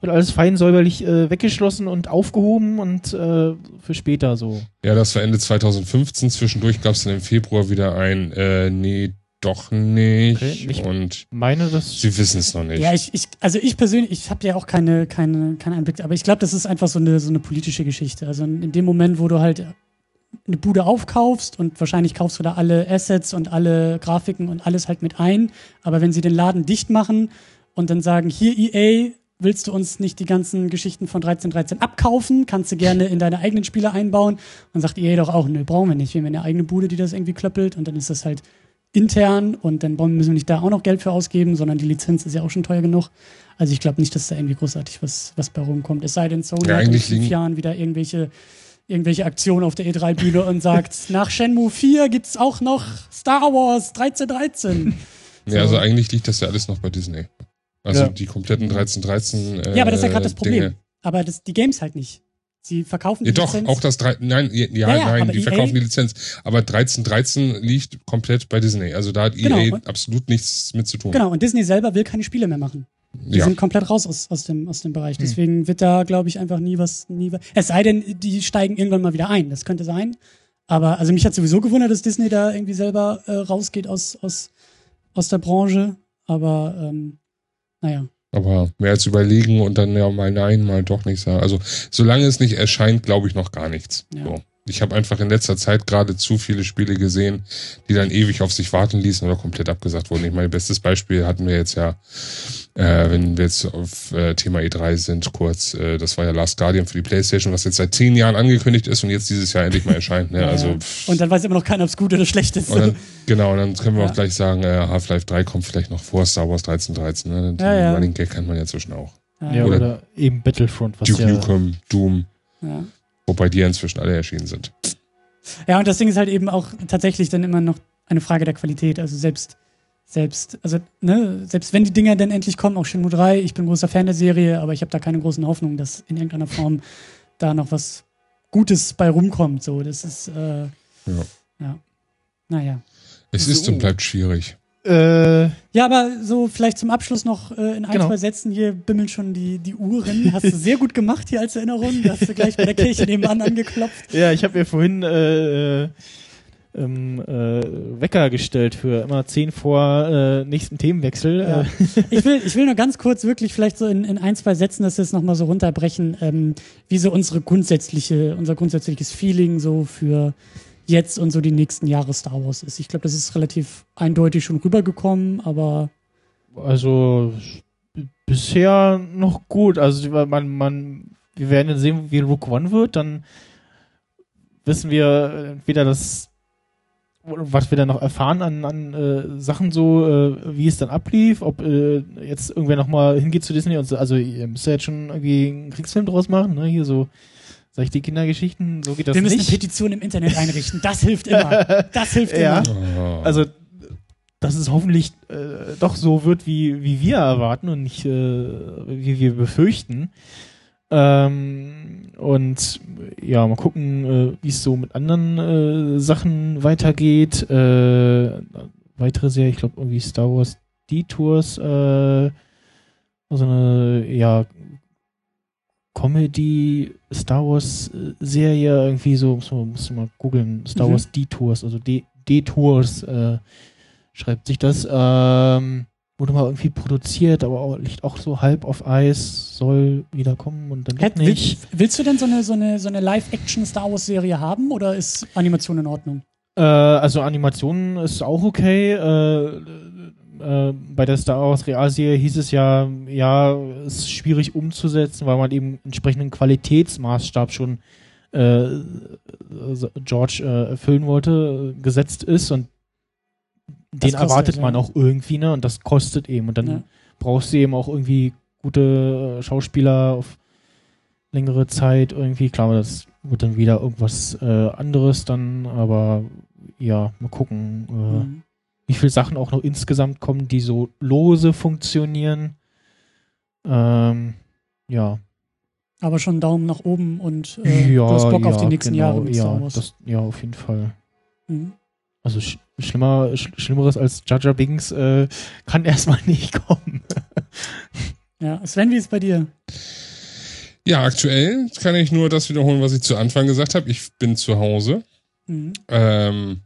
wird alles fein säuberlich äh, weggeschlossen und aufgehoben und äh, für später so. Ja, das war Ende 2015. Zwischendurch gab es dann im Februar wieder ein, äh, nee, doch nicht. Okay, nicht- Und Meine das. sie wissen es noch nicht. Ja, ich, ich, also ich persönlich, ich habe ja auch keine, keine, keinen Einblick, aber ich glaube, das ist einfach so eine, so eine politische Geschichte. Also in, in dem Moment, wo du halt eine Bude aufkaufst und wahrscheinlich kaufst du da alle Assets und alle Grafiken und alles halt mit ein, aber wenn sie den Laden dicht machen und dann sagen, hier EA, willst du uns nicht die ganzen Geschichten von 1313 abkaufen, kannst du gerne in deine eigenen Spiele einbauen, dann sagt EA doch auch, nö, brauchen wir nicht, wir haben eine eigene Bude, die das irgendwie klöppelt und dann ist das halt intern und dann müssen wir nicht da auch noch Geld für ausgeben, sondern die Lizenz ist ja auch schon teuer genug. Also ich glaube nicht, dass da irgendwie großartig was, was bei rumkommt. Es sei denn, Sony Ja, in fünf Jahren wieder irgendwelche, irgendwelche Aktionen auf der E3-Bühne und sagt, nach Shenmue 4 gibt's auch noch Star Wars 1313. Ja, also eigentlich liegt das ja alles noch bei Disney. Also Ja. die kompletten 1313. Äh, ja, aber das ist ja gerade das Problem. Dinge. Aber das, die Games halt nicht. Sie verkaufen die Ja, doch, Lizenz. auch das drei, nein, ja, ja, Ja, nein, die EA verkaufen die Lizenz. Aber 1313 liegt komplett bei Disney. Also da hat Genau, EA absolut nichts mit zu tun. Genau, und Disney selber will keine Spiele mehr machen. Die Ja. sind komplett raus aus, aus, dem, aus dem Bereich. Hm. Deswegen wird da, glaube ich, einfach nie was, nie was. Es sei denn, die steigen irgendwann mal wieder ein. Das könnte sein. Aber also mich hat sowieso gewundert, dass Disney da irgendwie selber äh, rausgeht aus, aus, aus der Branche. Aber ähm, naja. Aber mehr als überlegen und dann ja mal nein, mal doch nicht sagen. Also solange es nicht erscheint, glaube ich noch gar nichts. Ja. So. Ich habe einfach in letzter Zeit gerade zu viele Spiele gesehen, die dann ewig auf sich warten ließen oder komplett abgesagt wurden. Ich meine, bestes Beispiel hatten wir jetzt ja, äh, wenn wir jetzt auf äh, Thema E3 sind, kurz, äh, das war ja Last Guardian für die Playstation, was jetzt seit zehn Jahren angekündigt ist und jetzt dieses Jahr endlich mal erscheint. Ne? Ja, Also pff, Und dann weiß immer noch keiner, ob es gut oder schlecht ist. und dann, genau, und dann können wir Ja. auch gleich sagen, äh, Half-Life 3 kommt vielleicht noch vor Star Wars 1313. Ne? Den Ja, ja. Running Gag kann man ja zwischen auch. Oder- oder, eben Battlefront, was Duke ja. Nukem, Doom, ja. Wobei die ja inzwischen alle erschienen sind. Ja, und das Ding ist halt eben auch tatsächlich dann immer noch eine Frage der Qualität. Also selbst, selbst, also, ne, selbst wenn die Dinger dann endlich kommen, auch Shenmue 3, ich bin großer Fan der Serie, aber ich habe da keine großen Hoffnungen, dass in irgendeiner Form da noch was Gutes bei rumkommt. So, das ist, äh, ja. Ja. Naja. Es ist So. und bleibt schwierig. Äh, Ja, aber so vielleicht zum Abschluss noch äh, in ein, Genau. zwei Sätzen hier bimmeln schon die, die Uhren. Hast du sehr gut gemacht hier als Erinnerung. Da hast du gleich bei der Kirche nebenan angeklopft. ja, ich habe mir vorhin äh, äh, ähm, äh, Wecker gestellt für immer 10 vor äh, nächsten Themenwechsel. Ja. Äh, Ich will, ich will nur ganz kurz wirklich vielleicht so in, in ein, zwei Sätzen das jetzt nochmal so runterbrechen, ähm, wie so unsere grundsätzliche, unser grundsätzliches Feeling so für jetzt und so die nächsten Jahre Star Wars ist. Ich glaube, das ist relativ eindeutig schon rübergekommen, aber Also bisher noch gut. Also man, man, wir werden jetzt sehen, wie Rook One wird. Dann wissen wir entweder das, was wir dann noch erfahren an, an äh, Sachen so, äh, wie es dann ablief, ob äh, jetzt irgendwer nochmal hingeht zu Disney und so. Also ihr müsst ja jetzt schon irgendwie einen Kriegsfilm draus machen, ne? Hier so, sag ich die Kindergeschichten, so geht das wir müssen nicht. eine Petition im Internet einrichten. Das hilft immer. Das hilft Ja. immer. Oh. Also, dass es hoffentlich äh, doch so wird, wie, wie wir erwarten und nicht, äh, wie wir befürchten. Ähm, und ja, mal gucken, äh, wie es so mit anderen äh, Sachen weitergeht. Äh, weitere Serie, ich glaube irgendwie Star Wars Detours äh, so eine, ja, Comedy Star Wars Serie irgendwie so, muss man, muss man mal googeln, Star Mhm. Wars Detours, also Detours äh, schreibt sich das. Ähm, wurde mal irgendwie produziert, aber auch, liegt auch so halb auf Eis, soll wieder kommen und dann Hätt, nicht. willst, willst du denn so eine, so eine, so eine Live-Action-Star Wars-Serie haben oder ist Animation in Ordnung? Äh, also Animation ist auch okay. Äh, äh, bei der Star Wars Realserie hieß es ja, ja, es ist schwierig umzusetzen, weil man eben entsprechenden Qualitätsmaßstab schon äh, George äh, erfüllen wollte, gesetzt ist und Das den kostet, erwartet ja. man auch irgendwie, ne? Und das kostet eben. Und dann Ja. brauchst du eben auch irgendwie gute äh, Schauspieler auf längere Zeit irgendwie. Klar, das wird dann wieder irgendwas äh, anderes dann, aber ja, mal gucken, äh, Mhm. Wie viele Sachen auch noch insgesamt kommen, die so lose funktionieren. Ähm, ja. Aber schon Daumen nach oben und äh, ja, du hast Bock auf ja, die nächsten genau, Jahre mit ja, Star Wars. Das, ja, auf jeden Fall. Mhm. Also sch schlimmer, sch Schlimmeres als Jar Binks äh, kann erstmal nicht kommen. Ja, Sven, wie ist bei dir? Ja, aktuell kann ich nur das wiederholen, was ich zu Anfang gesagt habe. Ich bin zu Hause. Mhm. Ähm,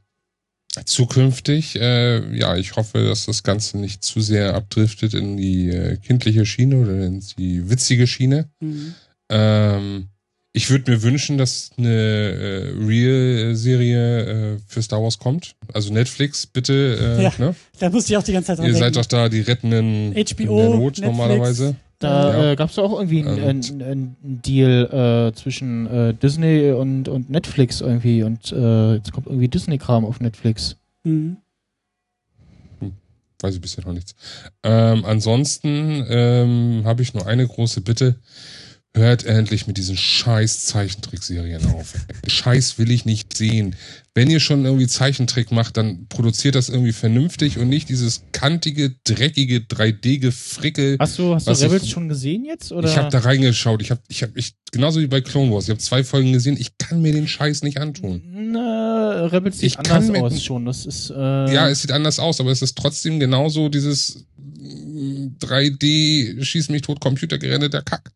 zukünftig, äh, ja, ich hoffe, dass das Ganze nicht zu sehr abdriftet in die äh, kindliche Schiene oder in die witzige Schiene. Mhm. Ähm, ich würde mir wünschen, dass eine äh, Real-Serie äh, für Star Wars kommt. Also Netflix, bitte. Äh, Ja, ne? Da musste ich auch die ganze Zeit dran Ihr seid denken. doch da die Rettenden HBO, in der Not Netflix. normalerweise. Da Ja. äh, gab es auch irgendwie einen Und- ein, ein Deal äh, zwischen äh, Disney und, und Netflix irgendwie und äh, jetzt kommt irgendwie Disney-Kram auf Netflix. Mhm. Weiß ich bisher noch nichts. Ähm, ansonsten ähm, habe ich nur eine große Bitte. Hört endlich mit diesen scheiß Zeichentrickserien auf. Scheiß will ich nicht sehen. Wenn ihr schon irgendwie Zeichentrick macht, dann produziert das irgendwie vernünftig und nicht dieses kantige, dreckige 3D-Gefrickel. Hast du, hast du Was ich- Rebels schon gesehen jetzt? Oder? Ich habe da reingeschaut. Ich habe, ich habe, ich genauso wie bei Clone Wars. Ich habe zwei Folgen gesehen. Ich kann mir den Scheiß nicht antun. Na, Rebels sieht Ich kann anders mit- aus schon. Das ist äh, Ja, es sieht anders aus, aber es ist trotzdem genauso dieses mm, 3D schieß mich tot Computergerändeter Kack.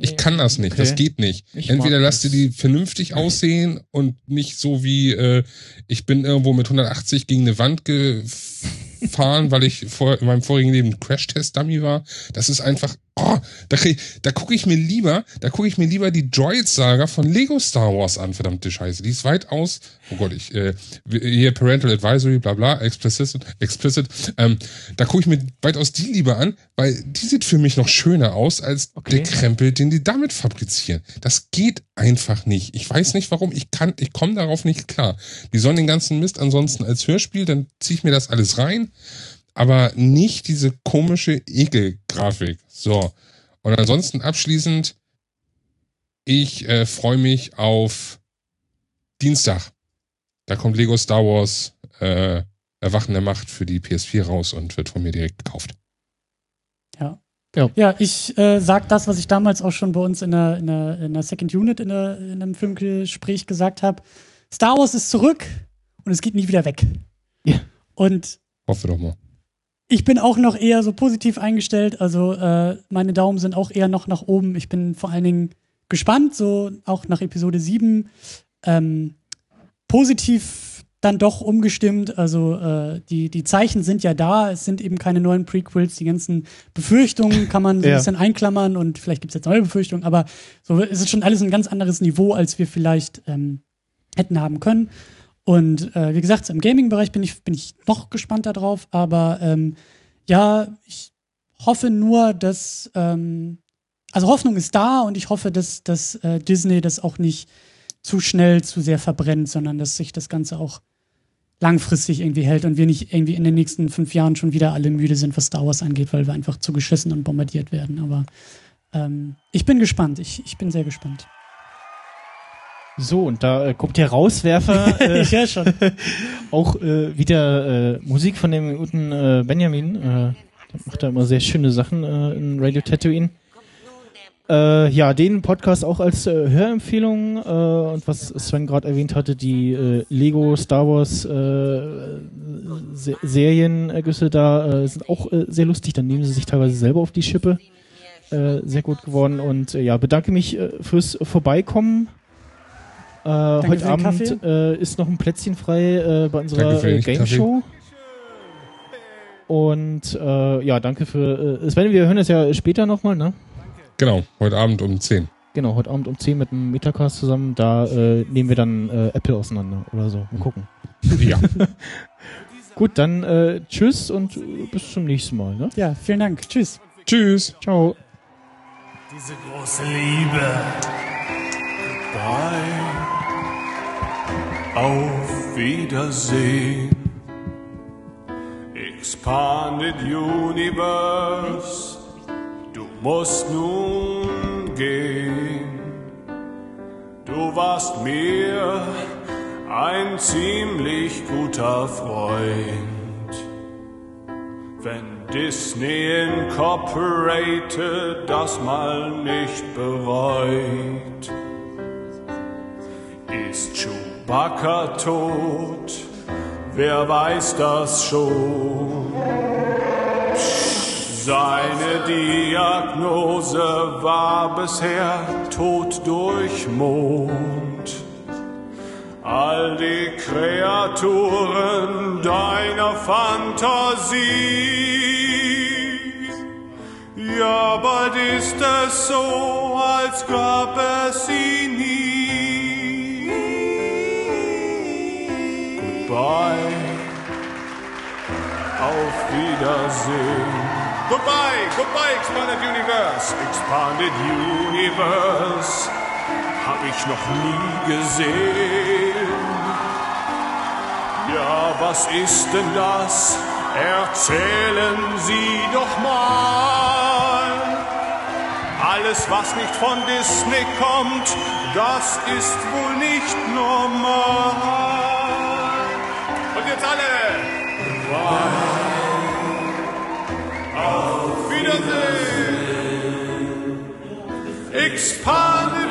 Ich kann das nicht, Okay. das geht nicht. Ich Entweder lasst ihr die vernünftig aussehen und nicht so wie äh, ich bin irgendwo mit 180 gegen eine Wand gefahren, weil ich vor, in meinem vorigen Leben Crash-Test-Dummy war. Das ist einfach, oh, da, da gucke ich mir lieber, da gucke ich mir lieber die Droid-Saga von Lego Star Wars an, verdammte Scheiße. Die ist weitaus, oh Gott, ich, äh, hier Parental Advisory, bla bla, explicit, explicit, ähm, da gucke ich mir weitaus die lieber an, weil die sieht für mich noch schöner aus als Okay. der Krempel, den die damit fabrizieren. Das geht einfach nicht. Ich weiß nicht warum, ich kann, ich komme darauf nicht klar. Die sollen den ganzen Mist ansonsten als Hörspiel, dann ziehe ich mir das alles rein, aber nicht diese komische Ekelgrafik. So. Und ansonsten abschließend, ich äh, freue mich auf Dienstag. Da kommt Lego Star Wars äh, Erwachen der Macht für die PS4 raus und wird von mir direkt gekauft. Ja. Ja. Ja, ich äh, sag das, was ich damals auch schon bei uns in der, in der, in der Second Unit in, der, in einem Filmgespräch gesagt habe. Star Wars ist zurück und es geht nie wieder weg. Ja. Und Hoffe doch mal. Ich bin auch noch eher so positiv eingestellt. Also äh, meine Daumen sind auch eher noch nach oben. Ich bin vor allen Dingen gespannt, so auch nach Episode 7. Ähm, positiv dann doch umgestimmt. Also äh, die, die Zeichen sind ja da. Es sind eben keine neuen Prequels. Die ganzen Befürchtungen kann man so ein Ja. bisschen einklammern und vielleicht gibt es jetzt neue Befürchtungen. Aber so es ist schon alles ein ganz anderes Niveau, als wir vielleicht ähm, hätten haben können. Und äh, wie gesagt, im Gaming-Bereich bin ich, bin ich noch gespannter drauf. Aber ähm, ja, ich hoffe nur, dass ähm, also Hoffnung ist da und ich hoffe, dass, dass äh, Disney das auch nicht zu schnell zu sehr verbrennt, sondern dass sich das Ganze auch langfristig irgendwie hält und wir nicht irgendwie in den nächsten fünf Jahren schon wieder alle müde sind, was Star Wars angeht, weil wir einfach zu geschissen und bombardiert werden. Aber ähm, ich bin gespannt. Ich, ich bin sehr gespannt. So, und da äh, kommt der Rauswerfer äh, ja, schon. auch äh, wieder äh, Musik von dem guten äh, Benjamin. Äh, der macht da immer sehr schöne Sachen äh, in Radio Tatooine. Äh, ja, den Podcast auch als äh, Hörempfehlung äh, und was Sven gerade erwähnt hatte, die äh, Lego Star Wars äh, Se Serienergüsse da äh, sind auch äh, sehr lustig. Dann nehmen sie sich teilweise selber auf die Schippe. Äh, sehr gut geworden und äh, ja, bedanke mich äh, fürs Vorbeikommen. Äh, heute Abend äh, ist noch ein Plätzchen frei äh, bei unserer äh, Game Show. Und äh, ja, danke für äh, Sven, wir hören es ja später nochmal, ne? Genau, heute Abend um 10. Genau, heute Abend um 10 mit dem Metacast zusammen. Da äh, nehmen wir dann äh, Apple auseinander oder so. Mal gucken. Ja. Gut, dann äh, tschüss und äh, bis zum nächsten Mal. Ne? Ja, vielen Dank. Tschüss. Tschüss. Ciao. Diese große Liebe. Goodbye. Auf Wiedersehen. Expanded Universe. Du musst nun gehen. Du warst mir ein ziemlich guter Freund. Wenn Disney Incorporated das mal nicht bereut, ist Chewbacca tot? Wer weiß das schon? Seine Diagnose war bisher Tod durch Mond. All die Kreaturen deiner Fantasie. Ja, bald ist es so, als gab es sie nie. Goodbye. Auf Wiedersehen. Goodbye, goodbye, Expanded Universe. Expanded Universe hab ich noch nie gesehen. Ja, was ist denn das? Erzählen Sie doch mal. Alles, was nicht von Disney kommt, das ist wohl nicht normal. Auf Wiedersehen. Expanded